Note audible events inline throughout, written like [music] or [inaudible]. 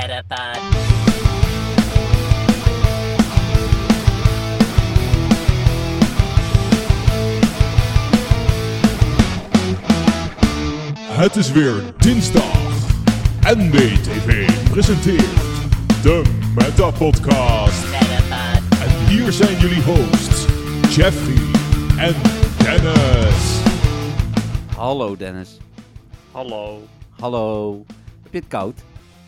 Metapod. Het is weer dinsdag. NBTV presenteert de Meta Podcast. Metapod. En hier zijn jullie hosts, Jeffrey en Dennis. Hallo Dennis. Hallo. Hallo. Heb je het koud?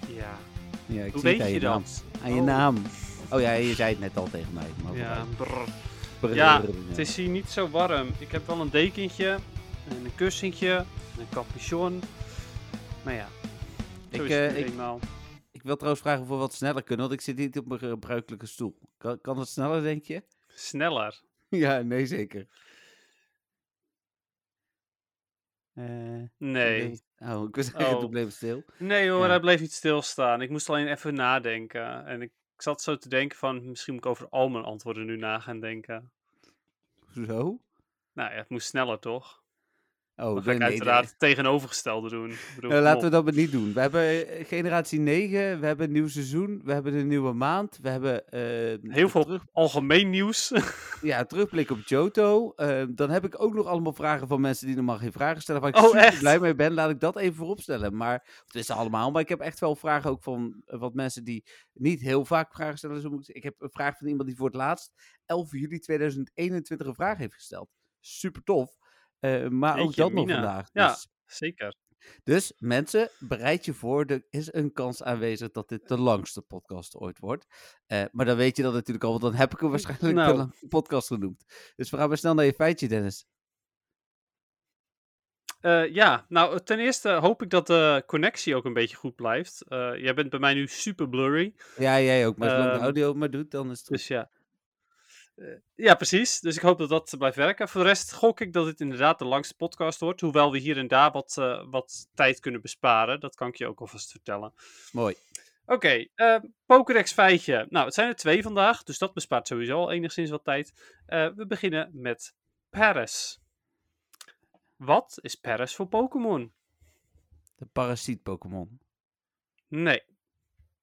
Ja. Ja, ik Hoe zie het weet aan je naam. dat? Aan je Oh. naam. Oh ja, je zei het net al tegen mij. maar Ja. Brrr. ja, het is hier niet zo warm. Ik heb wel een dekentje, en een kussentje, en een capuchon. Maar ja, zo Ik, is het eh, nu ik, eenmaal. ik wil trouwens vragen of we wat sneller kunnen, want ik zit niet op mijn gebruikelijke stoel. Kan, kan het sneller, denk je? Sneller. [laughs] Ja, nee, zeker. Eh, Nee. Oh, ik zeggen, Oh. bleef stil. Nee hoor, Ja. hij bleef niet stilstaan. Ik moest alleen even nadenken. En ik, ik zat zo te denken van, misschien moet ik over al mijn antwoorden nu na gaan denken. Zo? Nou ja, het moest sneller toch? Oh, Dan ga nee, ik nee, uiteraard het tegenovergestelde doen. Bedoel, Nou, laten we dat maar niet doen. We hebben eh, generatie 9, we hebben een nieuw seizoen, we hebben een nieuwe maand, we hebben eh, Heel veel terug, algemeen nieuws. [laughs] ja, terugblik op Johto. Eh, dan heb ik ook nog allemaal vragen van mensen die normaal geen vragen stellen. Waar ik Oh, super echt? blij mee ben, laat ik dat even vooropstellen. Maar, het is allemaal, maar ik heb echt wel vragen ook van eh, wat mensen die niet heel vaak vragen stellen. Zo moet ik, zeggen. ik heb een vraag van iemand die voor het laatst 11 juli 2021 een vraag heeft gesteld. Super tof. Eh, maar ook dat nog vandaag. Ja. Dus Zeker. dus mensen, bereid je voor. Er is een kans aanwezig dat dit de langste podcast ooit wordt. Eh, maar dan weet je dat natuurlijk al, want dan heb ik hem waarschijnlijk Nou. de langste podcast genoemd. Dus we gaan maar snel naar je feitje, Dennis. Eh, ja, nou ten eerste hoop ik dat de connectie ook een beetje goed blijft. Jij bent bij mij nu super blurry, Ja, jij ook. Maar zolang de Ehm, audio maar doet, dan is het goed. dus ja. Eh, ja, precies. Dus ik hoop dat dat blijft werken. Voor de rest gok ik dat dit inderdaad de langste podcast wordt. Hoewel we hier en daar wat, eh, wat tijd kunnen besparen. Dat kan ik je ook alvast vertellen. Mooi. Oké, eh Pokédex feitje. Nou, het zijn er twee vandaag, dus dat bespaart sowieso al enigszins wat tijd. We beginnen met Paris. Wat is Paris voor Pokémon? De parasiet Pokémon. Nee.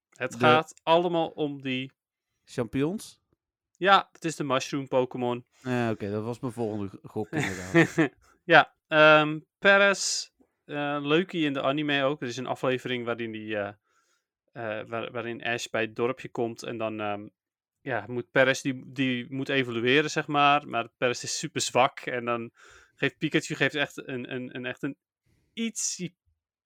Het De- gaat allemaal om die. Champignons? Ja, het is de Mushroom Pokémon. Ja, oké. dat was mijn volgende gok inderdaad. [laughs] ja, ehm Paris. eh leukie in de anime ook. Er is een aflevering waarin, die, eh, eh, waar- waarin Ash bij het dorpje komt. En dan ehm, ja, moet Paris die, die moet evolueren, zeg maar. Maar Paris is super zwak. En dan geeft Pikachu geeft echt een, een, een, echt een iets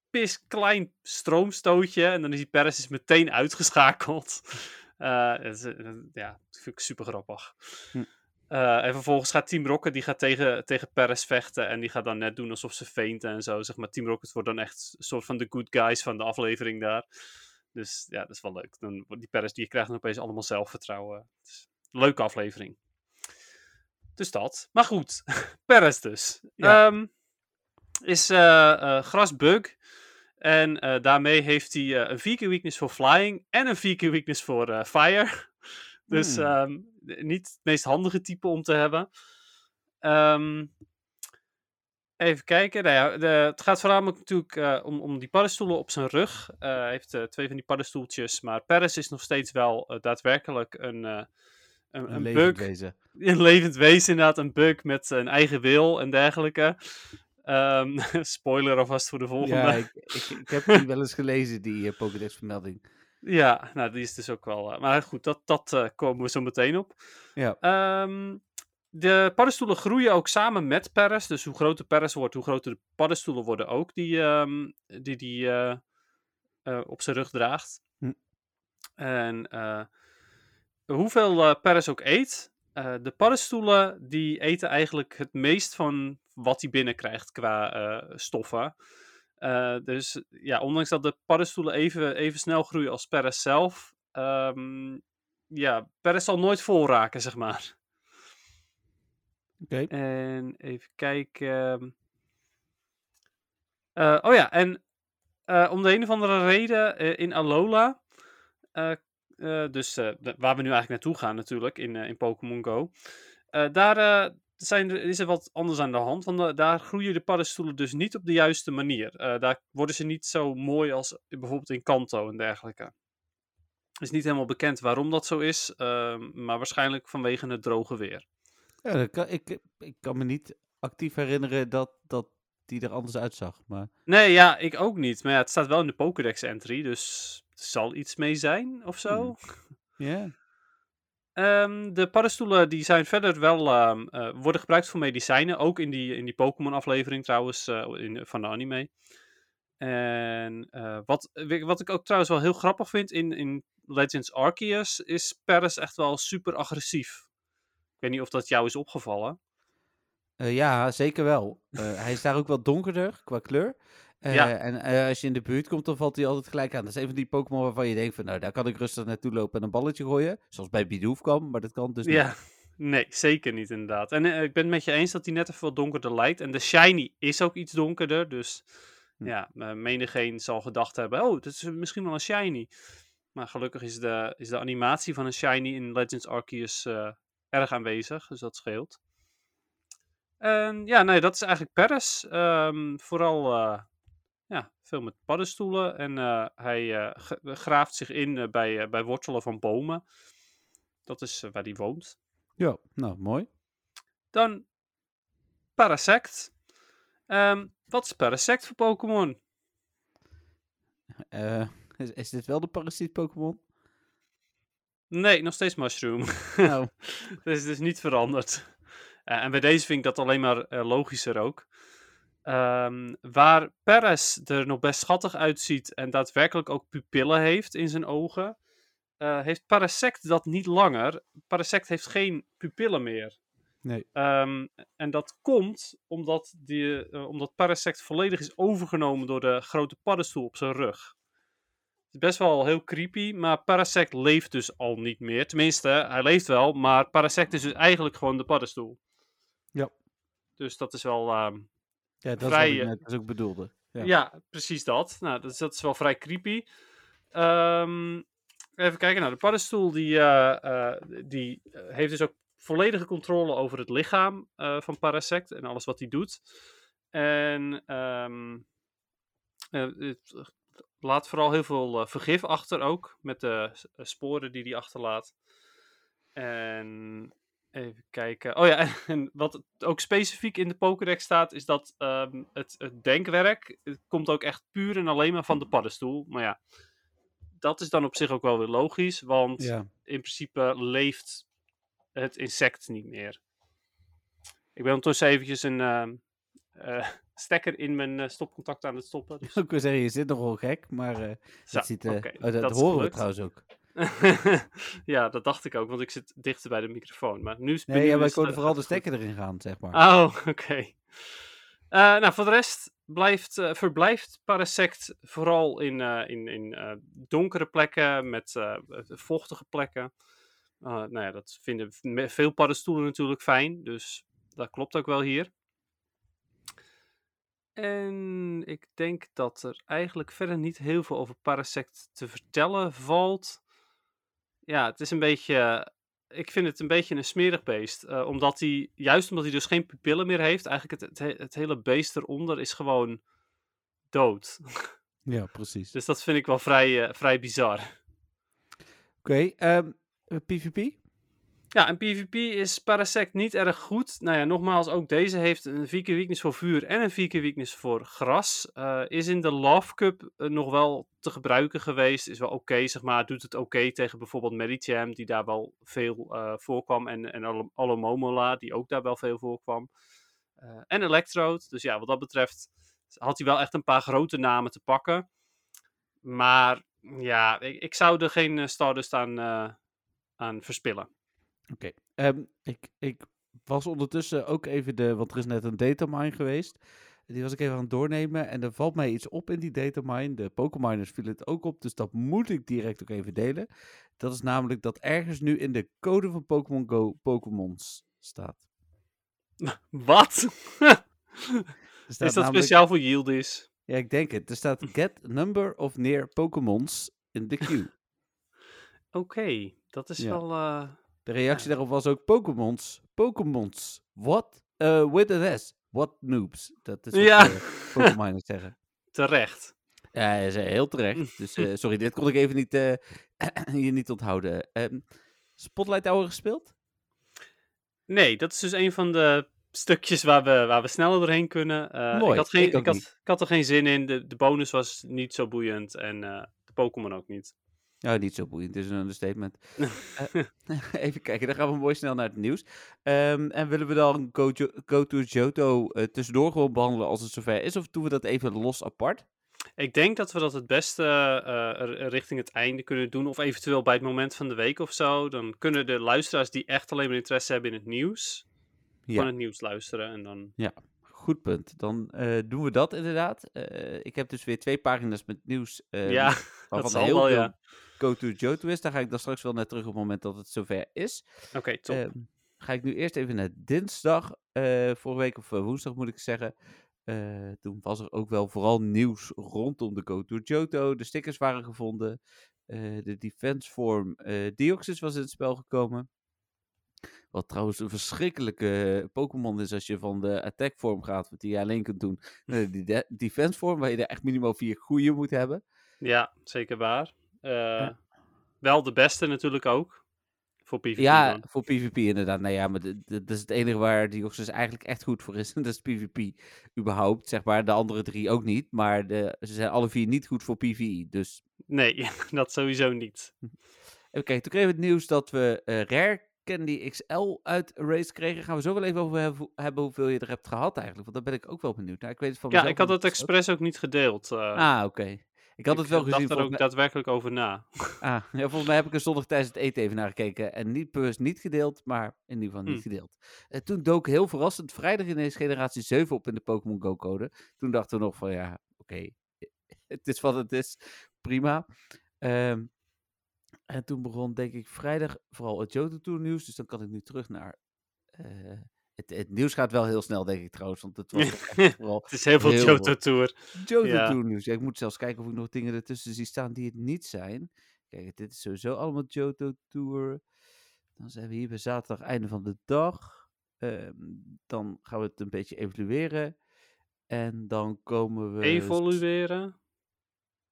pisklein stroomstootje. En dan is die Paris is meteen uitgeschakeld. [laughs] Eh, eh, ja, dat vind ik super grappig. Hm. Eh, en vervolgens gaat Team Rocket die gaat tegen, tegen Paris vechten. En die gaat dan net doen alsof ze feinten en zo. Zeg maar, Team Rocket wordt dan echt een soort van de good guys van de aflevering daar. Dus ja, dat is wel leuk. Dan die Paris die krijgt dan opeens allemaal zelfvertrouwen. Leuke aflevering. Dus dat. Maar goed, [laughs] Paris dus. Ja. Ehm, is eh, grasbug. En eh, daarmee heeft hij eh, een VK weakness voor flying en een VK weakness voor eh, fire. [laughs] dus Hmm. ehm, niet het meest handige type om te hebben. Ehm, even kijken. Nou ja, de, het gaat voornamelijk natuurlijk om, om die paddenstoelen op zijn rug. Hij heeft twee van die paddenstoeltjes. Maar Paris is nog steeds wel daadwerkelijk een, een, Een een levend bug wezen. [laughs] een levend wezen inderdaad, een bug met een eigen wil en dergelijke. Ehm, [laughs] spoiler alvast voor de volgende. Ja, Ja, ik, ik, ik heb die wel eens gelezen, die uh, Pokédex-vermelding. [laughs] nou die is dus ook wel... eh, maar goed, dat, dat eh, komen we zo meteen op. Ja. Ehm, de paddenstoelen groeien ook samen met Paris. Dus hoe groter Paris wordt, hoe groter de paddenstoelen worden ook die ehm, die, die op zijn rug draagt. Hm. En hoeveel Paris ook eet, de paddenstoelen die eten eigenlijk het meest van wat hij binnenkrijgt qua eh, stoffen. Eh, dus ja, ondanks dat de paddenstoelen even, even snel groeien als Paris zelf, ehm, ja, Paris zal nooit vol raken, zeg maar. Oké. En even kijken. Eh, oh ja, en om de een of andere reden in Alola, dus waar we nu eigenlijk naartoe gaan natuurlijk, in, in Pokémon Go, daar zijn, er- is er wat anders aan de hand, want eh, daar groeien de paddenstoelen dus niet op de juiste manier. Eh, daar worden ze niet zo mooi als bijvoorbeeld in Kanto en dergelijke. is niet helemaal bekend waarom dat zo is, ehm, maar waarschijnlijk vanwege het droge weer. Ja, kan, ik, ik kan me niet actief herinneren dat, dat die er anders uitzag. Maar Nee, ja, ik ook niet. Maar ja, het staat wel in de Pokédex entry, dus er zal iets mee zijn of zo. [laughs] ja, Ehm, de paddenstoelen die zijn verder wel, eh, worden gebruikt voor medicijnen. Ook in die, in die Pokémon aflevering trouwens, eh, in, van de anime. En eh, wat, wat ik ook trouwens wel heel grappig vind in, in Legends Arceus, is Paris echt wel super agressief. Ik weet niet of dat jou is opgevallen. Ja, zeker wel. Hij is daar ook wel donkerder qua kleur. Eh, Ja. En eh, als je in de buurt komt, dan valt hij altijd gelijk aan. Dat is een van die Pokémon waarvan je denkt van, nou, daar kan ik rustig naartoe lopen en een balletje gooien. Zoals bij Bidoof kan, maar dat kan dus niet. Ja, [laughs] nee, zeker niet inderdaad. En eh, ik ben het met je eens dat hij net even wat donkerder lijkt. En de shiny is ook iets donkerder, dus Hm. ja, menigeen zal gedacht hebben, oh, dat is misschien wel een shiny. Maar gelukkig is de, is de animatie van een shiny in Legends Arceus eh, erg aanwezig, dus dat scheelt. En ja, nee, dat is eigenlijk Paris. Ehm, vooral eh, veel met paddenstoelen. En eh, hij eh, graaft zich in eh, bij, bij wortelen van bomen. Dat is waar hij woont. Ja, nou, mooi. Dan Parasect. Ehm, wat is Parasect voor Pokémon? Is, is dit wel de parasiet Pokémon? Nee, nog steeds Mushroom. nou, [laughs] dus het is niet veranderd. En bij deze vind ik dat alleen maar logischer ook. Ehm, waar Paris er nog best schattig uitziet en daadwerkelijk ook pupillen heeft in zijn ogen, eh, heeft Parasect dat niet langer. Parasect heeft geen pupillen meer. nee. Ehm, en dat komt omdat, die, eh, omdat Parasect volledig is overgenomen door de grote paddenstoel op zijn rug. Het is best wel heel creepy, maar Parasect leeft dus al niet meer. Tenminste, hij leeft wel, maar Parasect is dus eigenlijk gewoon de paddenstoel. Ja. Dus dat is wel... ehm, Ja, dat is wat ik eh, net dus ook bedoelde. Ja. ja. precies dat. Nou, dat is, dat is wel vrij creepy. Ehm, even kijken. Nou, de paddenstoel die, eh, eh, die heeft dus ook volledige controle over het lichaam van Parasect en alles wat hij doet. En ehm, eh, het laat vooral heel veel vergif achter ook, met de sporen die hij achterlaat. En even kijken. Oh ja, [laughs] en wat ook specifiek in de Pokédex staat, is dat ehm, het, het denkwerk het komt ook echt puur en alleen maar van de paddenstoel. Maar ja, dat is dan op zich ook wel weer logisch, want Ja. in principe leeft het insect niet meer. Ik ben ondertussen eventjes een ehm, eh, [laughs] stekker in mijn eh, stopcontact aan het stoppen. Dus... [laughs] Ik wil zeggen, je zit nogal gek, maar eh dat, ziet, oh, dat, dat horen we trouwens ook. [laughs] ja, dat dacht ik ook, want ik zit dichter bij de microfoon. Maar nu is Nee, ja, maar ik hoorde vooral de stekker erin gaan, zeg maar. Oh, [laughs] oké. Eh, nou, voor de rest blijft, eh, verblijft Parasect vooral in, eh, in, in donkere plekken met vochtige plekken. Nou ja, dat vinden veel paddenstoelen natuurlijk fijn, dus dat klopt ook wel hier. En ik denk dat er eigenlijk verder niet heel veel over Parasect te vertellen valt. Ja, het is een beetje. Ik vind het een beetje een smerig beest. eh, omdat hij, juist omdat hij dus geen pupillen meer heeft, eigenlijk het, het, he- het hele beest eronder is gewoon dood. [laughs] Ja, precies. Dus dat vind ik wel vrij, eh, vrij bizar. Oké, ehm, eh, PvP? Ja, en PvP is Parasect niet erg goed. Nou ja, nogmaals, ook deze heeft een 4 keer weakness voor vuur en een 4 keer weakness voor gras. Eh, is in de Love Cup eh, nog wel te gebruiken geweest. Is wel oké, zeg maar. Doet het oké tegen bijvoorbeeld Medicham, die daar wel veel eh, voorkwam. En, en Al- Alomomola, die ook daar wel veel voorkwam. En Electrode. Dus ja, wat dat betreft had hij wel echt een paar grote namen te pakken. Maar ja, ik, ik zou er geen Stardust aan, aan verspillen. Oké. Ehm, ik, ik was ondertussen ook even de, want er is net een datamine geweest. Die was ik even aan het doornemen en er valt mij iets op in die datamine. De Pokémoners vielen het ook op, dus dat moet ik direct ook even delen. Dat is namelijk dat ergens nu in de code van Pokémon Go Pokémons staat. [laughs] Wat? [laughs] Is dat namelijk- speciaal voor Yildiz? Ja, ik denk het. Er staat [laughs] get number of near Pokémons in the queue. Oké, dat is Ja. wel... eh, De reactie daarop was ook Pokémons. Pokémons. What? Uh, with an S. What noobs. Dat is wat Ja. Pokémoners zeggen. [laughs] terecht. Ja, is eh, heel terecht. [laughs] Dus eh, sorry, dit kon ik even niet, eh, [clears throat] hier niet onthouden. Ehm, Spotlight Hour gespeeld? Nee, dat is dus een van de stukjes waar we, waar we sneller doorheen kunnen. Eh, Mooi, ik, had geen, ik had, ik had er geen zin in. De, de bonus was niet zo boeiend en eh, de Pokémon ook niet. Nou, niet zo boeiend, dit is een understatement. [laughs] Eh, [laughs] even kijken, dan gaan we mooi snel naar het nieuws. Ehm, en willen we dan Go, Jo- Go to Johto eh, tussendoor gewoon behandelen als het zover is? Of doen we dat even los apart? Ik denk dat we dat het beste eh, richting het einde kunnen doen. Of eventueel bij het moment van de week of zo. Dan kunnen de luisteraars die echt alleen maar interesse hebben in het nieuws. Ja. Van het nieuws luisteren. En dan... Goed punt. Dan doen we dat inderdaad. Ik heb dus weer twee pagina's met nieuws. eh, ja, [laughs] dat heel veel ja. Go to Johto is. Daar ga ik dan straks wel naar terug op het moment dat het zover is. Oké, top. Ehm, ga ik nu eerst even naar dinsdag. eh, vorige week of eh, woensdag moet ik zeggen. Eh, toen was er ook wel vooral nieuws rondom de Go to Johto. De stickers waren gevonden. de defense form Deoxys was in het spel gekomen. Wat trouwens een verschrikkelijke Pokémon is als je van de attack vorm gaat, wat die je alleen kunt doen. [laughs] naar de- defense vorm, waar je er echt minimaal vier goede moet hebben. Ja, zeker waar. Eh, Wel de beste natuurlijk ook. Voor PvP Ja, dan. voor PvP inderdaad. Nou ja, maar dat is het enige waar Deoxys eigenlijk echt goed voor is. [laughs] dat is PvP überhaupt, zeg maar. De andere drie ook niet, maar de, ze zijn alle vier niet goed voor PvE. Dus Nee, [laughs] dat sowieso niet. even kijken, toen kregen we het nieuws dat we eh, Rare Candy XL uit Race kregen. Gaan we zo wel even over hebben, hebben hoeveel je er hebt gehad eigenlijk. Want daar ben ik ook wel benieuwd naar. Ik weet het van Ja, ik had het expres ook niet gedeeld. eh. Ah, oké. Ik had het wel ik gezien. dacht er ook mij- daadwerkelijk over na. [laughs] Ah, ja, volgens mij heb ik er zondag tijdens het eten even naar gekeken. En niet bewust niet gedeeld, maar in ieder geval niet Hm. gedeeld. Eh, toen dook heel verrassend vrijdag ineens generatie 7 op in de Pokémon Go code. Toen dachten we nog van ja, oké, [laughs] het is wat het is. Prima. Ehm, en toen begon denk ik vrijdag vooral het Johto Tour nieuws. Dus dan kan ik nu terug naar... eh, het, het nieuws gaat wel heel snel denk ik trouwens. Want het was echt [laughs] Het is heel veel Johto wat. Tour. Johto Ja. Tour nieuws. Ja, ik moet zelfs kijken of ik nog dingen ertussen zie staan die het niet zijn. Kijk, dit is sowieso allemaal Johto Tour. Dan zijn we hier bij zaterdag, einde van de dag. Ehm, dan gaan we het een beetje evalueren. En dan komen we... Evolueren?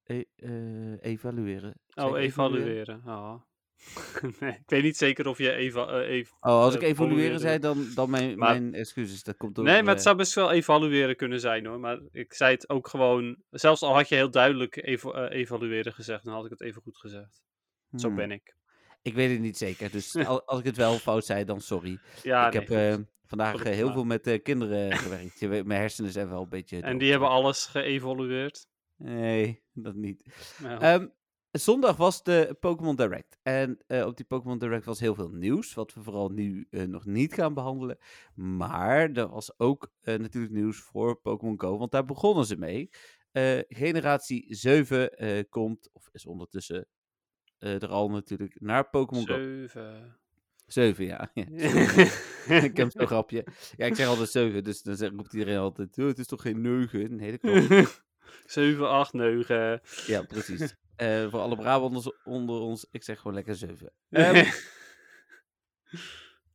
E- eh, evalueren. Oh, ik evalueren. Oh. [laughs] nee, ik weet niet zeker of je eva eh, ev- Oh, als ik eh, evalueren zei, dan, dan mijn, Maar- mijn excuses. Dat komt door... Nee, maar het eh, zou best wel evalueren kunnen zijn hoor. Maar ik zei het ook gewoon. Zelfs al had je heel duidelijk eh, evalueren gezegd, dan had ik het even goed gezegd. Zo hmm, ben ik. Ik weet het niet zeker. Dus [laughs] al- als ik het wel fout zei, dan sorry. Ja, ik nee, heb vandaag heel veel met kinderen gewerkt. Mijn hersenen zijn wel een beetje... En die hebben alles geëvolueerd. Nee, dat niet. Nou, Ehm, zondag was de Pokémon Direct. En eh, op die Pokémon Direct was heel veel nieuws, wat we vooral nu eh, nog niet gaan behandelen. Maar er was ook eh, natuurlijk nieuws voor Pokémon Go, want daar begonnen ze mee. Generatie 7 eh, komt, of is ondertussen er al natuurlijk, naar Pokémon Go. Zeven. 7, ja. [laughs] ja. [laughs] ik heb zo'n grapje. Ja, ik zeg altijd 7, dus dan zeg- roept iedereen altijd, "Oh, het is toch geen 9? Nee, dat klopt. 7, 8, 9. Ja, precies. Eh, voor alle Brabanders onder ons, ik zeg gewoon lekker 7. [laughs] Ehm,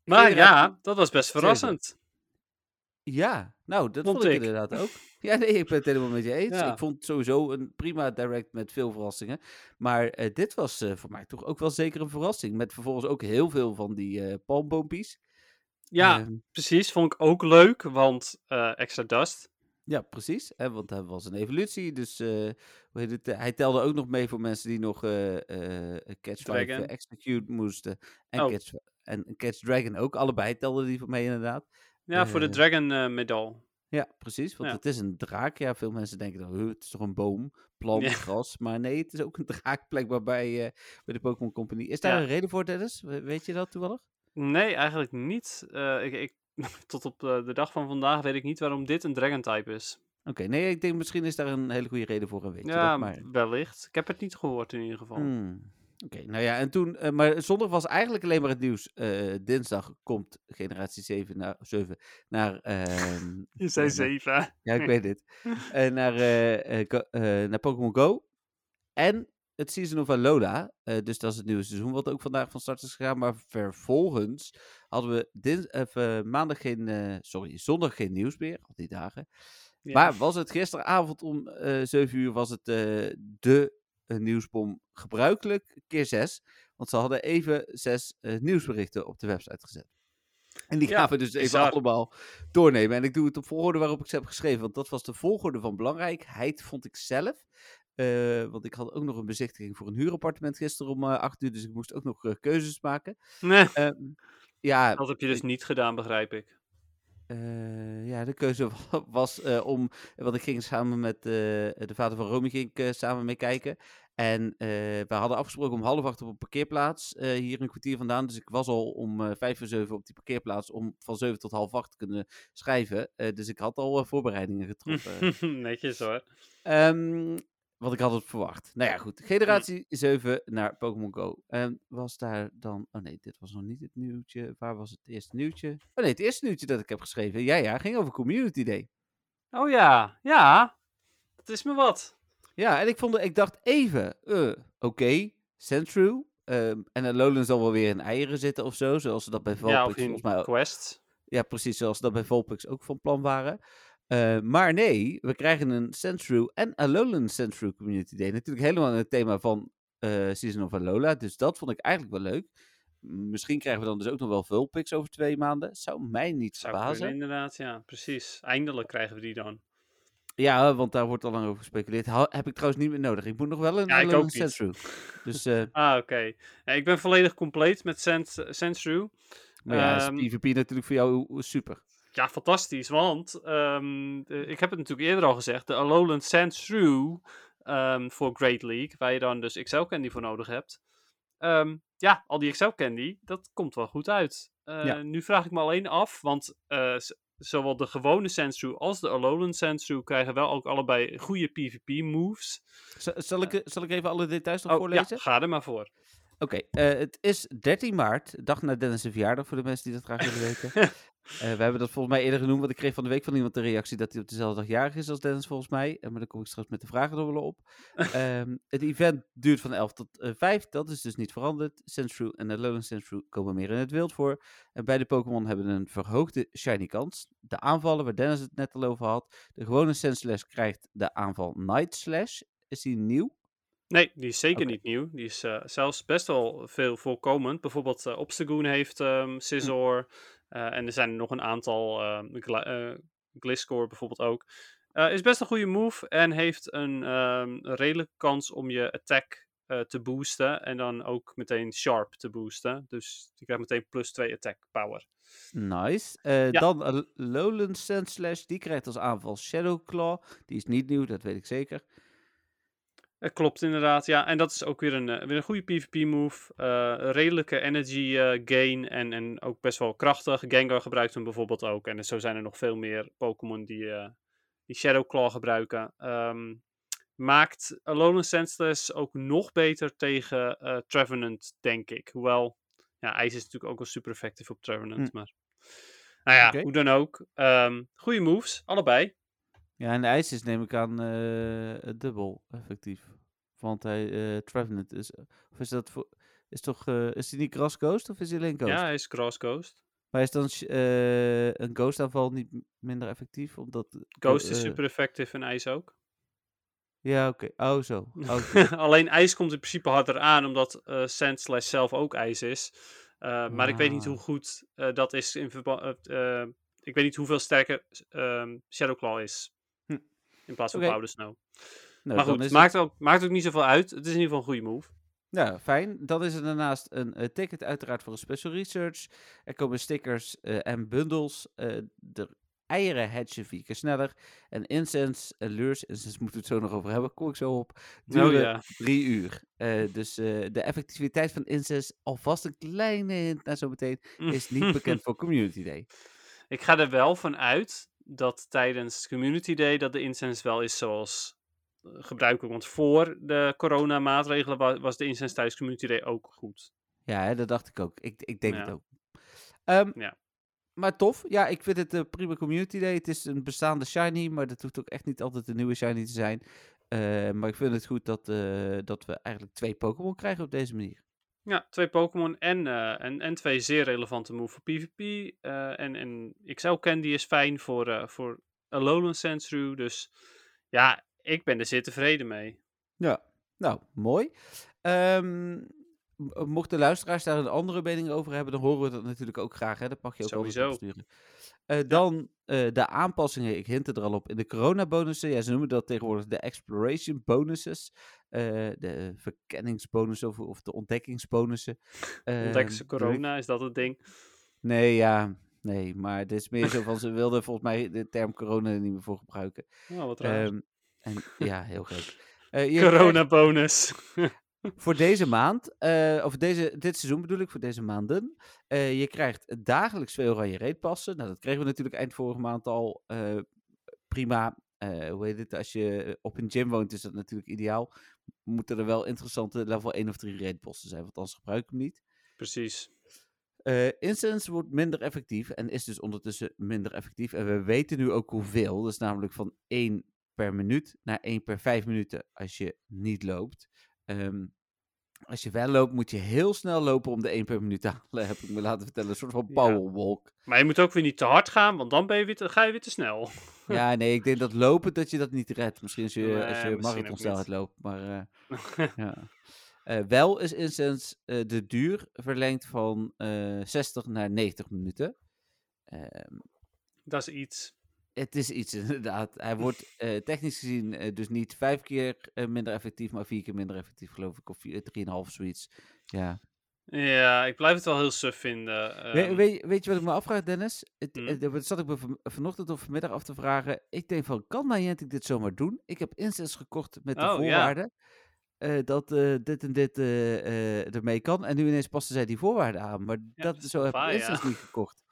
maar ja, dat was best verrassend. ja, nou, dat Vond vond, ik ik. inderdaad ook. Ja, nee, ik ben het helemaal met je eens. Ja. Ik vond het sowieso een prima direct met veel verrassingen. Maar eh, dit was eh, voor mij toch ook wel zeker een verrassing. Met vervolgens ook heel veel van die eh palmboompjes. Ja, Ehm, precies. Vond ik ook leuk, want extra dust. Ja, precies. Hè, want dat was een evolutie. Dus eh, hoe heet het, eh, hij telde ook nog mee voor mensen die nog eh eh Catch 5 Dragon. execute moesten. En, Oh. Catch, en Catch Dragon ook. Allebei telden die voor mee inderdaad. Ja, voor de Dragon medal. Ja, precies. Want Ja. het is een draak. Ja, veel mensen denken dan, "Huh, het is toch een boom, plant, Ja. gras. Maar nee, het is ook een [laughs] draak blijkbaar bij, bij de Pokémon Company. Is daar Ja. een reden voor, Dennis? We- Weet je dat toevallig? Nee, eigenlijk niet. Ik, ik, [laughs] tot op eh, de dag van vandaag weet ik niet waarom dit een Dragon type is. Oké, nee, ik denk misschien is daar een hele goede reden voor en weet ja, dat. Maar... wellicht. Ik heb het niet gehoord in ieder geval. Hmm, Oké, nou ja, en toen, eh, maar zondag was eigenlijk alleen maar het nieuws. Eh, dinsdag komt generatie 7 naar, 7 naar, ehm, [laughs] Je zei ja, naar- zeven. Ja, ik weet het. [laughs] En naar, naar Pokémon Go. En het Season of Alola. eh, dus dat is het nieuwe seizoen, wat ook vandaag van start is gegaan. Maar vervolgens hadden we dins, of, eh, maandag geen, eh, sorry, zondag geen nieuws meer. Al die dagen. Ja. Maar was het gisteravond om eh 7 uur, was het de nieuwsbom gebruikelijk keer 6. Want ze hadden even zes nieuwsberichten op de website gezet. En die gaan we dus even allemaal doornemen. En ik doe het op volgorde waarop ik ze heb geschreven. Want dat was de volgorde van belangrijkheid, vond ik zelf. Eh, want ik had ook nog een bezichtiging voor een huurappartement gisteren om eh 8 uur. Dus ik moest ook nog eh, keuzes maken. Nee, Ehm, ja, dat heb je dus niet gedaan, begrijp ik. eh, ja, de keuze [laughs] wa- was eh, om. Want ik ging samen met eh, de vader van Romy ging ik, eh, samen mee kijken. En eh, we hadden afgesproken om half acht op een parkeerplaats. eh, hier een kwartier vandaan. Dus ik was al om eh, vijf voor zeven op die parkeerplaats. Om van zeven tot half acht te kunnen schrijven. Eh, dus ik had al eh, voorbereidingen getroffen. [laughs] Netjes hoor. Ehm, wat ik had het verwacht. Nou ja, goed. Generatie 7 naar Pokémon Go. En was daar dan... Oh nee, dit was nog niet het nieuwtje. Waar was het eerste nieuwtje? Oh nee, het eerste nieuwtje dat ik heb geschreven. Ja, ja, ging over Community Day. Oh ja, ja. Dat is me wat. Ja, en ik, vond, ik dacht even... eh, Oké, Centru. ehm, en Alolan zal wel weer in eieren zitten of zo. Zoals ze dat bij Vulpix Ja, of in volgens mij... Quest. Ja, precies zoals dat bij Volpix ook van plan waren. Eh, maar nee, we krijgen een Sandshrew en Alolan Sandshrew Community Day. Natuurlijk helemaal in het thema van eh, Season of Alola. Dus dat vond ik eigenlijk wel leuk. Misschien krijgen we dan dus ook nog wel Vulpix over twee maanden. Zou mij niet verbazen. inderdaad, ja, precies. Eindelijk krijgen we die dan. Ja, want daar wordt al lang over gespeculeerd. Ha- heb ik trouwens niet meer nodig. Ik moet nog wel een Ja, ik ook. Sandshrew. Dus, eh, [laughs] Ah, oké. Ja, ik ben volledig compleet met Sand, Sandshrew. maar ja, Ehm, is PvP natuurlijk voor jou super. Ja, fantastisch, want ehm, ik heb het natuurlijk eerder al gezegd, de Alolan Sandshrew ehm voor Great League, waar je dan dus XL Candy voor nodig hebt. Ehm, ja, al die XL Candy, dat komt wel goed uit. Eh, Ja. Nu vraag ik me alleen af, want eh, zowel de gewone Sandshrew als de Alolan Sandshrew krijgen wel ook allebei goede PvP moves. Z- zal, ik, zal ik even alle details nog Oh, voorlezen? ja, ga er maar voor. Oké, eh, het is 13 maart, dag na Dennis' verjaardag, voor de mensen die dat graag willen [laughs] weten. Eh, we hebben dat volgens mij eerder genoemd, want ik kreeg van de week van iemand de reactie dat hij op dezelfde dag jarig is als Dennis, volgens mij. Eh, maar daar kom ik straks met de vragen wel op. [laughs] Ehm, het event duurt van 11 tot eh 5, dat is dus niet veranderd. Sandshrew en Alolan Sandshrew komen meer in het wild voor. En beide Pokémon hebben een verhoogde shiny kans. De aanvallen, waar Dennis het net al over had. De gewone Sandslash krijgt de aanval Night Slash. Is die nieuw? Nee, die is zeker niet nieuw. Die is eh, zelfs best wel veel voorkomend. Bijvoorbeeld eh Obstagoon heeft ehm Scizor. eh, en er zijn er nog een aantal. Gla- eh, Gliscor bijvoorbeeld ook. Eh, is best een goede move. En heeft een ehm, redelijke kans om je attack eh, te boosten. En dan ook meteen sharp te boosten. Dus je krijgt meteen plus 2 attack power. Nice. Eh, Ja. Dan Alolan Sandslash, die krijgt als aanval Shadow Claw. Die is niet nieuw, dat weet ik zeker. Eh, klopt inderdaad, ja. En dat is ook weer een, eh, weer een goede PvP-move. een redelijke energy eh, gain en, en ook best wel krachtig. Gengar gebruikt hem bijvoorbeeld ook. En zo zijn er nog veel meer Pokémon die, eh, die Shadow Claw gebruiken. Ehm, maakt Alolan Sandslash ook nog beter tegen eh Trevenant, denk ik. Hoewel, ja, ijs is natuurlijk ook wel super effectief op Trevenant. Maar, nou ja, hoe dan ook. Ehm goede moves, allebei. Ja, en de ijs is neem ik aan eh, dubbel effectief. Want hij, eh Trevenant is, of is dat voor, is toch, eh, is hij niet Grass Ghost of is hij alleen Ghost? Ja, hij is Cross Ghost. Maar is dan eh, een Ghost aanval niet minder effectief? Omdat, Ghost is super effectief en ijs ook. Ja, oké. Oh, zo. [laughs] Oké. Alleen ijs komt in principe harder aan, omdat Sand Slash zelf ook ijs is. Uh, maar ik weet niet Ah. hoe goed uh, dat is in verband. Uh, ik weet niet hoeveel sterker um, Shadowclaw is. In plaats van. Powder Snow. Nou, maar goed, is maakt, het- ook, maakt ook niet zoveel uit. Het is in ieder geval een goede move. Ja, fijn. Dan is er daarnaast een eh, ticket uiteraard voor een special research. Er komen stickers eh, en bundles. eh, de eieren hatchen vier keer sneller. En incense en lures, incense moeten we het zo nog over hebben, kom ik zo op, duren Oh ja. drie uur. Dus de effectiviteit van incense, alvast een kleine hint naar zo meteen, [laughs] is niet bekend voor Community Day. Ik ga er wel van uit dat tijdens Community Day dat de incense wel is zoals eh, gebruikelijk. Want voor de coronamaatregelen wa- was de incense tijdens Community Day ook goed. Ja, hè, dat dacht ik ook. Ik, ik denk Ja. het ook. Ehm, Ja. Maar tof. Ja, ik vind het een prima community day. Het is een bestaande shiny, maar dat hoeft ook echt niet altijd een nieuwe shiny te zijn. Eh, maar ik vind het goed dat, eh, dat we eigenlijk twee Pokémon krijgen op deze manier. Ja, twee Pokémon en, eh, en, en twee zeer relevante moves voor PvP. eh, en, en XL Candy is fijn voor, eh, voor Alolan Sandshrew. Dus ja, ik ben er zeer tevreden mee. Ja, nou, mooi. Ehm, m- mochten luisteraars daar een andere mening over hebben, dan horen we dat natuurlijk ook graag. Hè? Dat mag je ook Sowieso. opsturen. Eh, dan eh, de aanpassingen, ik hint er al op, in de coronabonussen. Ja, ze noemen dat tegenwoordig de exploration bonuses. eh, de verkenningsbonussen of, of de ontdekkingsbonussen. Ontdekken ze Ehm, corona, is dat het ding? Nee, ja, nee, maar het is meer zo van, ze wilden volgens mij de term corona er niet meer voor gebruiken. Oh, wat raar. Ehm, en ja, heel gek. Eh, je krijgt- corona bonus. [laughs] voor deze maand, eh, of deze, dit seizoen bedoel ik, voor deze maanden. eh, je krijgt dagelijks twee oranje reetpassen. Nou, dat kregen we natuurlijk eind vorige maand al. eh, prima. Hoe heet het? Als je op een gym woont, is dat natuurlijk ideaal. Moeten er wel interessante level 1 of 3 reetpassen zijn, want anders gebruik ik hem niet. Precies. Instance wordt minder effectief en is dus ondertussen minder effectief. En we weten nu ook hoeveel. Dat is namelijk van 1 per minuut naar 1 per 5 minuten als je niet loopt. Ehm, als je wel loopt, moet je heel snel lopen om de 1 per minuut te [laughs] halen, heb ik me laten vertellen. Een soort van Ja. powerwalk. Maar je moet ook weer niet te hard gaan, want dan ben je weer te, ga je weer te snel. Ja, [laughs] nee, ik denk dat lopen dat je dat niet redt. Misschien als je, Nee, als je niet. loopt, maar eh, [laughs] ja. Eh, wel is Instance eh, de duur verlengd van eh 60 naar 90 minuten. Ehm, Dat is iets. Het is iets, [laughs] inderdaad. Hij wordt [laughs] eh, technisch gezien eh, dus niet vijf keer eh, minder effectief, maar vier keer minder effectief, geloof ik. Of vier- drieënhalf, zoiets. Ja. Ja, ik blijf het wel heel suf vinden. We- ehm, weet, weet je wat ik me afvraag, Dennis? Het, Hm? dat zat ik me van, vanochtend of vanmiddag af te vragen. Ik denk van, kan Niantic dit zomaar doen? Ik heb instance gekocht met de Oh, voorwaarden. dat dit en dit ermee kan. En nu ineens passen zij die voorwaarden aan. Maar Ja, dat, is zo heb ik ja. niet gekocht.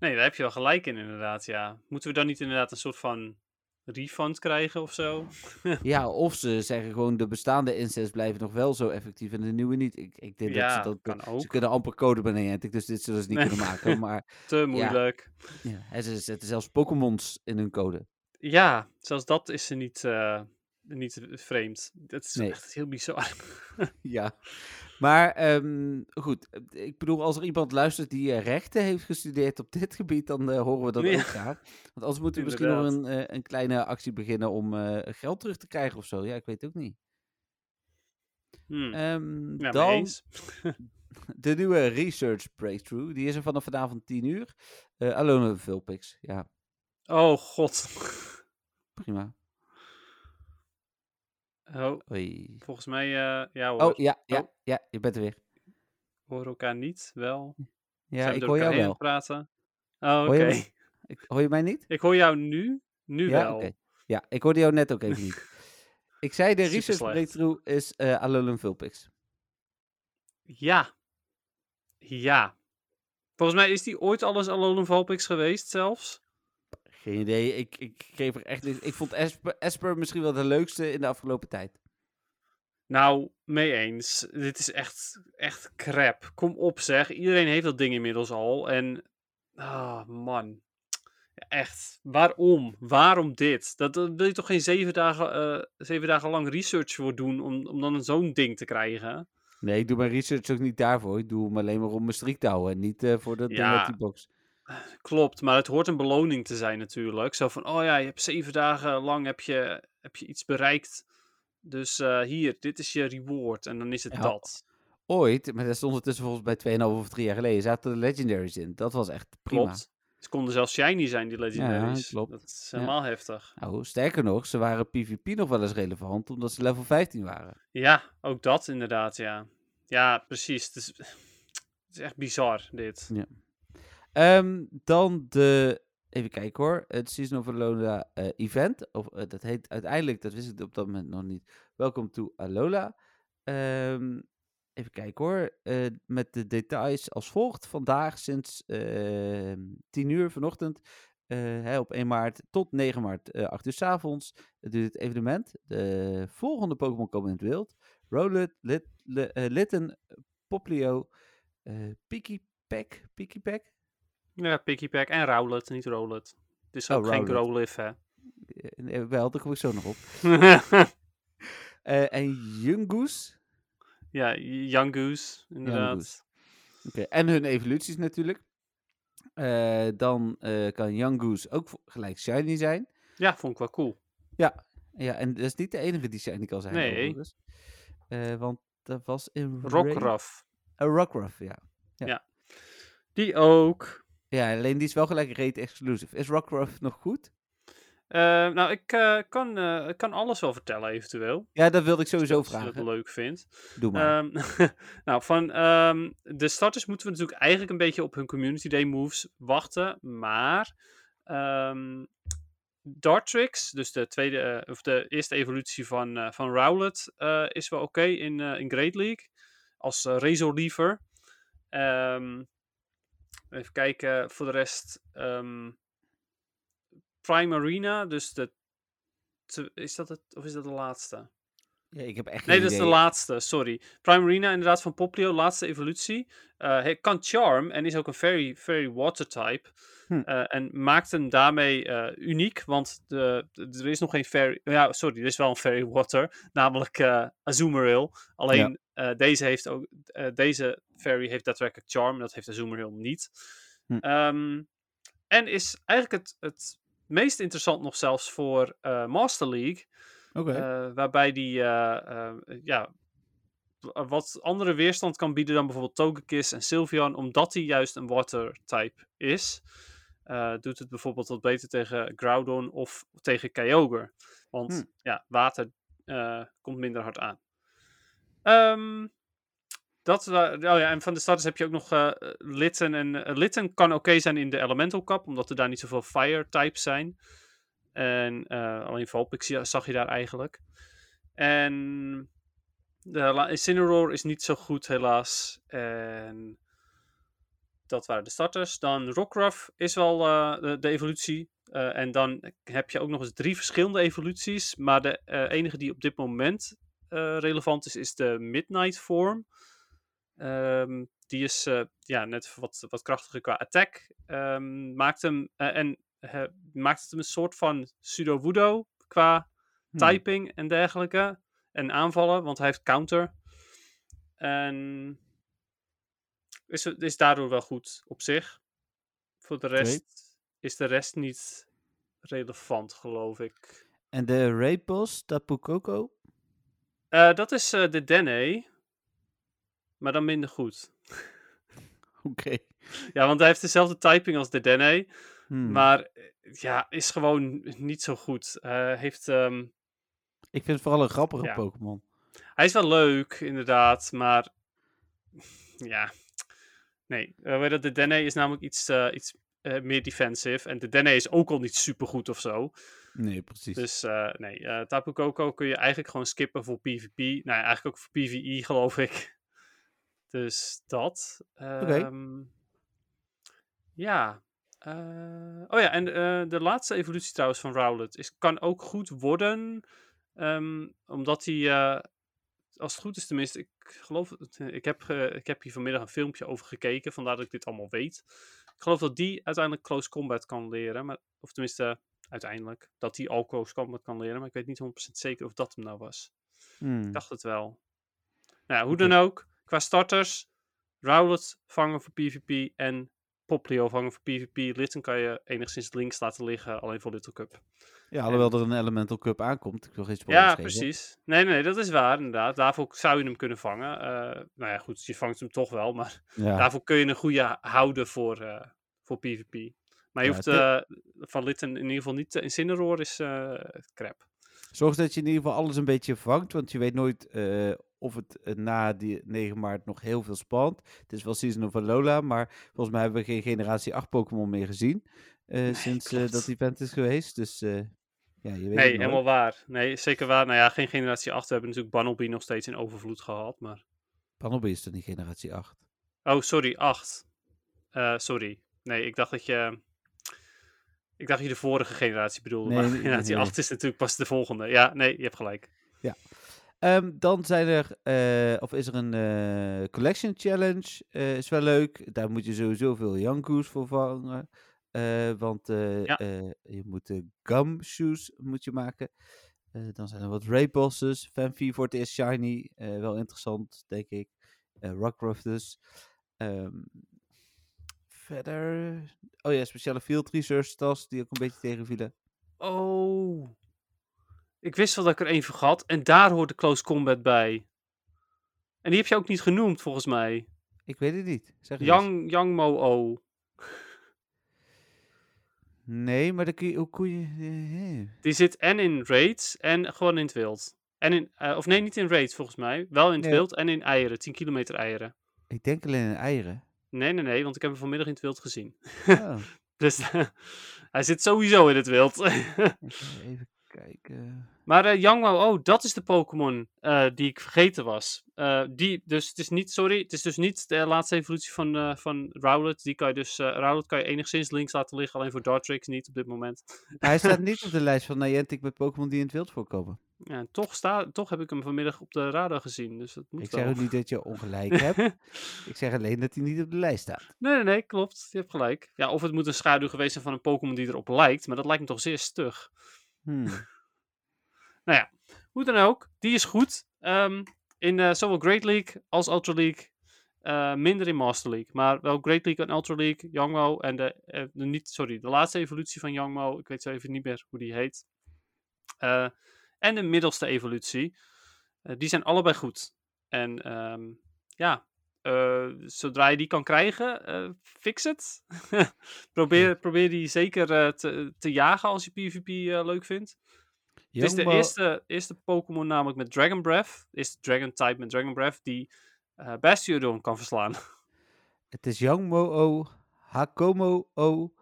Nee, daar heb je wel gelijk in, inderdaad. Ja. Moeten we dan niet inderdaad een soort van refund krijgen of zo? [laughs] Ja, of ze zeggen gewoon de bestaande instances blijven nog wel zo effectief en de nieuwe niet. Ik, ik denk dat ze dat... kan Ze ook. kunnen amper code Niantic, dus dit zullen ze niet Nee. kunnen maken. [laughs] Maar Te moeilijk. ja, hè, ze zetten zelfs Pokémons in hun code. Ja, zelfs dat is er niet, eh, niet vreemd. Dat is Nee. echt heel bizar. Ja. [laughs] Maar ehm, goed, eh, ik bedoel, als er iemand luistert die eh, rechten heeft gestudeerd op dit gebied, dan eh, horen we dat Ja. ook graag. Want anders moeten we misschien nog een, een kleine actie beginnen om geld terug te krijgen of zo. Ja, ik weet het ook niet. Hmm. Ja, mee dan [laughs] de nieuwe Research Breakthrough. Die is er vanaf vanavond 10 uur. Eh Alone Vulpix. Ja, Oh god. prima. Oh, Oei. volgens mij, eh, ja hoor. Oh, ja, ja, Oh. ja, je bent er weer. We horen elkaar niet, wel. Ja, Zijn we ik hoor jou wel. praten? Oh, oké. Hoor je mij? Ik, hoor je mij niet? Ik hoor jou nu, nu ja, wel. Ja, ik hoorde jou net ook even niet. [laughs] Ik zei de Super Research slecht. Breakthrough is eh Alolan Vulpix. Ja. Ja. Volgens mij is die ooit alles Alolan Vulpix geweest zelfs. Geen idee, ik, ik geef er echt. Ik vond Esper, Esper misschien wel de leukste in de afgelopen tijd. Nou, mee eens. Dit is echt, echt crap. Kom op zeg. Iedereen heeft dat ding inmiddels al. En, ah man. Echt. Waarom? Waarom dit? Dat, dat wil je toch geen zeven dagen, eh, zeven dagen lang research voor doen om, om dan zo'n ding te krijgen? Nee, ik doe mijn research ook niet daarvoor. Ik doe hem alleen maar om mijn streak te houden. En niet eh, voor dat ding met die box. Klopt, maar het hoort een beloning te zijn natuurlijk. Zo van, oh ja, je hebt zeven dagen lang heb je, heb je iets bereikt. Dus eh, hier, dit is je reward. En dan is het Ja, dat. Ooit, maar dat stond ondertussen volgens mij 2,5 of 3 jaar geleden, zaten de legendaries in. Dat was echt prima. Klopt. Ze konden zelfs shiny zijn, die legendaries. klopt. Dat is Ja. helemaal heftig. Nou, sterker nog, ze waren PvP nog wel eens relevant, omdat ze level 15 waren. Ja, ook dat inderdaad, ja. Ja, precies. Het is, het is echt bizar, dit. Ehm, dan de, even kijken hoor, het Season of Alola eh, event. Of, eh, dat heet uiteindelijk, dat wist ik op dat moment nog niet, Welcome to Alola. Ehm, even kijken hoor, eh, met de details als volgt. Vandaag sinds ehm 10 uur vanochtend, hè, op 1 maart tot 9 maart, eh 8 uur s avonds, duurt het evenement. De volgende Pokémon komen in het wild. Rowlet, Lit, Li- Litten, Poplio, eh Piki Pack, Piki Pack, Ja, Picky Pack en Rowlet, niet Rowlet. Het is Oh, ook geen Rowlet. Growlithe, hè. Eh, eh, wel, daar kom ik zo nog op. [laughs] Eh, en Yungoos. ja, Goose, inderdaad. Oké, En hun evoluties natuurlijk. Eh, dan eh, kan Goose ook gelijk shiny zijn. Ja, vond ik wel cool. Ja, en dat is niet de enige die shiny kan zijn. Nee. want dat was in Rockruff. Eh, Rockruff, ja. Die ook. Ja, alleen die is wel gelijk raid exclusive. Is Rockruff nog goed? Eh, nou, ik eh, kan, eh, kan alles wel vertellen eventueel. Ja, dat wilde ik sowieso Als je dat vragen. leuk vindt. Doe maar. Ehm, [laughs] nou, van ehm, de starters moeten we natuurlijk eigenlijk een beetje op hun Community Day moves wachten. Maar ehm Dartrix, dus de, tweede, eh, of de eerste evolutie van, van Rowlet, is wel oké in, in Great League. Als Razor Lever. Ehm, even kijken, voor de rest. ehm Prime Arena, dus de. Is dat het, of is dat de laatste? Ja, ik heb echt Nee, dat is de laatste, sorry. Prime Arena, inderdaad, van Poplio, laatste evolutie. Eh, hij kan Charm en is ook een very, very water type. Hm. Eh, en maakt hem daarmee eh, uniek, want de, de- er is nog geen fairy... Ja, sorry, er is wel een fairy water, namelijk Azumarill. Alleen deze, heeft ook, deze fairy heeft daadwerkelijk Charm, en dat heeft Azumarill niet. Hm. Ehm, en is eigenlijk het, het meest interessant nog zelfs voor Master League. Eh, waarbij die eh, eh, ja, wat andere weerstand kan bieden dan bijvoorbeeld Togekiss en Sylveon, omdat hij juist een water type is. doet het bijvoorbeeld wat beter tegen Groudon of tegen Kyogre. Want Hmm. ja, water komt minder hard aan. Ehm, dat, oh ja, en van de starters heb je ook nog Litten. En Litten kan oké zijn in de Elemental Cup, omdat er daar niet zoveel fire types zijn. En eh, alleen Vulpix zag je daar eigenlijk. En de Incineroar is niet zo goed helaas. En dat waren de starters. Dan Rockruff is wel eh, de, evolutie. Eh, en dan heb je ook nog eens drie verschillende evoluties. Maar de eh, enige die op dit moment relevant is, is de Midnight Form. Ehm, die is ja, net wat, wat krachtiger qua attack. Ehm, maakt hem, en eh, maakt het hem een soort van pseudo-wudo qua Hm. typing en dergelijke. En aanvallen, want hij heeft counter. En is, is daardoor wel goed op zich. Voor de rest is de rest niet relevant, geloof ik. En de raid boss, Tapu Koko? Eh, dat is eh, de Dene. Maar dan minder goed. [laughs] Oké. Ja, want hij heeft dezelfde typing als de Dene. Hmm. Maar eh, ja, is gewoon niet zo goed. Hij heeft, ehm, Ik vind het vooral een grappige Ja. Pokémon. hij is wel leuk, inderdaad. Maar ja, nee. Eh, je, de Dene is namelijk iets, eh, iets eh, meer defensive. En de Dene is ook al niet super goed of zo. Nee, precies. Dus eh, nee, eh Tapu Koko kun je eigenlijk gewoon skippen voor PvP. Nou, ja, eigenlijk ook voor PvE, geloof ik. Dus dat. Ehm, ja. Eh, oh ja, en eh, de laatste evolutie trouwens van Rowlet is, kan ook goed worden. ehm, omdat hij, eh, als het goed is tenminste, ik geloof, ik heb, ik heb hier vanmiddag een filmpje over gekeken, vandaar dat ik dit allemaal weet. Ik geloof dat die uiteindelijk close combat kan leren, maar, of tenminste uiteindelijk, dat hij al close combat kan leren, maar ik weet niet 100% zeker of dat hem nou was. Hmm. Ik dacht het wel. Nou, ja, hoe dan ook, qua starters, Rowlet vangen voor PvP en Poplio vangen voor PvP. Litten kan je enigszins links laten liggen, alleen voor Little Cup. Ja, alhoewel er een Elemental Cup aankomt. Ik wil geen spoilers Ja, geven. precies. Nee, nee, dat is waar inderdaad. Daarvoor zou je hem kunnen vangen. Eh, nou ja, goed, je vangt hem toch wel, maar [laughs] Ja. daarvoor kun je een goede houden voor, eh, voor PvP. Maar je Ja, hoeft eh, van Litten in ieder geval niet te Incineroar is crap. Zorg dat je in ieder geval alles een beetje vangt, want je weet nooit eh, of het eh, na die 9 maart nog heel veel spant. Het is wel Season of Alola, maar volgens mij hebben we geen generatie 8 Pokémon meer gezien eh, sinds dat event is geweest. Dus ja, je weet Nee, nooit. helemaal waar. Nee, zeker waar. Nou ja, geen generatie 8. We hebben natuurlijk Bunnelby nog steeds in overvloed gehad, maar... Bunnelby is toch niet generatie 8? Oh, sorry, 8. Eh, sorry. Nee, ik dacht dat je... Ik dacht je de vorige generatie bedoelde, Nee, maar nee, [laughs] generatie nee. 8 is natuurlijk pas de volgende. Ja, nee, je hebt gelijk. Ehm, dan zijn er, eh, of is er een eh, Collection Challenge. eh, is wel leuk. Daar moet je sowieso veel Yankoes voor vangen. want Ja. je moet de gumshoes moet je maken. Dan zijn er wat raid bosses. Fanfy voor het eerst shiny. wel interessant, denk ik. Eh Rockruff dus. Ehm, verder... Oh ja, speciale field research tas die ook een beetje tegenvielen. Oh. Ik wist wel dat ik er één vergat. En daar hoort de close combat bij. En die heb je ook niet genoemd, volgens mij. Ik weet het niet. Zeg. Yang, Yang Mo O. Nee, maar kun je... Hoe kun je... eh, eh. Die zit en in raids en gewoon in het wild. En in, eh, of nee, niet in raids volgens mij. Wel in het Nee. wild en in eieren. 10 kilometer eieren. Ik denk alleen in eieren. Nee, nee, nee, want ik heb hem vanmiddag in het wild gezien. Oh, [laughs] Dus [laughs] hij zit sowieso in het wild. [laughs] even kijken. maar Yangmo, oh, dat is de Pokémon eh, die ik vergeten was. Eh, die, dus het is niet, sorry, het is dus niet de laatste evolutie van, eh van Rowlet. Die kan je dus, Rowlet kan je enigszins links laten liggen, alleen voor Dartrix niet op dit moment. Hij staat niet op de lijst van Niantic met Pokémon die in het wild voorkomen. Ja, en toch, sta, toch heb ik hem vanmiddag op de radar gezien, dus dat moet Ik wel. zeg ook niet dat je ongelijk [laughs] hebt. Ik zeg alleen dat hij niet op de lijst staat. Nee, nee, nee, klopt. Je hebt gelijk. Ja, of het moet een schaduw geweest zijn van een Pokémon die erop lijkt, maar dat lijkt me toch zeer stug. Hmm. [laughs] Nou ja, hoe dan ook, die is goed. Ehm, in eh, zowel Great League als Ultra League. Eh, minder in Master League, maar wel Great League en Ultra League, Yangmo en de, eh, de niet, sorry, de laatste evolutie van Yangmo, ik weet zo even niet meer hoe die heet. Eh, en de middelste evolutie, Eh, die zijn allebei goed. En ehm, ja, eh, zodra je die kan krijgen, eh, fix het. [laughs] probeer, probeer die zeker te, te jagen als je PvP leuk vindt. Het is de eerste, eerste Pokémon namelijk met Dragon Breath. Is de Dragon type met Dragon Breath die eh Bastiodon kan verslaan. [laughs] Het is Yangmo-O, Hakomo-O,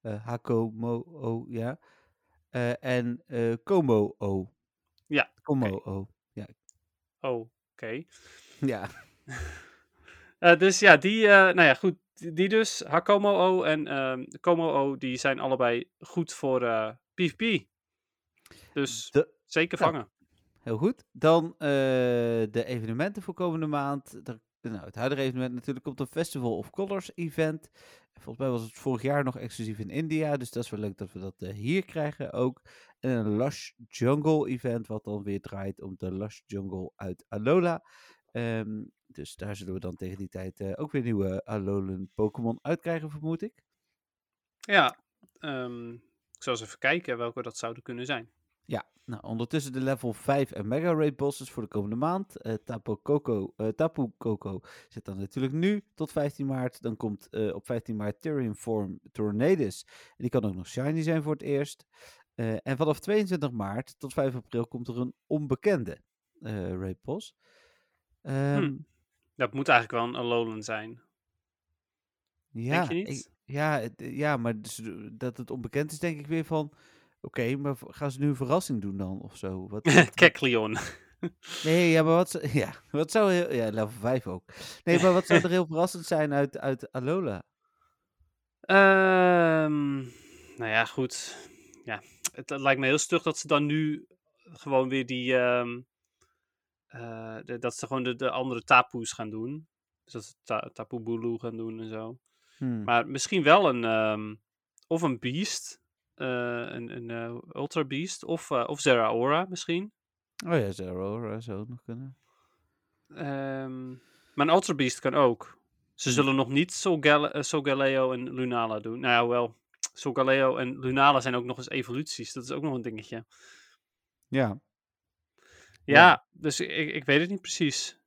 eh Hakomo-O, ja. Eh, en eh Komo-O. Ja, Komo-O. Oh, oké. Ja. [laughs] [laughs] Eh, dus ja, die, nou ja, goed. Die dus, Hakomo-O en ehm Komo-O, die zijn allebei goed voor PvP. Dus De- zeker vangen. Heel goed. Dan eh, de evenementen voor komende maand. Er, nou, het huidige evenement natuurlijk komt een Festival of Colors event. Volgens mij was het vorig jaar nog exclusief in India. Dus dat is wel leuk dat we dat eh, hier krijgen ook. En een Lush Jungle event. Wat dan weer draait om de Lush Jungle uit Alola. Ehm, dus daar zullen we dan tegen die tijd eh, ook weer nieuwe Alolan Pokémon uitkrijgen, vermoed ik. Ja, ehm, ik zal eens even kijken welke dat zouden kunnen zijn. Ja, nou, ondertussen de level 5 en Mega Raid bosses voor de komende maand. Eh Tapu, Koko, eh, Tapu Koko zit dan natuurlijk nu tot 15 maart. Dan komt eh, op 15 maart Tyrion Form Tornadus. En die kan ook nog shiny zijn voor het eerst. En vanaf 22 maart tot 5 april komt er een onbekende Raid boss. Ehm, Dat moet eigenlijk wel een Alolan zijn. Ja, je niet? ik- ja, ja, maar dus, dat het onbekend is, denk ik weer van. Oké, maar gaan ze nu een verrassing doen dan of zo? Wat, wat- [laughs] Kekleon. [laughs] Nee, ja, maar wat, [laughs] ja, wat zou heel, ja, level 5 ook. Nee, maar wat zou er heel verrassend zijn uit, uit Alola? Ehm, nou ja, goed. Ja, het, het lijkt me heel stug dat ze dan nu gewoon weer die. ehm, eh, de- dat ze gewoon de, de andere tapoes gaan doen. Dus dat ze ta Tapu Bulu gaan doen en zo. Hmm. Maar misschien wel een. ehm, of een Beast. Eh, een een eh, Ultra Beast. Of, eh of Zeraora misschien. Oh ja, Zero zou ook nog kunnen. Ehm, maar een Ultra Beast kan ook. Ze Hm. zullen nog niet Solgale- Solgaleo en Lunala doen. Nou ja, wel. Solgaleo en Lunala zijn ook nog eens evoluties. Dat is ook nog een dingetje. Ja, Ja, Ja. dus ik, ik weet het niet precies.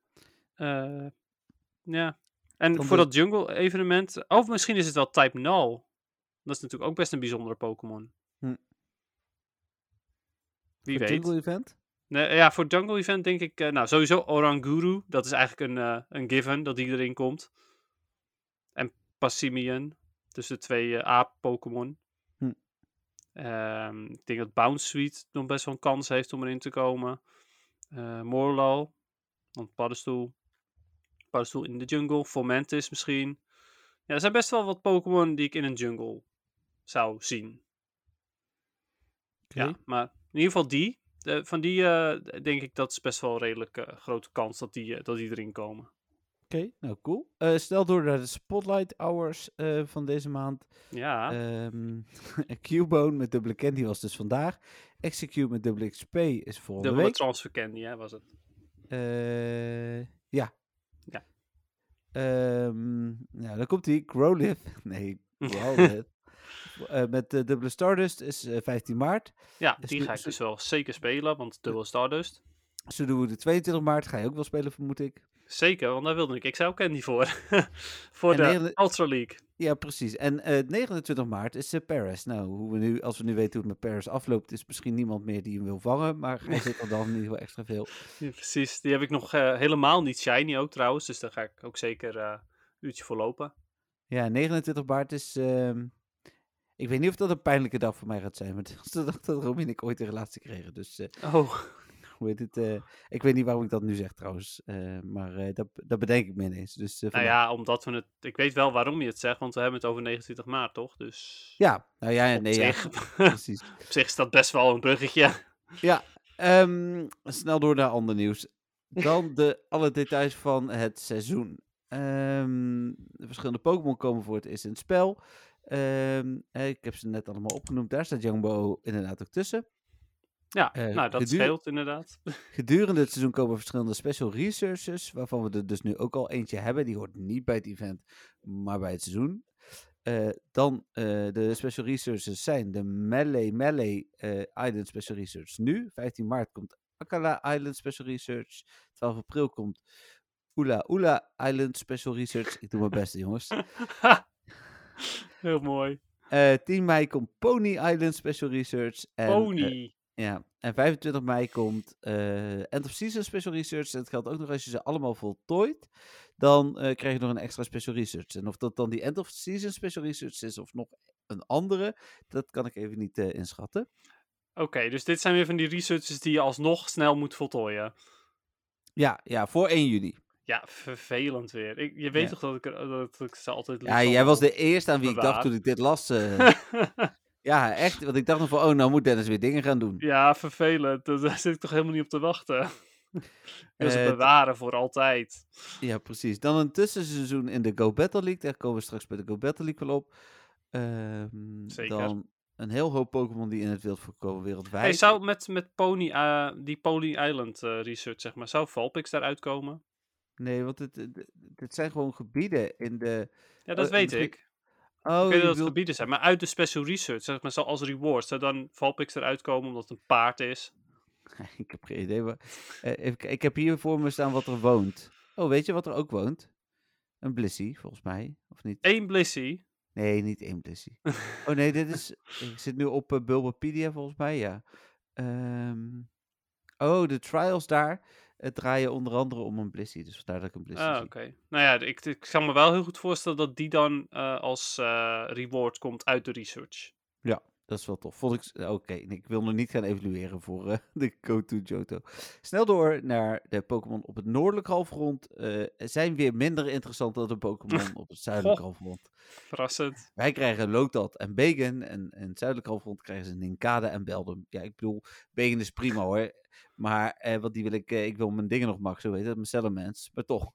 Ja. En voor dat jungle evenement. Of misschien is het wel Type Null. Dat is natuurlijk ook best een bijzondere Pokémon. Hm. Wie voor weet. Jungle Event. Nee, ja, voor jungle event denk ik, eh, nou sowieso Oranguru. Dat is eigenlijk een, eh, een given dat die erin komt. En Passimian. Dus de twee eh, aap-Pokémon. Hm. Ehm, ik denk dat Bounce Suite nog best wel een kans heeft om erin te komen. Morlo. Want paddenstoel. Paddenstoel in de jungle. Fomantis misschien. Ja, er zijn best wel wat Pokémon die ik in een jungle zou zien. Ja, maar in ieder geval die. eh, van die eh, denk ik dat is best wel een redelijk eh, grote kans dat die, eh, dat die erin komen. Oké, nou cool. Stel door naar de Spotlight Hours van deze maand. Ja, Ehm [laughs] Cubone met dubbele candy was dus vandaag. Execute met dubbele XP is volgende dubbele week. transfer candy hè, was het. Eh, ja. Ja. Ehm ja, dan komt hij. Growlithe. [laughs] Nee, [laughs] Growlithe. Eh, met de dubbele Stardust is eh, 15 maart. Ja, Dus die ga ik dus wel zeker spelen, want dubbel Stardust. Zo doen we de 22 maart. Ga je ook wel spelen, vermoed ik. Zeker, want daar wilde ik. Ik zou Candy voor. [laughs] voor En de negen- Ultra League. Ja, precies. En eh 29 maart is uh, Paris. Nou, hoe we nu, als we nu weten hoe het met Paris afloopt, is misschien niemand meer die hem wil vangen. Maar hij zit er dan in ieder geval extra veel. [laughs] Ja, precies, die heb ik nog eh, helemaal niet shiny ook trouwens. Dus daar ga ik ook zeker eh, een uurtje voor lopen. Ja, 29 maart is. ehm, ik weet niet of dat een pijnlijke dag voor mij gaat zijn. Maar het was de dag dat Romy en ik ooit een relatie kregen. Dus eh, Oh, [laughs] hoe heet het? eh, ik weet niet waarom ik dat nu zeg trouwens. eh, maar dat, dat bedenk ik me ineens. Dus, nou ja, omdat we het... Ik weet wel waarom je het zegt, want we hebben het over 29 maart, toch? Dus Ja, nou ja, nee, ja, [laughs] precies. op zich is dat best wel een bruggetje. Ja, ehm, snel door naar ander nieuws. Dan de [laughs] alle details van het seizoen. Ehm, de verschillende Pokémon komen voor het eerst in het spel. Ehm, eh, ik heb ze net allemaal opgenoemd. Daar staat Jumbo inderdaad ook tussen. Ja, Eh, nou dat scheelt inderdaad. [laughs] Gedurende het seizoen komen verschillende special researches, waarvan we er dus nu ook al eentje hebben. Die hoort niet bij het event, maar bij het seizoen. Eh, dan de special researches zijn de Melee Melee Island Special Research nu. 15 maart komt Akala Island Special Research. 12 april komt Oela Oela Island Special Research. Ik doe mijn best, jongens. [laughs] [laughs] Heel mooi. Eh 10 mei komt Pony Island Special Research. En, eh, Pony. ja, en 25 mei komt eh, End of Season Special Research. En dat geldt ook nog als je ze allemaal voltooit. Dan eh, krijg je nog een extra Special Research. En of dat dan die End of Season Special Research is of nog een andere, dat kan ik even niet eh, inschatten. Oké, dus dit zijn weer van die researches die je alsnog snel moet voltooien. Ja, ja, voor 1 juli. Ja, vervelend weer. Ik, je weet Ja. toch dat ik, dat ik ze altijd Ja, jij was de eerste aan wie ik dacht toen ik dit las. eh. [laughs] ja, echt. Want ik dacht nog van, oh, nou moet Dennis weer dingen gaan doen. Ja, vervelend. Daar zit ik toch helemaal niet op te wachten. [laughs] En ze Eh, bewaren voor altijd. Ja, precies. Dan een tussenseizoen in de Go Battle League. Daar komen we straks bij de Go Battle League wel op. Ehm, Zeker. Dan een heel hoop Pokémon die in het wild voorkomen wereldwijd. Zou met, met Pony, eh, die Pony Island research, zeg maar, zou Valpix daaruit komen? Nee, want het, het, het zijn gewoon gebieden in de... Ja, dat Oh, weet ik. Oh, ik weet dat het gebieden zijn, maar uit de special research, zeg maar, zoals reward, zou dan Valpix eruit komen omdat het een paard is? [laughs] ik heb geen idee. Maar, eh, ik heb hier voor me staan wat er woont. Oh, weet je wat er ook woont? Een Blissey, volgens mij. Of niet? Eén Blissey. Nee, niet één Blissey. [laughs] oh nee, dit is... Ik zit nu op uh, Bulbapedia, volgens mij, ja. Ehm, oh, de trials daar eh, draaien onder andere om een Blissey. Dus vandaar dat ik een Blissey Ah, oké. Nou ja, ik, ik kan me wel heel goed voorstellen dat die dan eh, als eh, reward komt uit de research. Dat is wel tof. Vond ik... s- Oké, ik wil nog niet gaan evalueren voor eh, [laughs] de Go-To Johto. Snel door naar de Pokémon op het noordelijk halfrond. eh zijn weer minder interessant dan de Pokémon [laughs] op het zuidelijk Goh. halfrond. Verrassend. Wij krijgen Lotat en Bacon. En in het zuidelijk halfrond krijgen ze Ninkade en Beldum. Ja, ik bedoel, Bacon is prima hoor. Maar eh, wat die wil ik... eh, ik wil mijn dingen nog maxen, weet je. Mijn Salamence. Maar toch.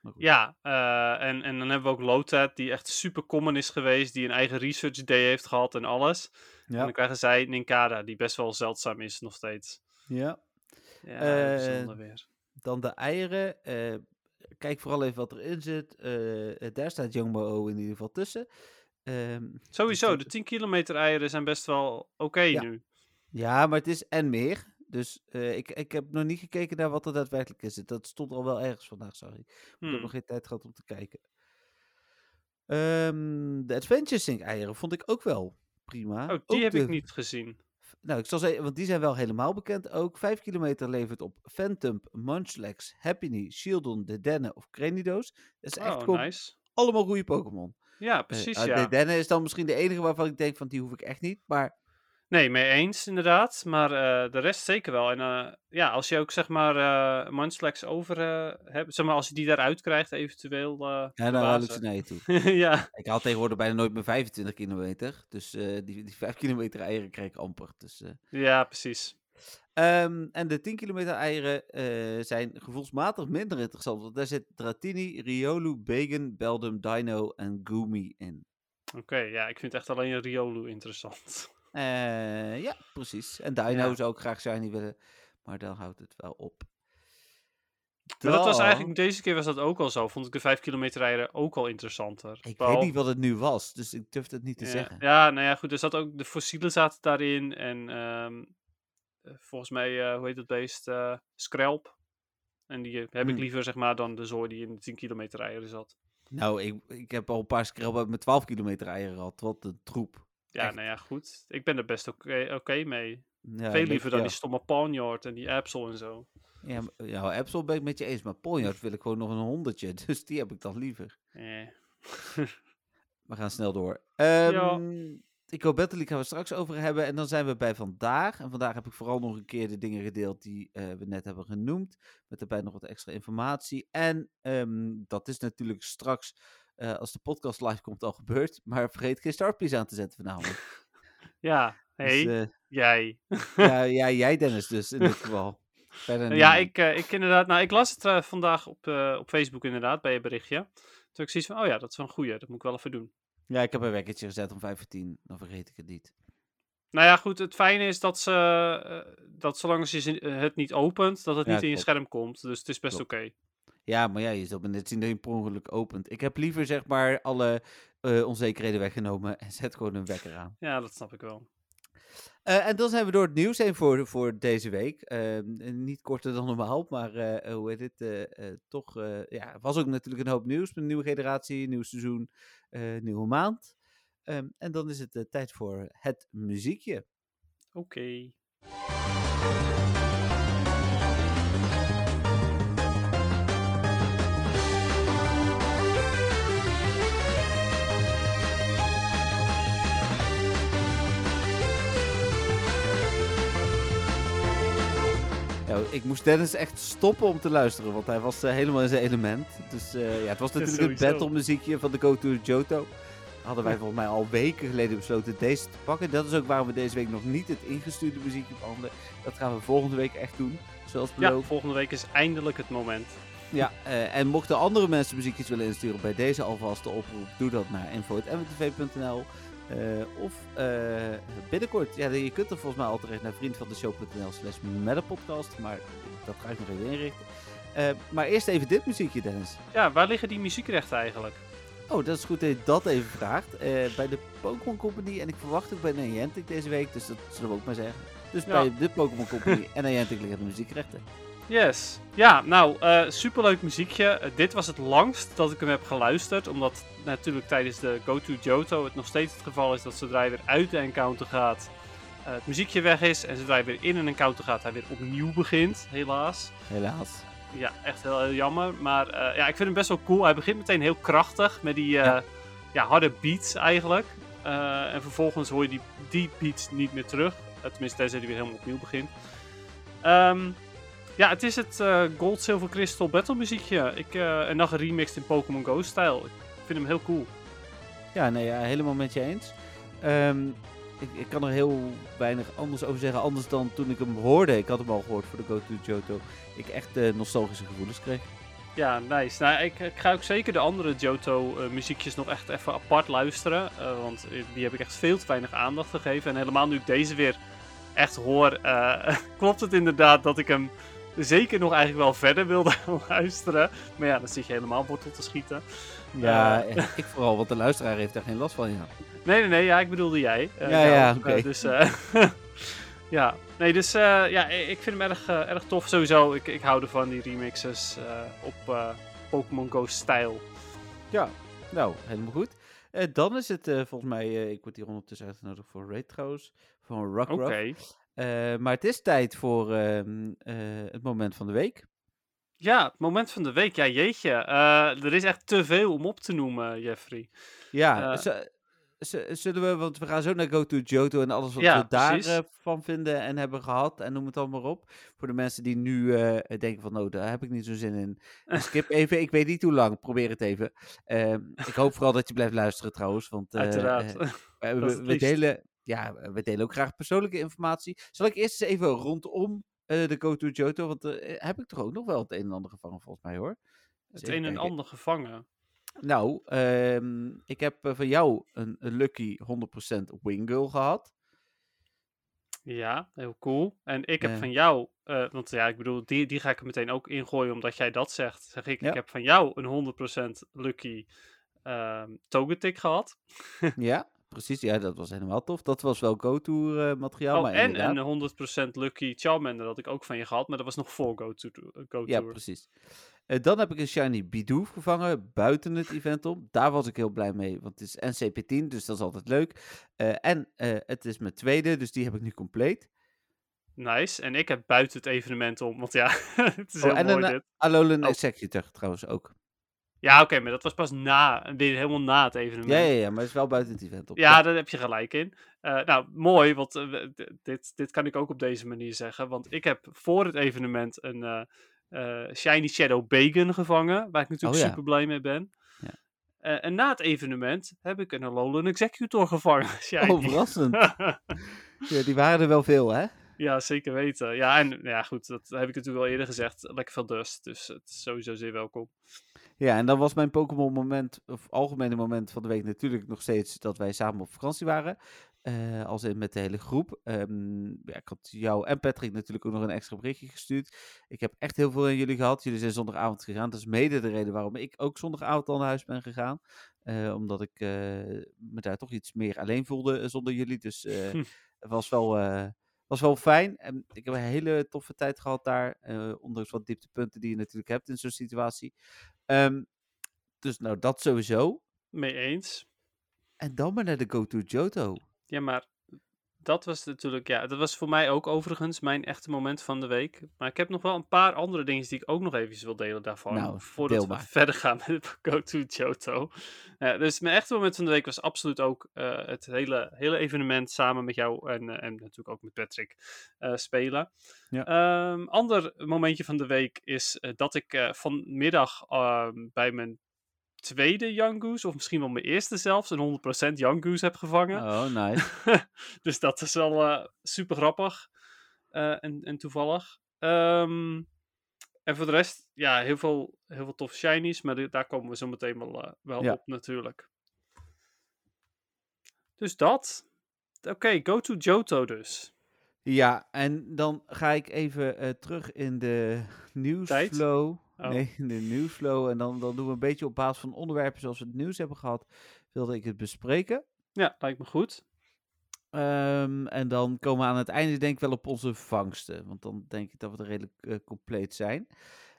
Maar. Ja, eh, en, en dan hebben we ook Lotat, die echt super common is geweest, die een eigen research day heeft gehad en alles. En dan krijgen zij Ninkada, die best wel zeldzaam is nog steeds. ja. Ja, bijzonder weer. Dan de eieren. kijk vooral even wat erin zit. Daar staat Jongbo in ieder geval tussen. Ehm, Sowieso, dat- de 10 kilometer eieren zijn best wel oké Ja. nu. ja, maar het is en meer. Dus eh, ik, ik heb nog niet gekeken naar wat er daadwerkelijk is. Dat stond al wel ergens vandaag, sorry. Ik heb Hmm. nog geen tijd gehad om te kijken. Ehm, de Adventure Sync eieren vond ik ook wel prima. Oh, die Ook heb de- ik niet gezien. Nou, ik zal zeggen, want die zijn wel helemaal bekend ook. 5 kilometer levert op Phantom, Munchlax, Happiny, Shieldon, Dedenne of Cranidos. Dat is echt Oh, nice. allemaal goede Pokémon. Ja, Eh, precies, ah, ja. Dedenne is dan misschien de enige waarvan ik denk van die hoef ik echt niet. Maar Nee, mee eens inderdaad. Maar eh, de rest zeker wel. En eh, ja, als je ook zeg maar Munchlax over hebt, zeg maar als je die daaruit krijgt eventueel. ja, dan haal ik ze. naar je toe. [laughs] ja, Ik haal tegenwoordig bijna nooit meer 25 kilometer. Dus die, die 5 kilometer eieren krijg ik amper. Dus, ja, precies. Ehm, en de 10 kilometer eieren zijn gevoelsmatig minder interessant. Want daar zit Dratini, Riolu, Bacon, Beldum, Dino en Goomy in. Oké, ja, ik vind echt alleen Riolu interessant. Eh, ja, precies. En Dino Ja. zou ik graag shiny willen, maar dan houdt het wel op. Maar dat was eigenlijk, deze keer was dat ook al zo. Vond ik de 5 kilometer rijden ook al interessanter. Ik weet niet wat het nu was, dus ik durf het niet te ja, zeggen. Ja, nou ja, goed. Er zat ook, de fossielen zaten daarin. En ehm, eh, volgens mij, eh, hoe heet het beest? Skrelp. En die heb ik Hmm. liever, zeg maar, dan de zooi die in de 10 kilometer rijden zat. Nou, ik, ik heb al een paar skrelben met 12 kilometer eieren gehad. Wat een troep. Ja, Echt. nou ja, goed. Ik ben er best oké oké mee. Ja, Veel liever dan ja. die stomme Ponyard en die Absol en zo. Ja, maar- ja, Absol ben ik met je eens, maar Ponjard wil ik gewoon nog een honderdje. [laughs] Dus die heb ik dan liever. Eh. We gaan snel door. Ik hoop Battle League gaan we straks over hebben. En dan zijn we bij vandaag. En vandaag heb ik vooral nog een keer de dingen gedeeld die eh, we net hebben genoemd. Met daarbij nog wat extra informatie. En ehm, dat is natuurlijk straks, eh, als de podcast live komt, al gebeurd. Maar vergeet geen startpiece aan te zetten vanavond. [laughs] Ja, hey, Dus, eh, jij. [laughs] ja, ja, jij Dennis dus, in dit [laughs] geval. Verder ja, ik, eh, ik inderdaad. Nou, ik las het vandaag op, op Facebook inderdaad, bij je berichtje. Toen ik zoiets van, oh ja, dat is wel een goeie, dat moet ik wel even doen. Ja, ik heb een wekkertje gezet om 5 voor 10. Dan vergeet ik het niet. Nou ja, goed, het fijne is dat ze, dat zolang ze- het niet opent, dat het Ja, niet in je scherm komt. Dus het is best oké. Ja, maar ja, je zult me net zien dat je per ongeluk opent. Ik heb liever zeg maar alle eh, onzekerheden weggenomen en zet gewoon een wekker aan. Ja, dat snap ik wel. Eh, en dan zijn we door het nieuws heen voor, voor deze week. Ehm, niet korter dan normaal, maar eh, hoe heet het? eh, toch, ja, was ook natuurlijk een hoop nieuws. Met een nieuwe generatie, nieuw seizoen, nieuwe maand. Ehm, en dan is het tijd voor het muziekje. Oké. Ja, ik moest Dennis echt stoppen om te luisteren, want hij was eh, helemaal in zijn element. Dus eh, ja, het was natuurlijk het battle muziekje van de Go To Johto. Hadden wij volgens mij al weken geleden besloten deze te pakken. Dat is ook waarom we deze week nog niet het ingestuurde muziekje behandelen. Dat gaan we volgende week echt doen, zoals Ja, beloofd. volgende week is eindelijk het moment. Ja, eh, en mochten andere mensen muziekjes willen insturen bij deze alvast de oproep, doe dat naar info.mwtv.nl. eh of eh, binnenkort, ja, je kunt er volgens mij al terecht naar vriendvandeshow.nl slash metalpodcast, maar dat ga ik nog even inrichten. Eh, maar eerst even dit muziekje, Dennis. Ja, waar liggen die muziekrechten eigenlijk? Oh, dat is goed dat je dat even vraagt. Bij de Pokémon Company, en ik verwacht ook bij Niantic deze week, dus dat zullen we ook maar zeggen. Dus Ja. bij de Pokémon Company en Niantic liggen de muziekrechten. Yes. Ja, nou, eh, superleuk muziekje. Eh, dit was het langst dat ik hem heb geluisterd. Omdat natuurlijk tijdens de Go To Johto het nog steeds het geval is dat zodra je weer uit de encounter gaat, eh, het muziekje weg is. En zodra je weer in een encounter gaat, hij weer opnieuw begint, helaas. Helaas. Ja, echt heel, heel jammer. Maar ja, ik vind hem best wel cool. Hij begint meteen heel krachtig met die Ja. ja. harde beats eigenlijk. En vervolgens hoor je die, die beats niet meer terug. Tenminste, tenzij die weer helemaal opnieuw begint. Ehm, ja, het is het eh, Gold, Silver, Crystal Battle muziekje. Ik, eh, en dan geremixed in Pokémon Go stijl. Ik vind hem heel cool. Ja, nee, ja, helemaal met je eens. Ehm, ik, ik kan er heel weinig anders over zeggen, anders dan toen ik hem hoorde. Ik had hem al gehoord voor de Go To Johto. Ik echt eh, nostalgische gevoelens kreeg. Ja, nice. Nou, ik, ik ga ook zeker de andere Johto eh, muziekjes nog echt even apart luisteren. want die heb ik echt veel te weinig aandacht gegeven. En helemaal nu ik deze weer echt hoor, [laughs] klopt het inderdaad dat ik hem zeker nog eigenlijk wel verder wilde [laughs] luisteren. Maar ja, dan zit je helemaal wortel te schieten. Ja, Eh. eh, ik vooral, want de luisteraar heeft daar geen last van. Ja. Nee, nee, nee, ja, ik bedoelde jij. Eh, Ja, ja, oké. dus, [laughs] ja, nee, dus ja, ik vind hem erg, erg tof sowieso. Ik, ik hou ervan, die remixes op Pokémon Go stijl. ja, nou, helemaal goed. Dan is het volgens mij, ik word hier ondertussen uitgenodigd voor trouwens, van Rock Oké. Eh, maar het is tijd voor ehm, eh, het moment van de week. Ja, het moment van de week. Ja, jeetje. eh, er is echt te veel om op te noemen, Jeffrey. Ja, zullen we, want we gaan zo naar Go To Johto en alles wat Ja, we daar precies. eh, van vinden en hebben gehad en noem het allemaal op. Voor de mensen die nu denken van, nou, daar heb ik niet zo'n zin in. Skip [laughs] even, ik weet niet hoe lang, probeer het even. Ehm, ik hoop vooral dat je blijft luisteren trouwens, want Uiteraard. [laughs] we, we, delen, ja, we delen ook graag persoonlijke informatie. Zal ik eerst eens even rondom eh, de Go To Johto, want eh, heb ik toch ook nog wel het een en ander gevangen volgens mij hoor. Dus het een en ander gevangen. Nou, ehm, ik heb eh, van jou een, een lucky 100% Wingirl gehad. Ja, heel cool. En ik heb Eh. van jou, eh, want ja, ik bedoel, die, die ga ik er meteen ook ingooien omdat jij dat zegt. Zeg ik, Ja. ik heb van jou een 100% lucky ehm Togetic gehad. Ja, [laughs] precies. Ja, dat was helemaal tof. Dat was wel go-to eh, materiaal. Oh, maar en inderdaad. een 100% lucky Charmander had ik ook van je gehad, maar dat was nog voor Go-To. Go Ja, precies. Eh, dan heb ik een Shiny Bidoof gevangen buiten het event om. Daar was ik heel blij mee, want het is NCP10, dus dat is altijd leuk. Eh, en het is mijn tweede, dus die heb ik nu compleet. Nice. En ik heb buiten het evenement om, want ja, [laughs] het is Oh, heel en mooi een dit. Alolan Oh. Executor trouwens ook. Ja, oké, maar dat was pas na, helemaal na het evenement. Ja, ja, ja, maar het is wel buiten het event om. Ja, daar heb je gelijk in. Eh, nou, mooi, want eh, dit, dit kan ik ook op deze manier zeggen. Want ik heb voor het evenement een eh, Shiny Shadow Bacon gevangen, waar ik natuurlijk Oh ja. super blij mee ben. Ja. En na het evenement heb ik een Alolan Executor gevangen. [laughs] Shiny. Oh, verrassend. [laughs] Ja, die waren er wel veel, hè? Ja, zeker weten. Ja, en ja, goed, dat heb ik natuurlijk al eerder gezegd. Lekker veel dust, dus het is sowieso zeer welkom. Ja, en dan was mijn Pokémon moment, of algemene moment van de week natuurlijk nog steeds dat wij samen op vakantie waren. Eh, als in met de hele groep. Ehm, ja, ik had jou en Patrick natuurlijk ook nog een extra berichtje gestuurd. Ik heb echt heel veel aan jullie gehad. Jullie zijn zondagavond gegaan. Dat is mede de reden waarom ik ook zondagavond al naar huis ben gegaan. Eh, omdat ik eh, me daar toch iets meer alleen voelde zonder jullie. Dus Hm. [laughs] het was wel, was wel fijn. En ik heb een hele toffe tijd gehad daar. eh, ondanks wat dieptepunten die je natuurlijk hebt in zo'n situatie. Ehm, dus nou, dat sowieso. Mee eens. En dan maar naar de Go-To Johto. Ja, maar dat was natuurlijk, ja, dat was voor mij ook overigens mijn echte moment van de week. Maar ik heb nog wel een paar andere dingen die ik ook nog even wil delen daarvan. Nou, voordat we verder gaan met [laughs] Go-To Johto. Ja, dus mijn echte moment van de week was absoluut ook eh, het hele, hele evenement samen met jou en, eh, en natuurlijk ook met Patrick eh, spelen. Ja. Ehm, ander momentje van de week is dat ik vanmiddag ehm, bij mijn tweede Young Goose, of misschien wel mijn eerste zelfs, een 100% Young Goose heb gevangen. Oh, nice. [laughs] dus dat is wel eh, super grappig eh, en, en toevallig. Ehm, en voor de rest, ja, heel veel, heel veel toffe shinies, maar daar komen we zo meteen wel, eh, wel Ja. op natuurlijk. Dus dat. Oké, go to Johto dus. Ja, en dan ga ik even terug in de nieuwsflow. Oh. Nee, de nieuwsflow. En dan, dan doen we een beetje op basis van onderwerpen zoals we het nieuws hebben gehad. Wilde ik het bespreken. Ja, lijkt me goed. Ehm, en dan komen we aan het einde denk ik wel op onze vangsten. Want dan denk ik dat we er redelijk eh, compleet zijn.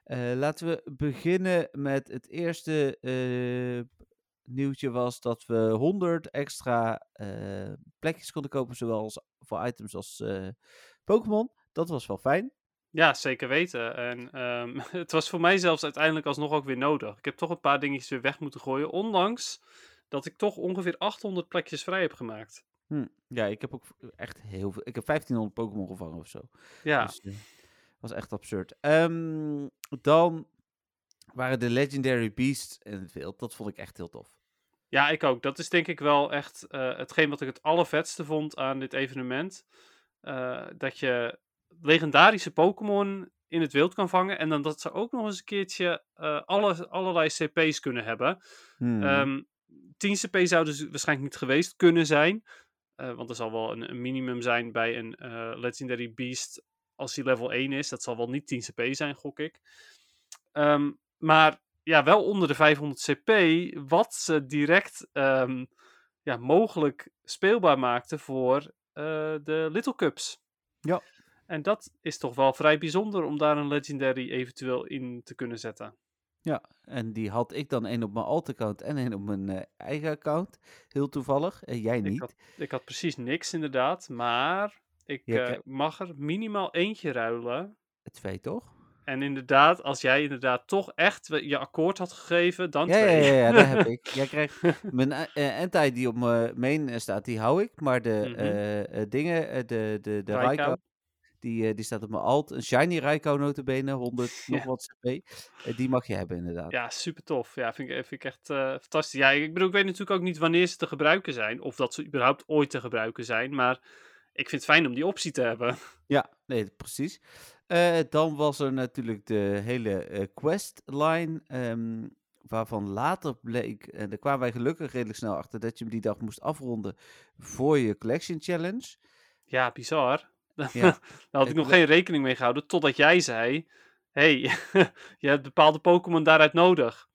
Eh, laten we beginnen met het eerste eh, nieuwtje was dat we 100 extra plekjes konden kopen. Zowel als voor items als Pokémon. Dat was wel fijn. Ja, zeker weten. En ehm, [laughs] het was voor mij zelfs uiteindelijk alsnog ook weer nodig. Ik heb toch een paar dingetjes weer weg moeten gooien. Ondanks dat ik toch ongeveer 800 plekjes vrij heb gemaakt. Hm, Ja, ik heb ook echt heel veel. Ik heb 1500 Pokémon gevangen of zo. Ja, Dus, eh, was echt absurd. Ehm, dan waren de Legendary Beasts in het wild. Dat vond ik echt heel tof. Ja, ik ook. Dat is denk ik wel echt eh, hetgeen wat ik het allervetste vond aan dit evenement. Eh, dat je legendarische Pokémon in het wild kan vangen. En dan dat ze ook nog eens een keertje eh, alle, allerlei CP's kunnen hebben. Hmm. Ehm 10 CP zouden ze waarschijnlijk niet geweest kunnen zijn. Eh, want er zal wel een, een minimum zijn bij een eh, Legendary Beast als hij level 1 is. Dat zal wel niet 10 CP zijn, gok ik. Ehm, maar ja, wel onder de 500 CP, wat ze direct ehm, ja, mogelijk speelbaar maakte voor de Little Cups. Ja. En dat is toch wel vrij bijzonder om daar een Legendary eventueel in te kunnen zetten. Ja, en die had ik dan één op mijn alt-account en één op mijn eh, eigen account. Heel toevallig. En jij niet. had- Ik had precies niks inderdaad, maar ik eh, mag er minimaal eentje ruilen. Twee, toch? En inderdaad, als jij inderdaad toch echt je akkoord had gegeven, dan Ja, ja, twee. ja, ja, dat heb ik. [laughs] Jij krijgt mijn anti die op mijn main staat, die hou ik. Maar de Mhm. dingen, de, de, de. Die, eh, die staat op mijn alt. Een shiny Raikou notabene, 100 [laughs] nog wat CP. Eh, die mag je hebben inderdaad. Ja, super tof. Ja, vind ik, vind ik echt eh, fantastisch. Ja, ik bedoel, ik weet natuurlijk ook niet wanneer ze te gebruiken zijn. Of dat ze überhaupt ooit te gebruiken zijn. Maar ik vind het fijn om die optie te hebben. [laughs] Ja, nee, precies. Eh, dan was er natuurlijk de hele eh, questline, ehm, waarvan later bleek, en daar kwamen wij gelukkig redelijk snel achter, dat je hem die dag moest afronden voor je Collection Challenge. Ja, bizar. [laughs] Daar Ja. had ik nog geen rekening mee gehouden, totdat jij zei... hey, [laughs] je hebt bepaalde Pokémon daaruit nodig.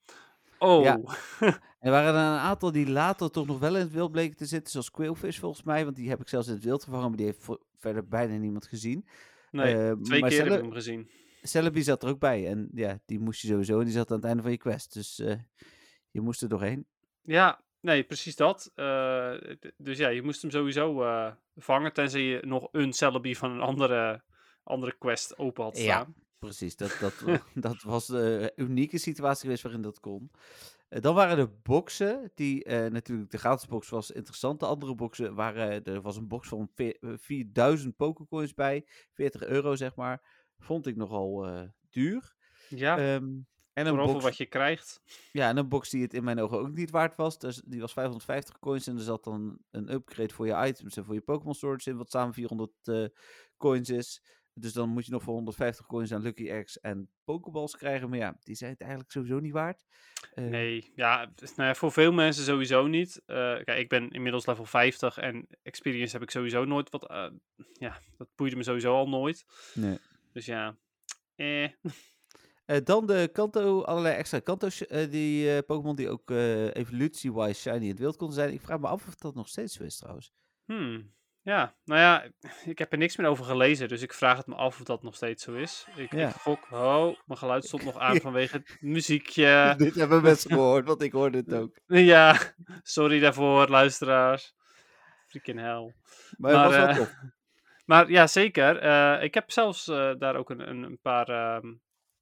Oh, Ja. [laughs] Er waren er een aantal die later toch nog wel in het wild bleken te zitten, zoals Quillfish volgens mij, want die heb ik zelfs in het wild vervangen, maar die heeft verder bijna niemand gezien. nee, Eh, twee maar keer heb ik hem gezien. Celebi zat er ook bij en ja, die moest je sowieso en die zat aan het einde van je quest, dus eh, je moest er doorheen. Ja, nee, precies dat. Eh, dus ja, je moest hem sowieso eh, vangen, tenzij je nog een Celebi van een andere, andere quest open had Ja. staan. Precies, dat, dat, [laughs] [laughs] dat was de unieke situatie geweest waarin dat kon. Eh, dan waren er boxen, die eh, natuurlijk de gratis box was interessant. De andere boxen waren, er was een box van veer- eh, 4000 pokercoins bij, 40 euro zeg maar. Vond ik nogal eh, duur. Ja, Ehm, en een box, wat je krijgt. ja, en een box die het in mijn ogen ook niet waard was. Dus die was 550 coins en er zat dan een upgrade voor je items en voor je Pokémon storage in, wat samen 400 eh, coins is. Dus dan moet je nog voor 150 coins aan Lucky Eggs en Pokeballs krijgen. Maar ja, die zijn het eigenlijk sowieso niet waard. Eh, Nee, ja, nou ja, voor veel mensen sowieso niet. Eh, kijk, ik ben inmiddels level 50 en experience heb ik sowieso nooit wat. ja, dat boeide me sowieso al nooit. nee. Dus ja, eh. [laughs] Eh, dan de Kanto, allerlei extra Kanto's, eh, die eh, Pokémon die ook evolutie-wise shiny in het wild konden zijn. Ik vraag me af of dat nog steeds zo is trouwens. Hmm. Ja, nou ja, ik heb er niks meer over gelezen, dus ik vraag het me af of dat nog steeds zo is. Ik, Ja. ik gok, oh, mijn geluid stond nog aan [laughs] vanwege het muziekje. [laughs] Dit hebben mensen gehoord, want ik hoorde het ook. [laughs] Ja, sorry daarvoor, luisteraars. Freaking hell. Maar, Maar, was. Maar ja, zeker. Ik heb zelfs daar ook een, een, een paar, ehm,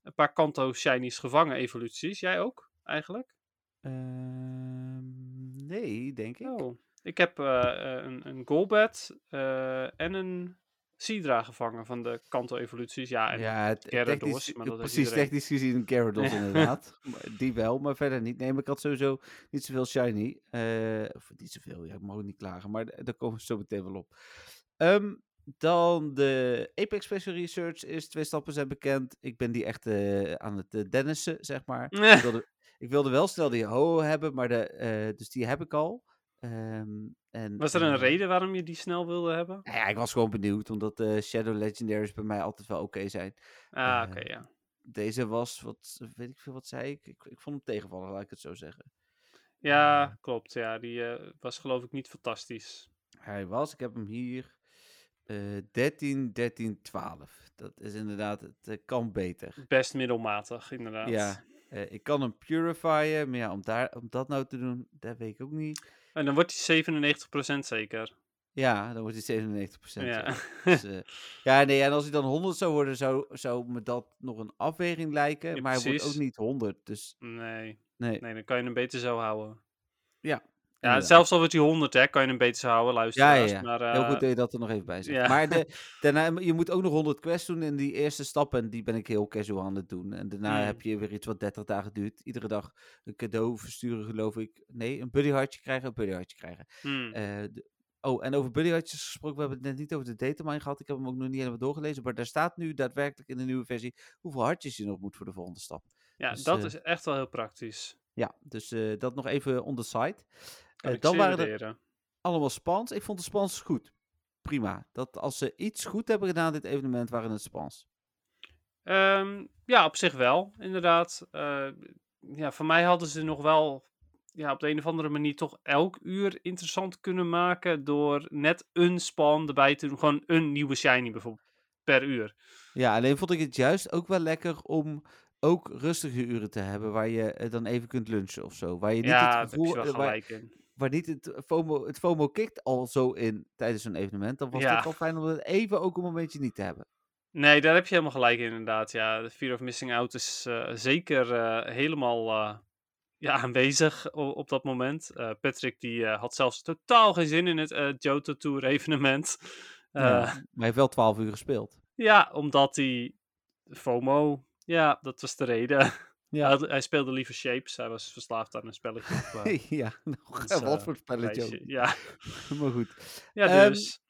een paar Kanto Shinies gevangen, evoluties. Jij ook, eigenlijk? Ehm, nee, denk ik. Oh. Ik heb eh, eh, een, een Golbat eh, en een Sidra gevangen van de Kanto evoluties. Ja, en ja, Gyarados, maar dat precies technisch gezien een Gyarados [laughs] inderdaad. Die wel, maar verder niet. Nee, maar ik had sowieso niet zoveel shiny. of niet zoveel, ja, ik mag ook niet klagen, maar daar komen we zo meteen wel op. Ehm, dan de Apex Special Research is twee stappen zijn bekend. Ik ben die echt eh, aan het uh, dennissen, zeg maar. Ik [laughs] wilde, ik wilde wel snel die ho hebben, maar de, eh, dus die heb ik al. Ehm, en, Was er een reden waarom je die snel wilde hebben? nou ja, ik was gewoon benieuwd, omdat Shadow Legendaries bij mij altijd wel oké zijn. Ah, oké, ja. Deze was, wat weet ik veel, wat zei ik? Ik, ik vond hem tegenvallen, laat ik het zo zeggen. Ja, klopt. Ja, die was geloof ik niet fantastisch. Hij was, ik heb hem hier, eh 13, 13, 12. Dat is inderdaad, het eh, kan beter. Best middelmatig, inderdaad. Ja, eh, ik kan hem purifyen, maar ja, om, daar, om dat nou te doen, dat weet ik ook niet. En dan wordt hij 97% zeker. Ja, dan wordt hij 97%. Ja. Ja. [laughs] Dus, eh, ja, nee, en als hij dan 100 zou worden, zou, zou me dat nog een afweging lijken. Ja, maar hij wordt ook niet 100, dus nee, nee. nee, dan kan je hem beter zo houden. Ja, inderdaad. zelfs al wordt hij 100, hè, kan je hem beter houden, Ja, luisteraars. ja, ja. Maar, Heel eh, goed dat je dat er nog even bij zegt. ja. Maar de, [laughs] daarna, je moet ook nog 100 quests doen in die eerste stap. En die ben ik heel casual aan het doen. En daarna Mm. heb je weer iets wat 30 dagen duurt. Iedere dag een cadeau versturen, geloof ik. Nee, een buddyhartje krijgen, een buddyhartje krijgen. hmm, Eh, de- oh, en over buddyhartjes gesproken. We hebben het net niet over de datamine gehad. Ik heb hem ook nog niet helemaal doorgelezen. Maar daar staat nu daadwerkelijk in de nieuwe versie hoeveel hartjes je nog moet voor de volgende stap. ja, dus, dat eh, is echt wel heel praktisch. Ja, dus eh, dat nog even on the site. Kan Eh, dan waren er allemaal spans. Ik vond de spans goed. Prima. Dat als ze iets goed hebben gedaan dit evenement, waren het spans. Ehm, ja, op zich wel, inderdaad. Eh, ja, voor mij hadden ze nog wel ja, op de een of andere manier toch elk uur interessant kunnen maken door net een span erbij te doen. Gewoon een nieuwe shiny bijvoorbeeld per uur. Ja, alleen vond ik het juist ook wel lekker om ook rustige uren te hebben waar je eh, dan even kunt lunchen of zo. Waar je niet ja, het gevoel, je wel waar, gelijk in. Waar niet het FOMO, het FOMO kikt al zo in tijdens zo'n evenement. Dan was Ja. het wel fijn om het even ook een momentje niet te hebben. Nee, daar heb je helemaal gelijk in, inderdaad. Ja, de fear of missing out is eh, zeker eh, helemaal eh, ja, aanwezig op dat moment. Eh, Patrick die eh, had zelfs totaal geen zin in het eh Johto Tour evenement. [laughs] Eh, Ja, maar hij heeft wel 12 uur gespeeld. Ja, omdat hij FOMO, ja, dat was de reden. Ja. Hij, hij speelde liever Shapes, hij was verslaafd aan een spelletje. op, eh, [laughs] ja, nou, ons, wat eh, voor spelletje ook. Ja, [laughs] Maar goed. ja Ehm, dus.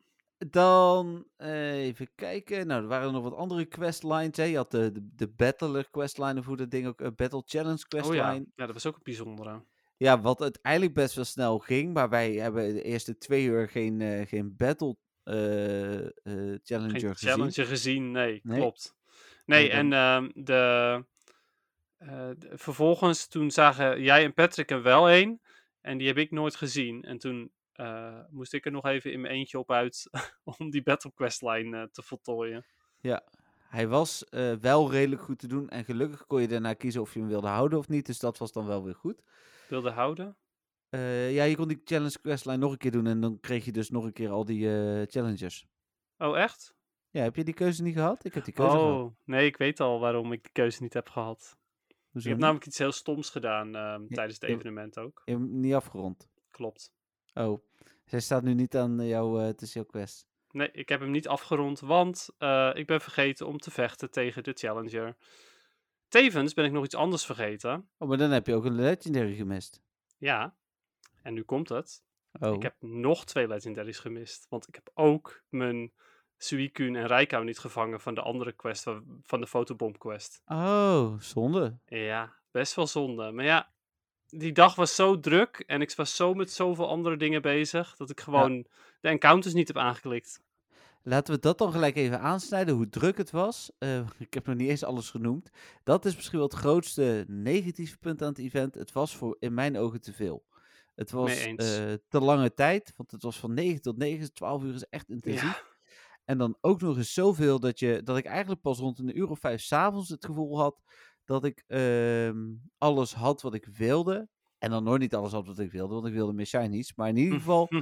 Dan eh, even kijken. Nou, er waren nog wat andere questlines. Hè. Je had de, de, de Battler questline, of hoe dat ding ook, Battle Challenge Oh questline. ja. ja. ja, dat was ook een bijzondere. wat uiteindelijk best wel snel ging. Maar wij hebben de eerste twee uur geen, geen Battle Challenger Geen gezien. challenge gezien, nee, Nee? klopt. Nee, dan- en ehm, de, de- vervolgens toen zagen jij en Patrick er wel een. En die heb ik nooit gezien. En toen eh, moest ik er nog even in mijn eentje op uit [laughs] om die Battle Quest line eh, te voltooien. Hij was wel redelijk goed te doen. En gelukkig kon je daarna kiezen of je hem wilde houden of niet. Dus dat was dan wel weer goed. Wilde houden. Ja, je kon die challenge questline nog een keer doen. En dan kreeg je dus nog een keer al die challenges. Oh, echt? Ja, heb je die keuze niet gehad? Ik heb die keuze gehad. Oh, nee, ik weet al waarom ik de keuze niet heb gehad. Hoezo Ik heb niet? namelijk iets heel stoms gedaan ehm, Ja, tijdens het evenement ook. Je hebt hem niet afgerond. Klopt. Oh, zij staat nu niet aan eh, jouw, eh, het is jouw quest. Nee, ik heb hem niet afgerond, want eh, ik ben vergeten om te vechten tegen de Challenger. Tevens ben ik nog iets anders vergeten. Oh, maar dan heb je ook een legendary gemist. Ja, en nu komt het. Oh, Ik heb nog twee legendaries gemist. Want ik heb ook mijn Suicune en Raikou niet gevangen van de andere quest, wa- van de fotobomb quest. oh zonde. Ja, best wel zonde. Maar ja, die dag was zo druk en ik was zo met zoveel andere dingen bezig, dat ik gewoon de encounters niet heb aangeklikt. Laten we dat dan gelijk even aansnijden, hoe druk het was. Eh, [laughs] ik heb nog niet eens alles genoemd. Dat is misschien wel het grootste negatieve punt aan het event. Het was voor in mijn ogen te veel. Het was eh, te lange tijd, want het was van 9 tot 9, 12 uur is echt intensief. Ja, En dan ook nog eens zoveel dat, je, dat ik eigenlijk pas rond een uur of vijf s'avonds het gevoel had dat ik ehm, alles had wat ik wilde. En dan nog niet alles had wat ik wilde, want ik wilde meer shinies. Maar in ieder [laughs] geval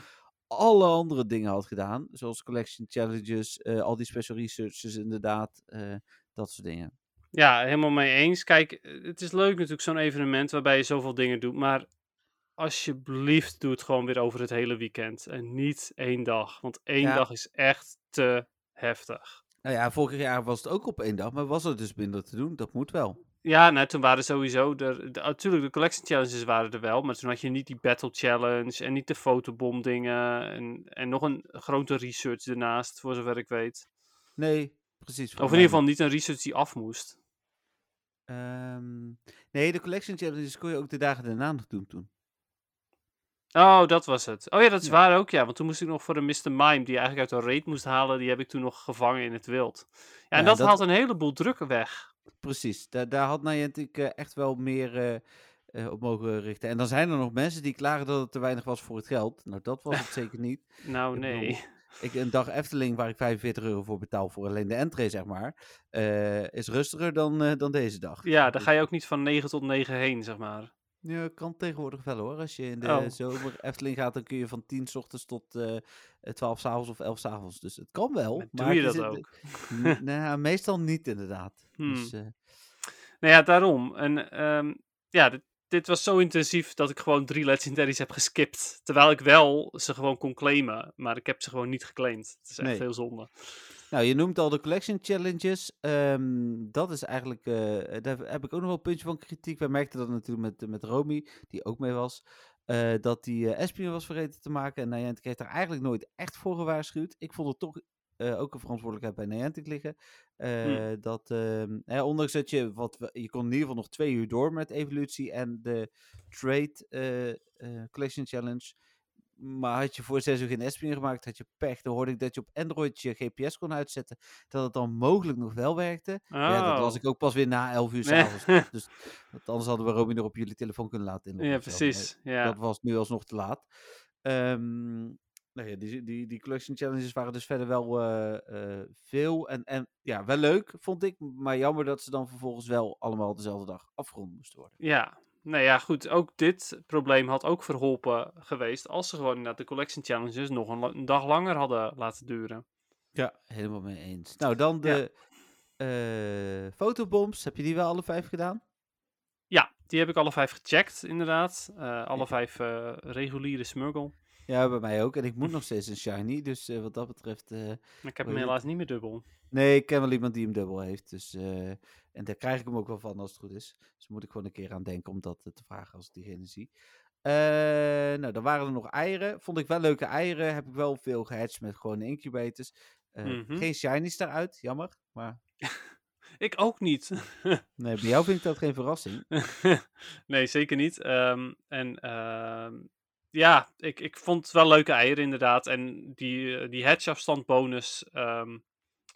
alle andere dingen had gedaan. Zoals collection challenges, eh, al die special researches inderdaad. eh, dat soort dingen. ja, helemaal mee eens. Kijk, eh, het is leuk natuurlijk zo'n evenement waarbij je zoveel dingen doet, maar alsjeblieft doe het gewoon weer over het hele weekend en niet één dag, want één Ja. dag is echt te heftig. Nou ja, vorig jaar was het ook op één dag, maar was er dus minder te doen. Dat moet wel. Ja, nou, toen waren sowieso er. de- Natuurlijk, de collection challenges waren er wel. Maar toen had je niet die battle challenge. En niet de fotobom dingen. En, en nog een grote research ernaast, voor zover ik weet. Nee, precies. Of in ieder geval niet een research die af moest. Ehm, nee, de collection challenges kon je ook de dagen daarna nog doen toen. Oh, dat was het. Oh ja, dat is Ja. waar ook, ja. Want toen moest ik nog voor een Mr. Mime, die eigenlijk uit een raid moest halen, die heb ik toen nog gevangen in het wild. Ja, en dat, dat- haalt een heleboel druk weg. Precies, daar, daar had Niantic eh, echt wel meer eh, eh, op mogen richten. En dan zijn er nog mensen die klagen dat het te weinig was voor het geld. Nou, dat was het [laughs] zeker niet. Nou, Ik nee. bedoel, Ik, een dag Efteling waar ik 45 euro voor betaal voor alleen de entree, zeg maar, is rustiger dan, dan deze dag. Ja, daar ga je ook niet van 9 tot 9 heen, zeg maar. Ja, kan tegenwoordig wel hoor. Als je in de Oh. zomer Efteling gaat, dan kun je van 10 s ochtends tot eh 12 s avonds of 11 s avonds. Dus het kan wel. Maar maar doe je dat ook? N- [laughs] nou, meestal niet inderdaad. Hmm. Dus, eh, Nou ja, daarom. En ehm, ja, dit, dit was zo intensief dat ik gewoon drie legendaries heb geskipt. Terwijl ik wel ze gewoon kon claimen, maar ik heb ze gewoon niet geclaimd. Het is echt Nee. heel zonde. Nou, je noemt al de collection challenges. Ehm, dat is eigenlijk, eh, daar heb ik ook nog wel een puntje van kritiek. Wij merkten dat natuurlijk met, met Romy, die ook mee was. eh, dat die eh Espion was vergeten te maken. En Niantic heeft daar eigenlijk nooit echt voor gewaarschuwd. Ik vond het toch ook een verantwoordelijkheid bij Niantic liggen. Eh, Dat, ehm, hè, ondanks dat je, wat, we- je kon in ieder geval nog twee uur door met evolutie en de trade collection challenge. Maar had je voor zes uur geen Espion gemaakt, had je pech. Dan hoorde ik dat je op Android je GPS kon uitzetten. Dat het dan mogelijk nog wel werkte. Ja, dat las Oh. ik ook pas weer na 11 uur Nee. s'avonds. [laughs] dus want anders hadden we Romy nog op jullie telefoon kunnen laten inloggen. Ja, precies. Ja. Dat was nu alsnog te laat. Ehm, nou ja, die, die, die collection challenges waren dus verder wel eh, eh, veel. En, en ja, wel leuk, vond ik. Maar jammer dat ze dan vervolgens wel allemaal dezelfde dag afgerond moesten worden. Ja, nou ja, goed. Ook dit probleem had ook verholpen geweest als ze gewoon inderdaad de collection challenges nog een, dag langer hadden laten duren. Ja, helemaal mee eens. Nou, dan de eh, fotobombs. Heb je die wel alle vijf gedaan? Ja, die heb ik alle vijf gecheckt, inderdaad. Eh, alle vijf eh, reguliere smurgle. Ja, bij mij ook. En ik moet nog steeds een shiny. Dus eh, wat dat betreft... Maar ik heb hem helaas niet meer dubbel. Nee, ik ken wel iemand die hem dubbel heeft. Dus, eh, en daar krijg ik hem ook wel van als het goed is. Dus moet ik gewoon een keer aan denken om dat te vragen als ik diegene zie. Nou, dan waren er nog eieren. Vond ik wel leuke eieren. Heb ik wel veel gehatcht met gewone incubators. Mhm. Geen shinies daaruit, jammer. Maar [laughs] Ik ook niet. [laughs] nee, bij jou vind ik dat geen verrassing. [laughs] nee, zeker niet. Ehm, en ehm, ja, ik, ik vond het wel leuke eieren inderdaad. En die, eh, die hedgeafstand bonus, ehm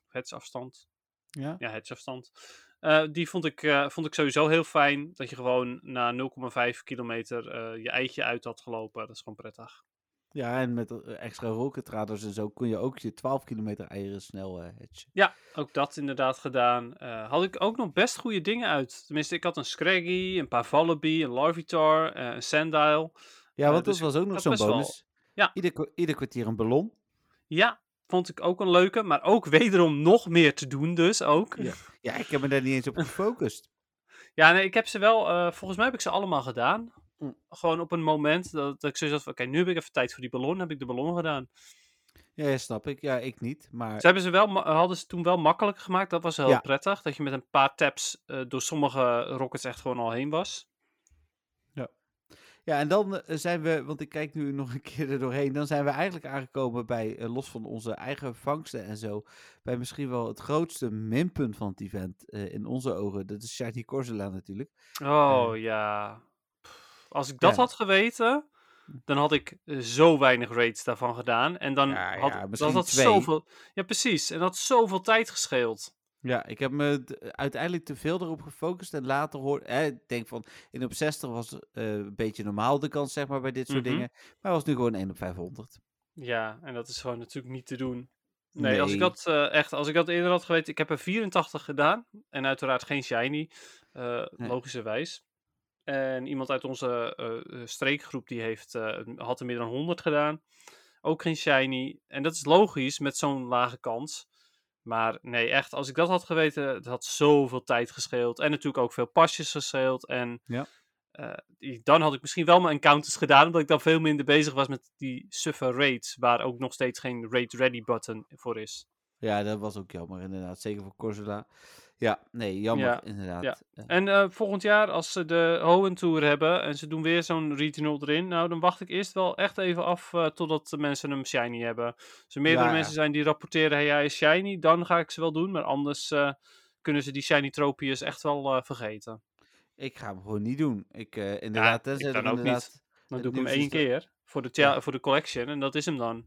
hedgeafstand, Ja? ja, hedgeafstand, eh, die vond ik, eh, vond ik sowieso heel fijn. Dat je gewoon na 0,5 kilometer je eitje uit had gelopen. Dat is gewoon prettig. Ja, en met extra rocketradars en zo kun je ook je 12 kilometer eieren snel hatchen. Ja, ook dat inderdaad gedaan. Had ik ook nog best goede dingen uit. Tenminste, ik had een Scraggy, een paar Wallaby, een Larvitar, een Sandile. Ja, Eh, want dus dat was ook nog zo'n wel- bonus. Ja. Ieder, ieder kwartier een ballon. Ja, vond ik ook een leuke. Maar ook wederom nog meer te doen dus ook. Ja. Ja, ik heb me daar niet eens op gefocust. [laughs] Ja, nee, ik heb ze wel, eh, volgens mij heb ik ze allemaal gedaan. Mm. Gewoon op een moment dat, dat ik zoiets had van, oké, nu heb ik even tijd voor die ballon, heb ik de ballon gedaan. Ja, ja, snap ik. Ja, ik niet. Maar Ze hebben ze wel, hadden ze toen wel makkelijker gemaakt, dat was heel Ja. prettig. Dat je met een paar taps eh, door sommige rockets echt gewoon al heen was. Ja, en dan eh, zijn we, want ik kijk nu nog een keer er doorheen, dan zijn we eigenlijk aangekomen bij, eh, los van onze eigen vangsten en zo, bij misschien wel het grootste minpunt van het event eh, in onze ogen. Dat is Shiny Corsola natuurlijk. Oh ja. Pff, Als ik dat Ja. had geweten, dan had ik zo weinig raids daarvan gedaan. En dan Ja, had ja, dat had zoveel. Ja, precies. En dat had zoveel tijd gescheeld. Ja, ik heb me uiteindelijk te veel erop gefocust en later hoor, eh, ik denk van, in op 60 was eh, een beetje normaal de kans, zeg maar, bij dit soort Mhm. dingen. Maar was nu gewoon 1 op 500. Ja, en dat is gewoon natuurlijk niet te doen. Nee, als ik dat eh, echt, als ik dat eerder had geweten, ik heb er 84 gedaan. En uiteraard geen shiny, eh Nee. logischerwijs. En iemand uit onze streekgroep die heeft, had er meer dan 100 gedaan. Ook geen shiny. En dat is logisch met zo'n lage kans. Maar nee, echt, als ik dat had geweten, het had zoveel tijd gescheeld. En natuurlijk ook veel pasjes gescheeld. En Ja. eh, dan had ik misschien wel mijn encounters gedaan, omdat ik dan veel minder bezig was met die suffer raids, waar ook nog steeds geen raid ready button voor is. Ja, dat was ook jammer inderdaad, zeker voor Corsola. Ja, nee, jammer Ja, inderdaad. ja. En eh, volgend jaar, als ze de Hoenn Tour hebben en ze doen weer zo'n regional erin, nou dan wacht ik eerst wel echt even af eh, totdat de mensen hem shiny hebben. Als er meerdere Ja, mensen zijn die rapporteren, hey, hij is shiny, dan ga ik ze wel doen, maar anders eh, kunnen ze die shiny tropius echt wel vergeten. Ik ga hem gewoon niet doen. Ik, inderdaad, ik dan ook niet. inderdaad... Dan Het doe ik hem één keer voor de, voor de collection en dat is hem dan.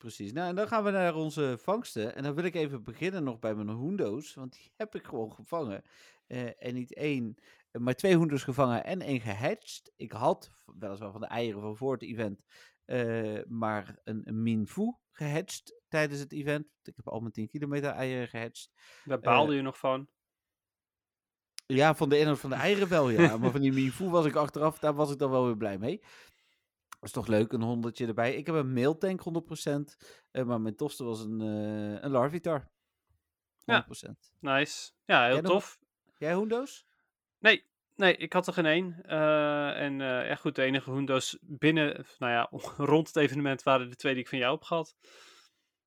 Precies. Nou, en dan gaan we naar onze vangsten. En dan wil ik even beginnen nog bij mijn hoendo's. Want die heb ik gewoon gevangen. Eh, en niet één, eh, maar twee hoendo's gevangen en één gehatcht. Ik had weliswaar van de eieren van voor het event, eh, maar een, een Minfu gehatcht tijdens het event. Ik heb al mijn 10 kilometer eieren gehatcht. Daar baalde je nog van. Ja, van de inhoud van de eieren wel, ja. [laughs] Maar van die Minfu was ik achteraf, daar was ik dan wel weer blij mee. Is toch leuk, een honderdje erbij. Ik heb een mailtank 100%, eh, maar mijn tofste was een, eh een Larvitar. 100%. Ja. Nice. Ja, heel Jij nog- tof. Jij hoendo's? Nee, nee, ik had er geen één. Eh, en ja, goed, de enige hoendo's binnen, nou ja, [laughs] rond het evenement waren de twee die ik van jou heb gehad.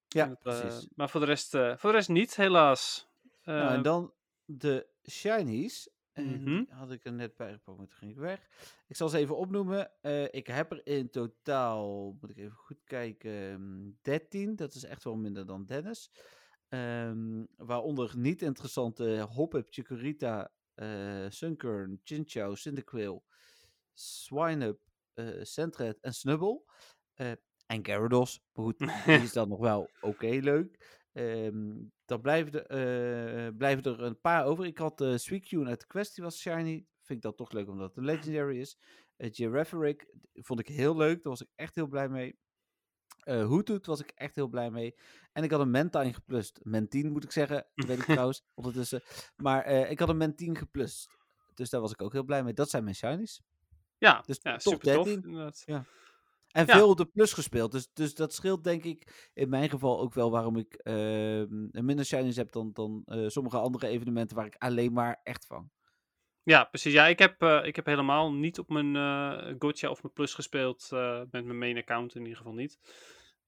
Ja, dat, precies. maar voor de, rest, voor de rest niet, helaas. nou, en dan de shinies. En Mhm. die had ik er net bij gepakt, maar toen ging ik weg. Ik zal ze even opnoemen. Eh, ik heb er in totaal, moet ik even goed kijken, ehm, 13. Dat is echt wel minder dan Dennis. Ehm, waaronder niet interessante Hoppip, Chikorita, eh Sunkern, Chinchou, Cyndaquil, Swineup, eh Sentret en Snubble. Eh, en Gyarados. Maar goed, die is [laughs] dan nog wel oké leuk. Ehm, dan blijven er, eh, blijven er een paar over. Ik had uh, Suicune uit de Quest, die was shiny. Vind ik dat toch leuk, omdat het een legendary is. Uh, Giraffaric vond ik heel leuk. Daar was ik echt heel blij mee. Uh, Hoothoot was ik echt heel blij mee. En ik had een Mentine geplust. Mentine moet ik zeggen, dat weet ik [laughs] trouwens ondertussen. Maar uh, ik had een Mentine geplust. Dus daar was ik ook heel blij mee. Dat zijn mijn shinies. ja, Dus ja top super tof. 13. En Ja. veel op de plus gespeeld. Dus, dus dat scheelt denk ik in mijn geval ook wel waarom ik uh, minder shinies heb dan, dan uh, sommige andere evenementen waar ik alleen maar echt vang. Ja, precies. Ja, ik heb, uh, ik heb helemaal niet op mijn uh, Gotcha of mijn Plus gespeeld. Uh, met mijn main account in ieder geval niet.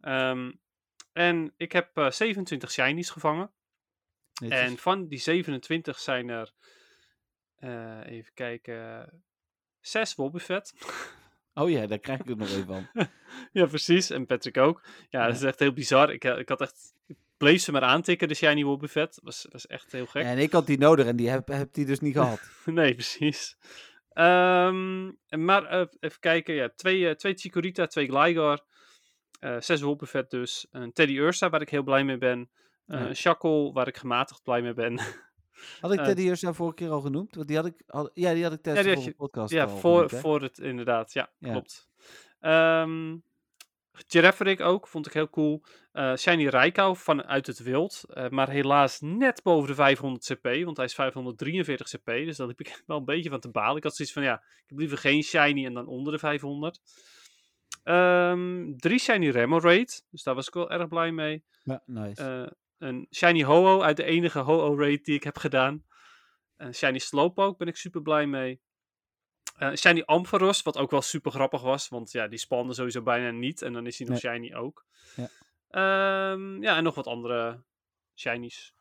Um, en ik heb uh, 27 shinies gevangen. Netjes. En van die 27 zijn er, even kijken, zes Wobbuffet. [laughs] Oh ja, daar krijg ik het nog even van. [laughs] ja, precies. En Patrick ook. Ja, ja, dat is echt heel bizar. Ik, ik had echt... Ik bleef ze maar aantikken, de Shiny Wobbuffet. Dat was, was echt heel gek. Ja, en ik had die nodig en die heb, heb die dus niet gehad. [laughs] nee, precies. Ehm, maar eh, even kijken. Ja, twee, eh, twee Chikorita, twee Gligar. eh zes Wobbuffet dus. Een Teddy Ursa, waar ik heel blij mee ben. eh, Ja. Een Shackle, waar ik gematigd blij mee ben. [laughs] Had ik Teddy Ursa vorige keer al genoemd? Want die had ik, had- ja, die had ik tijdens de podcast ja, al voor, genoemd, voor het inderdaad. Ja, Ja. klopt. Girafarik ook, vond ik heel cool. Eh, Shiny Raikou vanuit het wild. eh, maar helaas net boven de 500 CP. Want hij is 543 CP. Dus daar liep ik [laughs] wel een beetje van te balen. Ik had zoiets van, ja, ik heb liever geen Shiny en dan onder de 500. Ehm, drie Shiny Remoraid. Dus daar was ik wel erg blij mee. Ja, nice. Eh, een Shiny Ho-Oh uit de enige Ho-Oh raid die ik heb gedaan. Een Shiny Slowpoke ben ik super blij mee. Eh, shiny Ampharos, wat ook wel super grappig was. Want ja, die spande sowieso bijna niet. En dan is hij nog shiny ook. Ja. Ehm, ja, en nog wat andere shinies.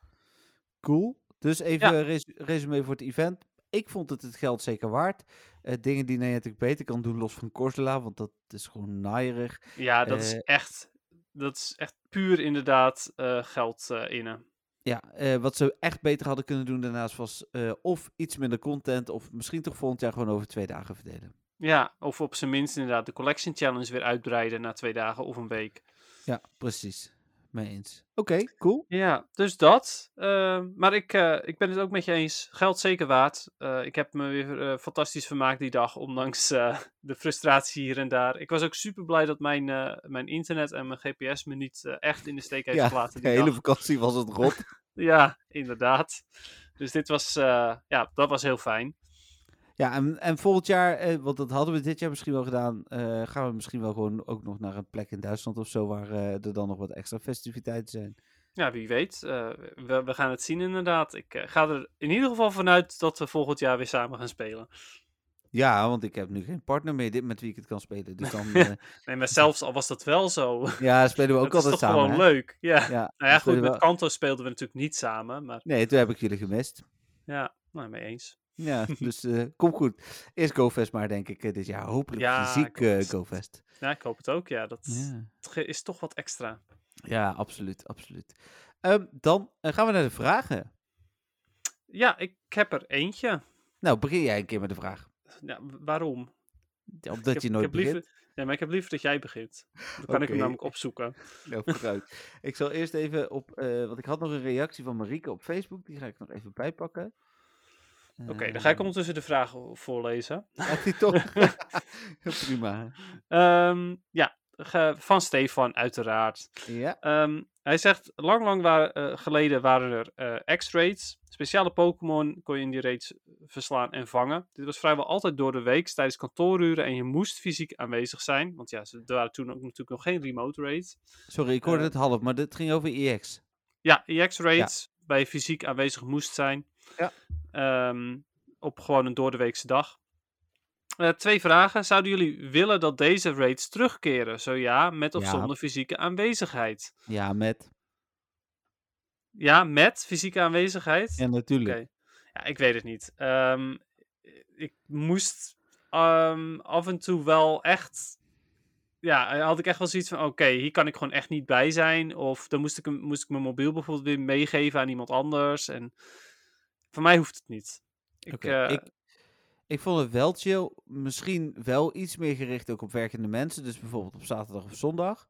Cool. Dus even res resume voor het event. Ik vond het het geld zeker waard. Eh, dingen die Niantic beter kan doen, los van Corsola, want dat is gewoon naaierig. Ja, dat is Eh, echt... Dat is echt puur inderdaad eh, geld eh innen. Ja, eh, wat ze echt beter hadden kunnen doen daarnaast was of iets minder content, of misschien toch volgend jaar gewoon over twee dagen verdelen. Ja, of op zijn minst inderdaad de Collection Challenge weer uitbreiden na twee dagen of een week. Ja, precies. Mee eens. Oké, cool. Ja, dus dat. Eh, maar ik, eh, ik ben het ook met je eens. Geld zeker waard. Eh, ik heb me weer eh, fantastisch vermaakt die dag, ondanks [laughs] de frustratie hier en daar. Ik was ook super blij dat mijn, mijn internet en mijn GPS me niet echt in de steek heeft Ja, gelaten. [laughs] de hele dag. vakantie was het rot. [laughs] Ja, inderdaad. Dus dit was, ja, dat was heel fijn. Ja, en, en volgend jaar, eh, want dat hadden we dit jaar misschien wel gedaan, eh, gaan we misschien wel gewoon ook nog naar een plek in Duitsland of zo, waar eh, er dan nog wat extra festiviteiten zijn. Ja, wie weet. Eh, we, we gaan het zien inderdaad. Ik ga er in ieder geval vanuit dat we volgend jaar weer samen gaan spelen. Ja, want ik heb nu geen partner meer dit met wie ik het kan spelen. Dus dan [laughs] Nee, maar zelfs al was dat wel zo. ja, spelen we ook [laughs] dat is altijd toch samen. gewoon hè? leuk. Ja. Ja, Nou ja, goed, met Kanto speelden we natuurlijk niet samen, maar Nee, toen heb ik jullie gemist. ja, nou, mee eens. Ja, [laughs] dus eh kom goed. Eerst GoFest maar, denk ik, eh, dit jaar. Hopelijk Ja, fysiek eh, GoFest. Ja, ik hoop het ook, ja. Dat Ja. is toch wat extra. ja, absoluut, absoluut. Ehm, dan gaan we naar de vragen. Ja, ik heb er eentje. Nou, begin jij een keer met de vraag. Ja, waarom? Ja, Omdat heb- je nooit begint. liever, ja, maar ik heb liever dat jij begint. Dan kan ik hem namelijk opzoeken. [laughs] Nou, vooruit. ik zal eerst even op, want ik had nog een reactie van Marieke op Facebook. Die ga ik nog even bijpakken. Oké, dan ga ik Ehm, ondertussen de vragen voorlezen. [laughs] Had hij toch? [laughs] [laughs] Prima. Ehm, ja, van Stefan uiteraard. Ja, Ehm, hij zegt, lang lang wa- eh, geleden waren er eh, X-raids. Speciale Pokémon kon je in die raids verslaan en vangen. Dit was vrijwel altijd door de week tijdens kantooruren en je moest fysiek aanwezig zijn. Want ja, ze- er waren toen ook natuurlijk nog geen remote raids. sorry, ik hoorde Eh, het half, maar dit ging over EX. Ja, EX-raids, waar je fysiek aanwezig moest zijn. Ja. Ehm, op gewoon een doordeweekse dag. Eh, twee vragen. Zouden jullie willen dat deze raids terugkeren? Zo ja, met of Ja. zonder fysieke aanwezigheid? Ja, met. Ja, met fysieke aanwezigheid? Ja, natuurlijk. Ja, ik weet het niet. Ehm, ik moest ehm, af en toe wel echt. Ja, had ik echt wel zoiets van: oké, hier kan ik gewoon echt niet bij zijn. Of dan moest ik, moest ik mijn mobiel bijvoorbeeld weer meegeven aan iemand anders. En voor mij hoeft het niet. Ik, eh, ik, ik vond het wel chill. Misschien wel iets meer gericht ook op werkende mensen. Dus bijvoorbeeld op zaterdag of zondag.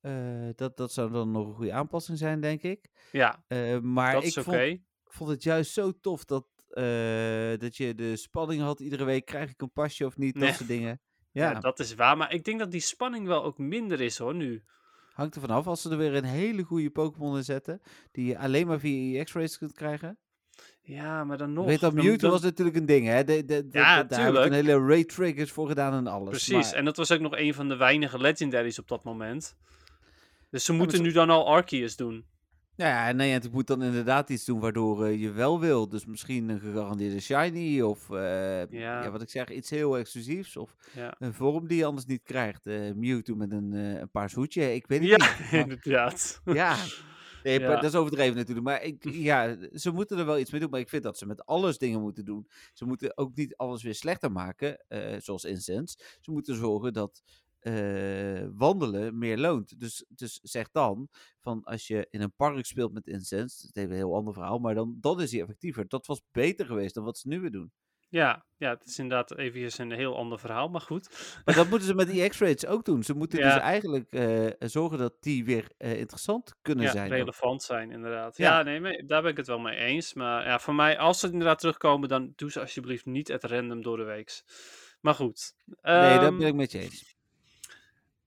Eh, dat, dat zou dan nog een goede aanpassing zijn, denk ik. ja, Eh, maar dat ik is oké. vond, vond het juist zo tof dat, dat je de spanning had iedere week. Krijg ik een pasje of niet? Dat Nee. soort dingen. [laughs] Ja. Ja, dat is waar. Maar ik denk dat die spanning wel ook minder is hoor nu. hangt er vanaf. Als ze er weer een hele goede Pokémon in zetten. Die je alleen maar via EX-races kunt krijgen. Ja, maar dan nog. Weet dat dan- was natuurlijk een ding, hè? De, de, de- Ja, de- daar een hele Ray Triggers voor gedaan en alles. Precies, maar- en dat was ook nog een van de weinige legendaries op dat moment. Dus ze moeten maar nu dan al Arceus doen. Ja, ja, nee, en het moet dan inderdaad iets doen waardoor eh, je wel wil. Dus misschien een gegarandeerde shiny of eh, ja. Ja. wat ik zeg, iets heel exclusiefs. Of Ja, een vorm die je anders niet krijgt. Eh Mewtwo met een, een paars hoedje, ik weet het ja niet. [laughs] Maar- inderdaad. ja, [laughs] nee, Ja. dat is overdreven natuurlijk. Maar ik, [laughs] ja, ze moeten er wel iets mee doen. Maar ik vind dat ze met alles dingen moeten doen. Ze moeten ook niet alles weer slechter maken, eh, zoals Incense. Ze moeten zorgen dat eh, wandelen meer loont. Dus, dus zeg dan, van als je in een park speelt met Incense, dat is een heel ander verhaal, maar dan, dan is hij effectiever. Dat was beter geweest dan wat ze nu weer doen. Ja, ja, het is inderdaad eventjes een heel ander verhaal, maar goed. Maar dat [laughs] moeten ze met die X-rates ook doen. Ze moeten dus eigenlijk eh, zorgen dat die weer eh, interessant kunnen Ja, zijn. ook. relevant zijn, inderdaad. Ja. Ja, nee, maar daar ben ik het wel mee eens. Maar ja, voor mij, als ze inderdaad terugkomen, dan doe ze alsjeblieft niet at random door de weeks. Maar goed. nee, dat Ehm, ben ik met je eens.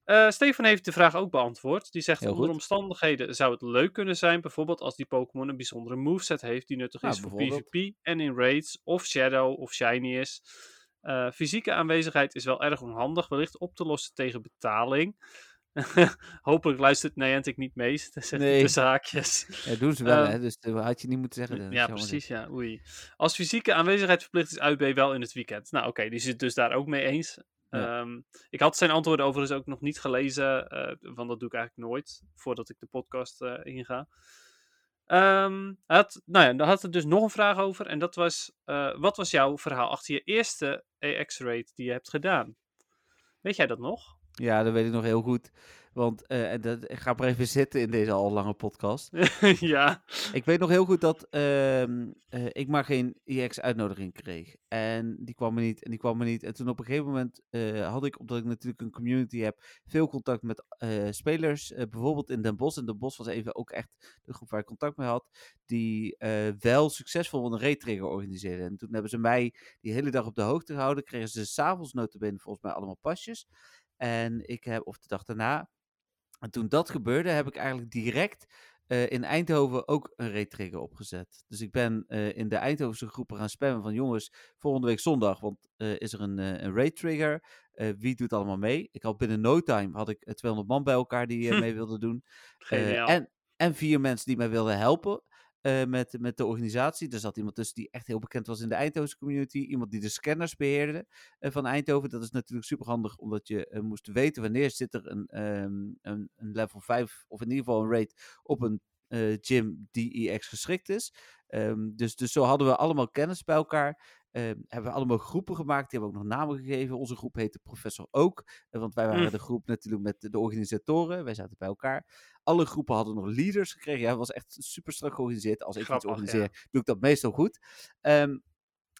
Eh, Stefan heeft de vraag ook beantwoord. Die zegt: onder omstandigheden zou het leuk kunnen zijn, bijvoorbeeld als die Pokémon een bijzondere moveset heeft die nuttig Nou, is voor. PvP en in raids, of Shadow of Shiny is. Eh, fysieke aanwezigheid is wel erg onhandig, wellicht op te lossen tegen betaling. [laughs] Hopelijk luistert Niantic niet mee, [laughs] zegt hij Nee. tussen haakjes. Ja, doen ze wel, Ehm, hè? Dus dat had je niet moeten zeggen. Ja, precies, ja. Oei. Als fysieke aanwezigheid verplicht is, je wel in het weekend. Nou, oké, die zit dus daar ook mee eens. Ja. Ehm, ik had zijn antwoorden overigens ook nog niet gelezen, eh, want dat doe ik eigenlijk nooit, voordat ik de podcast eh, inga. Hij had, nou ja, daar had er dus nog een vraag over, en dat was, eh, wat was jouw verhaal achter je eerste AX-raid die je hebt gedaan? Weet jij dat nog? Ja, dat weet ik nog heel goed. Want eh, en dat, ik ga maar even zitten in deze al lange podcast. [laughs] ja. Ik weet nog heel goed dat ehm, eh, ik maar geen EX-uitnodiging kreeg. En die kwam er niet, en die kwam er niet. En toen op een gegeven moment eh, had ik, omdat ik natuurlijk een community heb, veel contact met spelers. bijvoorbeeld in Den Bosch. En Den Bosch was even ook echt de groep waar ik contact mee had. Die wel succesvol een raytrigger organiseerden. En toen hebben ze mij die hele dag op de hoogte gehouden. Kregen ze s'avonds notabene volgens mij allemaal pasjes. En ik heb, of de dag daarna. En toen dat gebeurde, heb ik eigenlijk direct eh, in Eindhoven ook een raytrigger opgezet. Dus ik ben eh, in de Eindhovense groepen gaan spammen van jongens, volgende week zondag, want eh, is er een, een raytrigger? Eh, wie doet allemaal mee? Ik had binnen no time had ik eh, 200 man bij elkaar die [laughs] mee wilden doen. En, en vier mensen die mij wilden helpen eh, met, met de organisatie. Er zat iemand tussen die echt heel bekend was in de Eindhovense community. Iemand die de scanners beheerde eh, van Eindhoven. Dat is natuurlijk super handig, omdat je eh, moest weten wanneer zit er een, ehm, een, een level 5 of in ieder geval een raid op een gym die EX geschikt is. Ehm, dus, dus zo hadden we allemaal kennis bij elkaar. Ehm, hebben we allemaal groepen gemaakt. Die hebben we ook nog namen gegeven. Onze groep heette Professor Ook. eh, want wij waren Mm. de groep natuurlijk met de, de organisatoren. Wij zaten bij elkaar. Alle groepen hadden nog leaders gekregen. Ja, het was echt super strak georganiseerd. Als ik Grappig, iets organiseer, doe ik dat meestal goed. Ehm,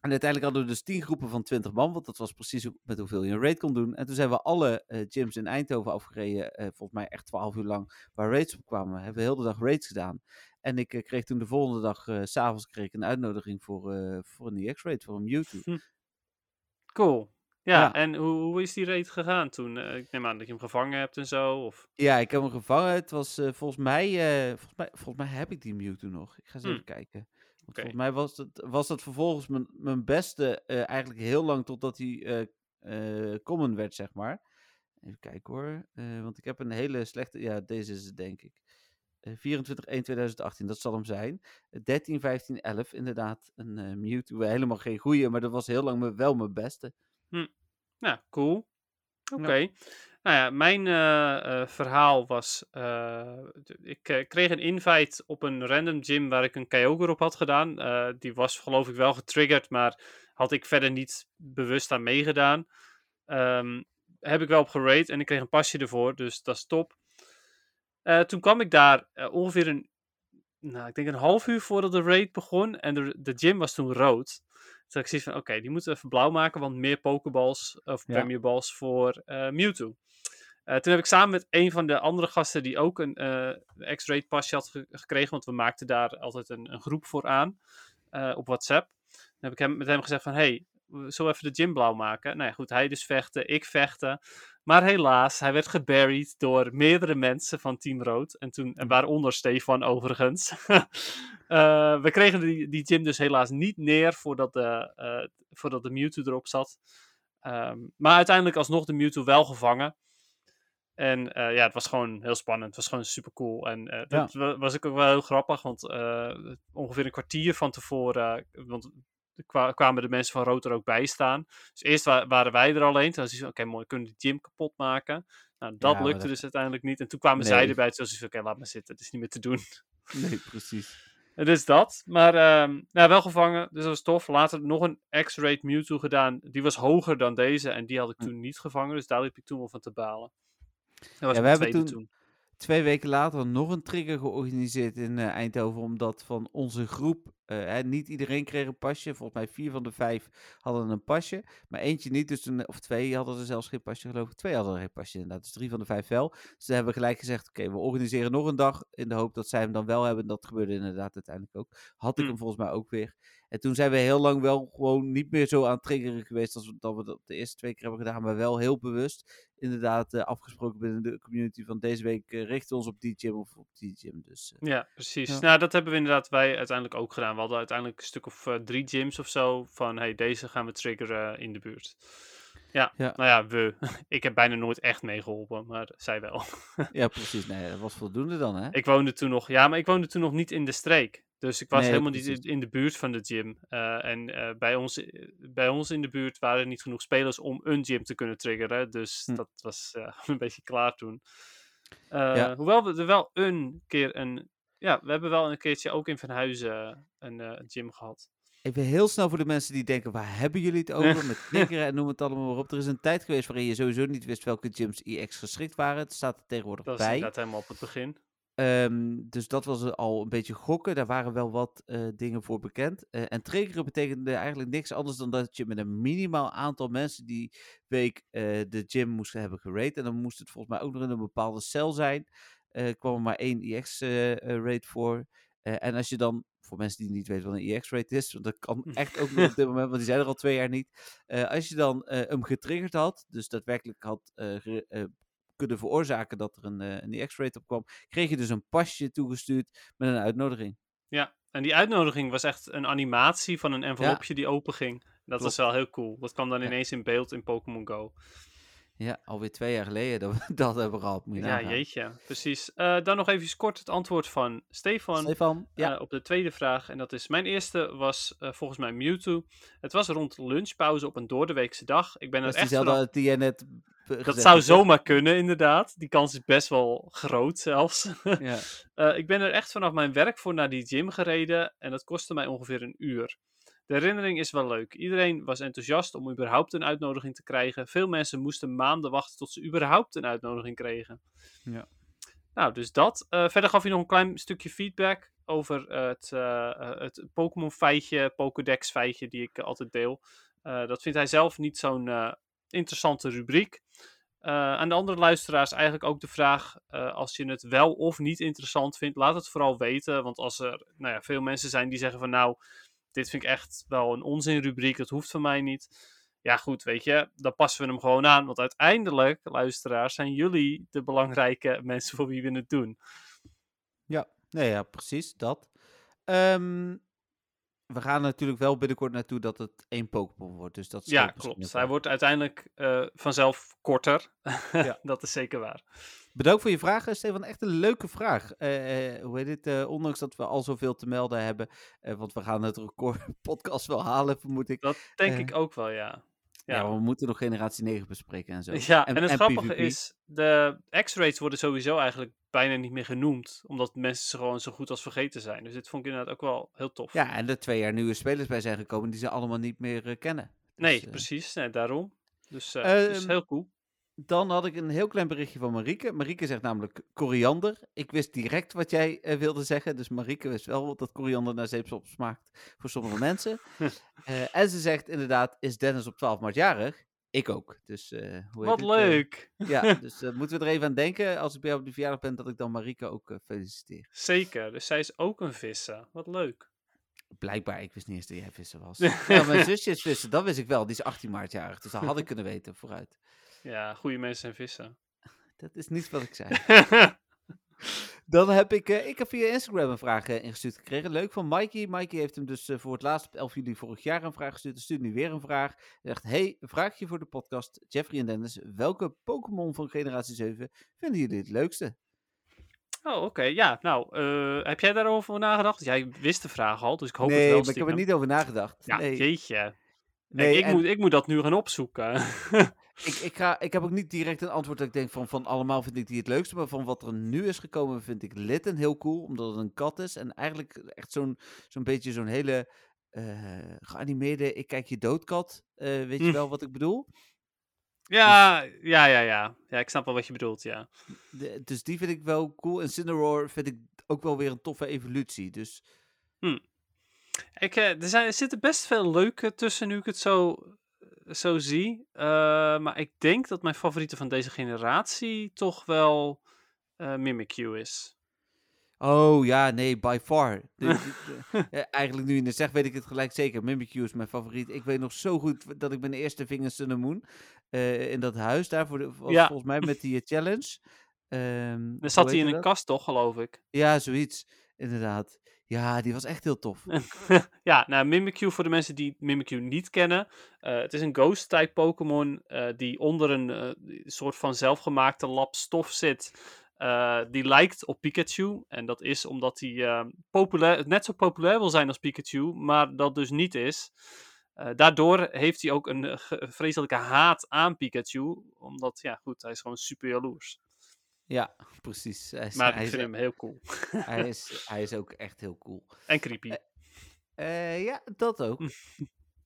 en uiteindelijk hadden we dus 10 groepen van 20 man, want dat was precies met hoeveel je een raid kon doen. En toen zijn we alle eh, gyms in Eindhoven afgereden, eh, volgens mij echt 12 uur lang, waar raids op kwamen. Hebben we heel de dag raids gedaan. En ik eh, kreeg toen de volgende dag, eh, s s'avonds, kreeg ik een uitnodiging voor, eh, voor een EX-raid, voor een Mewtwo. Cool. Ja, Ja. en hoe, hoe is die raid gegaan toen? Ik neem aan dat je hem gevangen hebt en zo. Of... Ja, ik heb hem gevangen. Het was volgens mij, volgens mij, volgens mij heb ik die Mewtwo nog. Ik ga eens Hmm. even kijken. Want volgens mij was het, was dat vervolgens mijn, mijn beste, eigenlijk heel lang totdat hij common werd, zeg maar. Even kijken hoor. want ik heb een hele slechte, ja, deze is het denk ik. Eh 24-1-2018, dat zal hem zijn. Eh, 13, 15, 11, inderdaad. Een eh, Mewtwo, helemaal geen goeie, maar dat was heel lang wel mijn beste. Nou, cool. Oké. Nou ja, mijn eh, eh, verhaal was... ik kreeg een invite op een random gym waar ik een Kyogre op had gedaan. Die was geloof ik wel getriggerd, maar had ik verder niet bewust aan meegedaan. Ehm, heb ik wel op gerate en ik kreeg een pasje ervoor, dus dat is top. Eh, toen kwam ik daar eh, ongeveer een, nou, ik denk een half uur voordat de raid begon. En de, de gym was toen rood. Toen ik zoiets van, oké, die moeten we even blauw maken, want meer Pokeballs of Ja. Premier Balls voor eh, Mewtwo. Toen heb ik samen met een van de andere gasten die ook een X-Raid pasje had ge- gekregen, want we maakten daar altijd een, een groep voor aan op WhatsApp. Dan heb ik hem, met hem gezegd van, hey, we zullen even de gym blauw maken? Nou ja, goed, hij dus vechten, ik vechten. Maar helaas, hij werd geburied door meerdere mensen van Team Rood. En toen, en waaronder Stefan overigens. [laughs] Eh, we kregen die, die gym dus helaas niet neer voordat de, eh, voordat de Mewtwo erop zat. Ehm, maar uiteindelijk alsnog de Mewtwo wel gevangen. En eh, ja, het was gewoon heel spannend. Het was gewoon super cool. En eh, dat wa- was ook wel heel grappig, want ongeveer een kwartier van tevoren, want er kwa- kwamen de mensen van Rood er ook bij staan. Dus eerst wa- waren wij er alleen. Toen was het oké, mooi, kunnen we de gym kapot maken? Nou, dat lukte dat- dus uiteindelijk niet. En toen kwamen zij erbij. Toen was het oké, laat maar zitten. Het is niet meer te doen. [laughs] Nee, precies. Dus dat. Maar ehm, nou, wel gevangen, dus dat was tof. Later nog een X-Rate Mewtwo gedaan. Die was hoger dan deze en die had ik Hm. toen niet gevangen. Dus daar liep ik toen wel van te balen. Dat was Ja, we hebben toen- Twee weken later nog een trigger georganiseerd in eh, Eindhoven, omdat van onze groep hè, niet iedereen kreeg een pasje. Volgens mij vier van de vijf hadden een pasje. Maar eentje niet, dus toen, of twee hadden er zelfs geen pasje, geloof ik. Twee hadden er geen pasje inderdaad, dus drie van de vijf wel. Dus toen hebben gelijk gezegd, oké, we organiseren nog een dag in de hoop dat zij hem dan wel hebben. Dat gebeurde inderdaad uiteindelijk ook. Had ik Mm. hem volgens mij ook weer. En toen zijn we heel lang wel gewoon niet meer zo aan het triggeren geweest als we, dat we dat de eerste twee keer hebben gedaan. Maar wel heel bewust inderdaad eh, afgesproken binnen de community van deze week eh, richten we ons op die gym of op die gym. Dus eh, Ja, precies. Ja. Nou, dat hebben we inderdaad wij uiteindelijk ook gedaan. We hadden uiteindelijk een stuk of eh, drie gyms of zo. Van, hey, deze gaan we triggeren in de buurt. Ja, Ja. nou ja, we. [laughs] Ik heb bijna nooit echt meegeholpen, maar zij wel. [laughs] ja, precies. Nee, dat was voldoende dan, hè? Ik woonde toen nog, ja, maar ik woonde toen nog niet in de streek. Dus ik was Nee, helemaal niet precies. in in de buurt van de gym. Eh, en eh, bij, ons, bij ons in de buurt waren er niet genoeg spelers om een gym te kunnen triggeren. Dus Hm. dat was [laughs] een beetje klaar toen. Ja. Hoewel we er wel een keer een. Ja, we hebben wel een keertje ook in Van Huizen een eh, gym gehad. Even heel snel voor de mensen die denken, waar hebben jullie het over? Met triggeren [laughs] en noem het allemaal maar op. Er is een tijd geweest waarin je sowieso niet wist welke gyms IX geschikt waren. Het staat er tegenwoordig Dat is bij. inderdaad helemaal op het begin. Ehm, dus dat was al een beetje gokken. Daar waren wel wat eh, dingen voor bekend. Eh, en triggeren betekende eigenlijk niks anders dan dat je met een minimaal aantal mensen die week eh, de gym moest hebben gerate. En dan moest het volgens mij ook nog in een bepaalde cel zijn. Eh kwam er maar één IX-rate voor. Eh, en als je dan, voor mensen die niet weten wat een IX-rate is, want dat kan echt ook [laughs] nog op dit moment, want die zijn er al twee jaar niet. Eh, als je dan eh, hem getriggerd had, dus daadwerkelijk had eh, eh, kunnen veroorzaken dat er een, eh, een IX-rate op kwam, kreeg je dus een pasje toegestuurd met een uitnodiging. Ja, en die uitnodiging was echt een animatie van een envelopje die open ging. Dat was wel heel cool. Dat kwam dan Ja. ineens in beeld in Pokémon Go. Ja, alweer twee jaar geleden dat we [laughs] dat hebben gehad. Moet Ja, nagaan. jeetje, precies. Eh, dan nog even kort het antwoord van Stefan Stefan, ja. eh, op de tweede vraag. En dat is, mijn eerste was eh, volgens mij Mewtwo. Het was rond lunchpauze op een doordeweekse dag. Ik ben er dat is echt die net Dat zou zomaar kunnen, inderdaad. Die kans is best wel groot zelfs. [laughs] Ja. Ik ben er echt vanaf mijn werk voor naar die gym gereden en dat kostte mij ongeveer een uur. De herinnering is wel leuk. Iedereen was enthousiast om überhaupt een uitnodiging te krijgen. Veel mensen moesten maanden wachten tot ze überhaupt een uitnodiging kregen. Ja. Nou, dus dat. Eh, verder gaf hij nog een klein stukje feedback over eh, het, eh, het Pokémon feitje, Pokédex feitje die ik altijd deel. Dat vindt hij zelf niet zo'n interessante rubriek. Aan de andere luisteraars eigenlijk ook de vraag: als je het wel of niet interessant vindt, laat het vooral weten. Want als er nou ja, veel mensen zijn die zeggen van nou, dit vind ik echt wel een onzinrubriek, dat hoeft van mij niet. Ja, goed, weet je, dan passen we hem gewoon aan. Want uiteindelijk, luisteraars, zijn jullie de belangrijke [laughs] mensen voor wie we het doen. Ja, nee, ja, precies, dat. Ehm, we gaan natuurlijk wel binnenkort naartoe dat het één Pokémon wordt. Dus dat Ja, klopt. Hij wordt uiteindelijk eh, vanzelf korter. Ja. [laughs] dat is zeker waar. Bedankt voor je vraag, Stefan. Echt een leuke vraag. Eh, eh, hoe heet het? eh, ondanks dat we al zoveel te melden hebben. want we gaan het record [laughs] podcast wel halen, vermoed ik. Dat denk ik ook wel, ja. Ja, we moeten nog generatie 9 bespreken en zo. Ja, en, het grappige PvP. is, de X-rates worden sowieso eigenlijk bijna niet meer genoemd, omdat mensen ze gewoon zo goed als vergeten zijn. Dus dit vond ik inderdaad ook wel heel tof. Ja, en er twee jaar nieuwe spelers bij zijn gekomen die ze allemaal niet meer kennen. Dus, nee, precies, nee, daarom. Dus, dus Ehm, heel cool. Dan had ik een heel klein berichtje van Marieke. Marieke zegt namelijk koriander. Ik wist direct wat jij eh, wilde zeggen. Dus Marieke wist wel dat koriander naar zeepsop smaakt voor sommige mensen. [laughs] Eh, en ze zegt inderdaad, is Dennis op 12 maart jarig? Ik ook. Dus, eh, hoe heet Wat het, leuk! ja, [laughs] dus moeten we er even aan denken. Als ik bij jou op de verjaardag ben, dat ik dan Marieke ook feliciteer. Zeker, dus zij is ook een visser. Wat leuk. Blijkbaar, ik wist niet eens dat jij visser was. ja, [laughs] mijn zusje is visser, dat wist ik wel. Die is 18 maart jarig, dus dat had ik kunnen weten vooruit. Ja, goede mensen zijn vissen. [laughs] Dat is niet wat ik zei. [laughs] Dan heb ik, eh, ik heb via Instagram een vraag eh, ingestuurd gekregen. Leuk van Mikey. Mikey heeft hem dus eh, voor het laatst op 11 juli vorig jaar een vraag gestuurd. Hij stuurt nu weer een vraag. Hij zegt, hey, vraagje voor de podcast. Jeffrey en Dennis, welke Pokémon van generatie 7 vinden jullie het leukste? oh, oké. Ja, nou, heb jij daarover nagedacht? Jij wist de vraag al, dus ik hoop het nee, wel maar ik heb er niet over nagedacht. Ja, nee, jeetje. nee, ik, ik, en moet, ik moet dat nu gaan opzoeken. [laughs] ik, ik, ga, ik heb ook niet direct een antwoord dat ik denk van, van allemaal vind ik die het leukste. Maar van wat er nu is gekomen vind ik Litten heel cool, omdat het een kat is. En eigenlijk echt zo'n zo'n beetje zo'n hele eh, geanimeerde ik kijk je doodkat. eh, weet je Hm. wel wat ik bedoel? ja, ja, ja, ja. Ja, ik snap wel wat je bedoelt, ja. De- dus die vind ik wel cool. En Cineroar vind ik ook wel weer een toffe evolutie. Dus Ik, eh, er, zijn, er zitten best veel leuke tussen nu ik het zo, zo zie. Eh, maar ik denk dat mijn favoriete van deze generatie toch wel eh Mimikyu is. Oh ja, nee, by far. [laughs] De- de- de- eh, eigenlijk nu je het zegt, weet ik het gelijk zeker. Mimikyu is mijn favoriet. Ik weet nog zo goed dat ik mijn eerste vinger Sun and Moon in dat huis daar voor de, was Ja. volgens mij met die challenge. Dan hoe zat hij in een kast toch, geloof ik. Ja, zoiets. Inderdaad. Ja, die was echt heel tof. [laughs] ja, nou, Mimikyu voor de mensen die Mimikyu niet kennen. eh, het is een Ghost-type Pokémon eh, die onder een eh, soort van zelfgemaakte lap stof zit. die lijkt op Pikachu. En dat is omdat hij populair, net zo populair wil zijn als Pikachu, maar dat dus niet is. Daardoor heeft hij ook een vreselijke haat aan Pikachu. Omdat, ja goed, hij is gewoon super jaloers. Ja, precies. Hij is, Maar hij ik is, vind hem heel cool. [laughs] hij is, [laughs] hij is ook echt heel cool. En creepy. Eh, ja, dat ook. [laughs]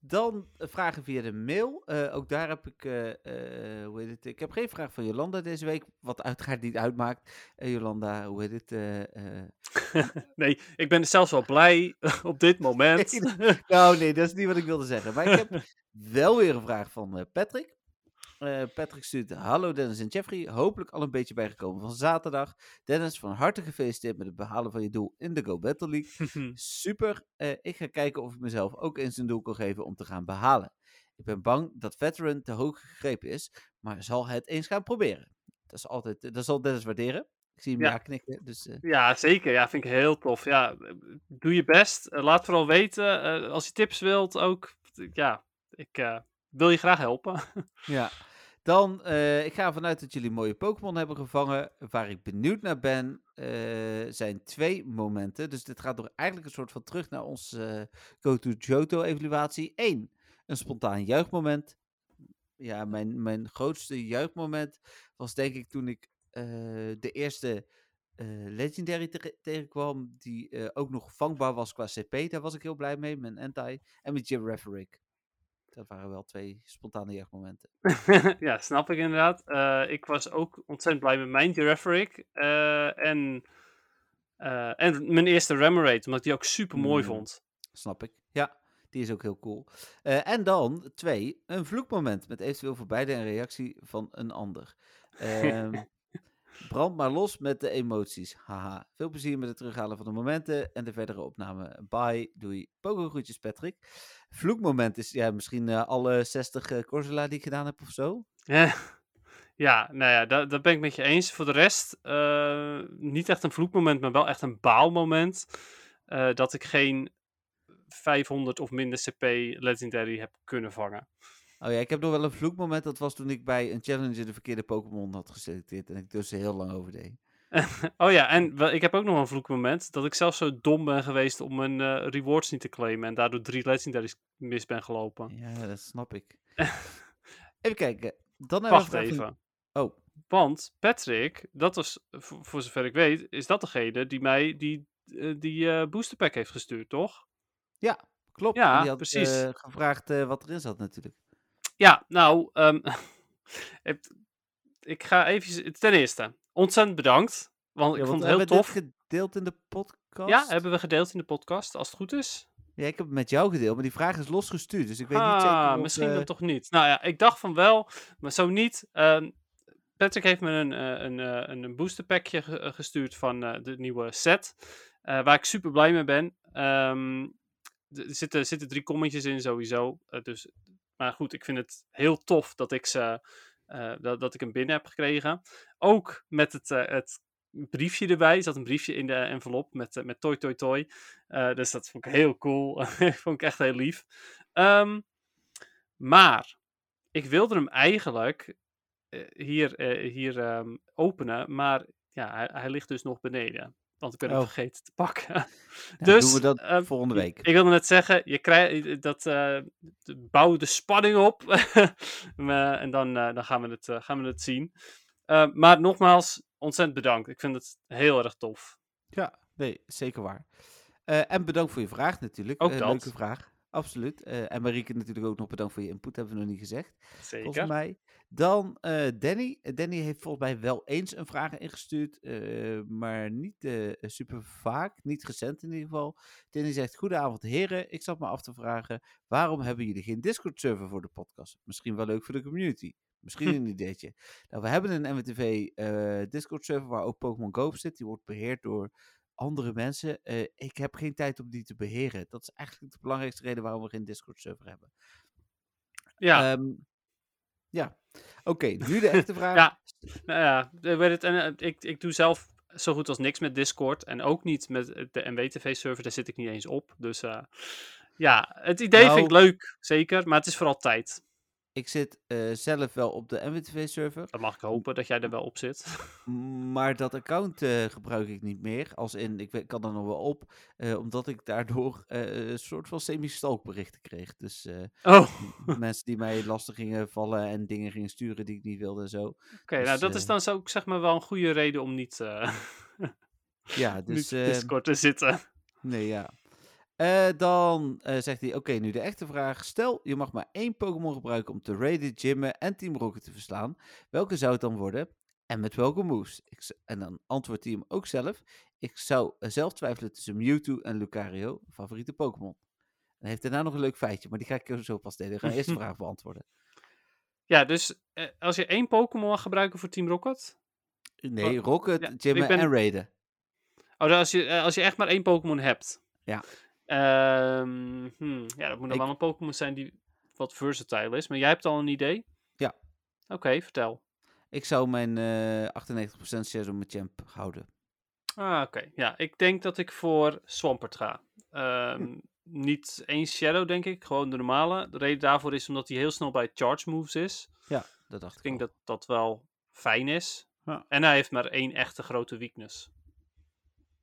Dan eh, vragen via de mail. Eh, ook daar heb ik, eh, eh, hoe heet het? Ik heb geen vraag van Jolanda deze week, wat uiteraard niet uitmaakt. Eh, Jolanda, hoe heet het? eh, eh, Nee, ik ben zelfs wel blij op dit moment. Nou, nee, dat is niet wat ik wilde zeggen. Maar ik heb wel weer een vraag van eh, Patrick. Eh, Patrick stuurt, hallo Dennis en Jeffrey, hopelijk al een beetje bijgekomen van zaterdag. Dennis, van harte gefeliciteerd met het behalen van je doel in de Go Battle League. [laughs] Super, eh, ik ga kijken of ik mezelf ook eens een doel kan geven om te gaan behalen. Ik ben bang dat Veteran te hoog gegrepen is, maar zal het eens gaan proberen. Dat, is altijd, dat zal Dennis waarderen. Ik zie hem ja, Ja. knikken, dus... eh, Ja, zeker. Ja, vind ik heel tof. Ja, eh, doe je best. Eh, laat vooral weten. eh, als je tips wilt ook. Ja, ik eh, wil je graag helpen. [laughs] Ja. Dan, eh, ik ga ervan uit dat jullie mooie Pokémon hebben gevangen. Waar ik benieuwd naar ben, eh, zijn twee momenten. Dus dit gaat toch eigenlijk een soort van terug naar onze eh, Go to Johto evaluatie. Eén, een spontaan juichmoment. Ja, mijn, mijn grootste juichmoment was denk ik toen ik de eerste Legendary te- tegenkwam. Die ook nog vangbaar was qua CP. Daar was ik heel blij mee. Met Anti en met Girafferick. Dat waren wel twee spontane juichmomenten. [laughs] ja, snap ik inderdaad. Eh, ik was ook ontzettend blij met mijn Girafferick. eh en, eh, en mijn eerste Remoraid, omdat ik die ook super mooi Mm. vond. Snap ik. Ja, die is ook heel cool. En dan twee, een vloekmoment met eventueel voor beide een reactie van een ander. [laughs] [laughs] Brand maar los met de emoties. Haha. Veel plezier met het terughalen van de momenten en de verdere opname. Bye. Doei. Pokergroetjes Patrick. Vloekmoment is ja, misschien eh, alle 60 uh, Corsola die ik gedaan heb of zo. Ja, ja nou ja, dat, dat ben ik met je eens. Voor de rest, eh, niet echt een vloekmoment, maar wel echt een baalmoment. eh, dat ik geen 500 of minder CP Legendary heb kunnen vangen. Oh ja, ik heb nog wel een vloekmoment. Dat was toen ik bij een challenge de verkeerde Pokémon had geselecteerd. En ik dus heel lang over deed. [laughs] oh ja, en ik heb ook nog een vloekmoment. Dat ik zelf zo dom ben geweest om mijn eh, rewards niet te claimen. En daardoor drie Legendaries mis ben gelopen. Ja, dat snap ik. [laughs] even kijken. Dan Wacht even. Oh, Want Patrick, dat was, voor, voor zover ik weet, is dat degene die mij die, eh, die eh, booster pack heeft gestuurd, toch? klopt. Ja, En die had precies. gevraagd wat erin zat natuurlijk. Ja, nou, ehm, [laughs] ik ga even. Ten eerste, ontzettend bedankt. Want Ja, ik vond het heel hebben we tof. gedeeld in de podcast? Ja, hebben we gedeeld in de podcast, als het goed is. Ja, ik heb het met jou gedeeld, maar die vraag is losgestuurd. Dus ik weet niet ah, zeker of... misschien eh, dan toch niet. Nou ja, ik dacht van wel, maar zo niet. Ehm, Patrick heeft me een, eh, een, eh, een, een booster packje ge- eh, gestuurd van eh, de nieuwe set. eh, waar ik super blij mee ben. Ehm, er zitten, zitten drie kommetjes in sowieso. eh, dus, maar goed, ik vind het heel tof dat ik, ze, eh, dat, dat ik hem binnen heb gekregen. Ook met het, eh, het briefje erbij. Er zat een briefje in de envelop met, eh, met toi toi toi. Dus dat vond ik heel cool. [laughs] vond ik echt heel lief. Ehm, maar ik wilde hem eigenlijk hier, hier ehm, openen. Maar ja, hij, hij ligt dus nog beneden. Want ik ben hem Oh. vergeten te pakken. [laughs] ja, dus, doen we dat ehm, volgende week. Ik wilde net zeggen, je krijgt dat eh, de- bouw de spanning op. [laughs] En dan, eh, dan gaan, we het, eh, gaan we het zien. Eh, maar nogmaals, ontzettend bedankt. Ik vind het heel erg tof. Ja, nee, zeker waar. Eh, en bedankt voor je vraag natuurlijk. Ook Eh, dat. Leuke vraag. Absoluut. Eh, en Marieke natuurlijk ook nog bedankt voor je input, hebben we nog niet gezegd. Volgens Zeker. mij. Dan eh, Danny. Eh, Danny heeft volgens mij wel eens een vraag ingestuurd, maar niet super vaak, niet recent in ieder geval. Danny zegt, goedenavond heren, ik zat me af te vragen, waarom hebben jullie geen Discord-server voor de podcast? Misschien wel leuk voor de community. Misschien een ideetje. Nou, we hebben een MWTV eh, Discord-server waar ook Pokémon Go op zit. Die wordt beheerd door andere mensen. Eh, ik heb geen tijd om die te beheren. Dat is eigenlijk de belangrijkste reden waarom we geen Discord-server hebben. Ja, Ehm, ja. Oké, nu de echte vraag. Ja. nou ja, de- weet het, en, eh, ik, ik doe zelf zo goed als niks met Discord. En ook niet met de MWTV-server, daar zit ik niet eens op. Dus eh, ja, het idee vind ik Nou- leuk, zeker. Maar het is vooral tijd. Ik zit eh, zelf wel op de MWTV-server, Dan mag ik hopen dat jij er wel op zit. [laughs] maar dat account eh, gebruik ik niet meer. Als in, ik kan er nog wel op, eh, omdat ik daardoor een soort van semi-stalkberichten kreeg. Dus Oh, oké. mensen die mij lastig gingen vallen en dingen gingen sturen die ik niet wilde en zo. nou Dus, dat is dan zo, zeg maar wel een goede reden om niet, Ja, [laughs] dus... Discord te zitten. Nee, ja. Eh, dan eh, zegt hij, oké, nu de echte vraag. Stel, je mag maar één Pokémon gebruiken om te raiden, gymmen en Team Rocket te verslaan. Welke zou het dan worden? En met welke moves? Ik, en dan antwoordt hij hem ook zelf. Ik zou eh, zelf twijfelen tussen Mewtwo en Lucario, favoriete Pokémon. En hij heeft daarna nog een leuk feitje, maar die ga ik zo pas delen. Ik ga eerst de [laughs] vraag beantwoorden. Ja, dus als je één Pokémon mag gebruiken voor Team Rocket. Nee, Oh, Rocket, ja, ben- en raiden. Oh, als je, als je echt maar één Pokémon hebt. Ja. Ehm, hmm, ja, dat moet dan Ik- wel een Pokémon zijn die wat versatile is. Maar jij hebt al een idee? Ja. Oké, vertel. Ik zou mijn eh 98% Shadow Machamp houden. Ah, oké. Ja, ik denk dat ik voor Swampert ga. Ehm, Niet één Shadow, denk ik. Gewoon de normale. De reden daarvoor is omdat hij heel snel bij charge moves is. Dat dacht Ik ik denk dat dat wel fijn is. Ja. En hij heeft maar één echte grote weakness.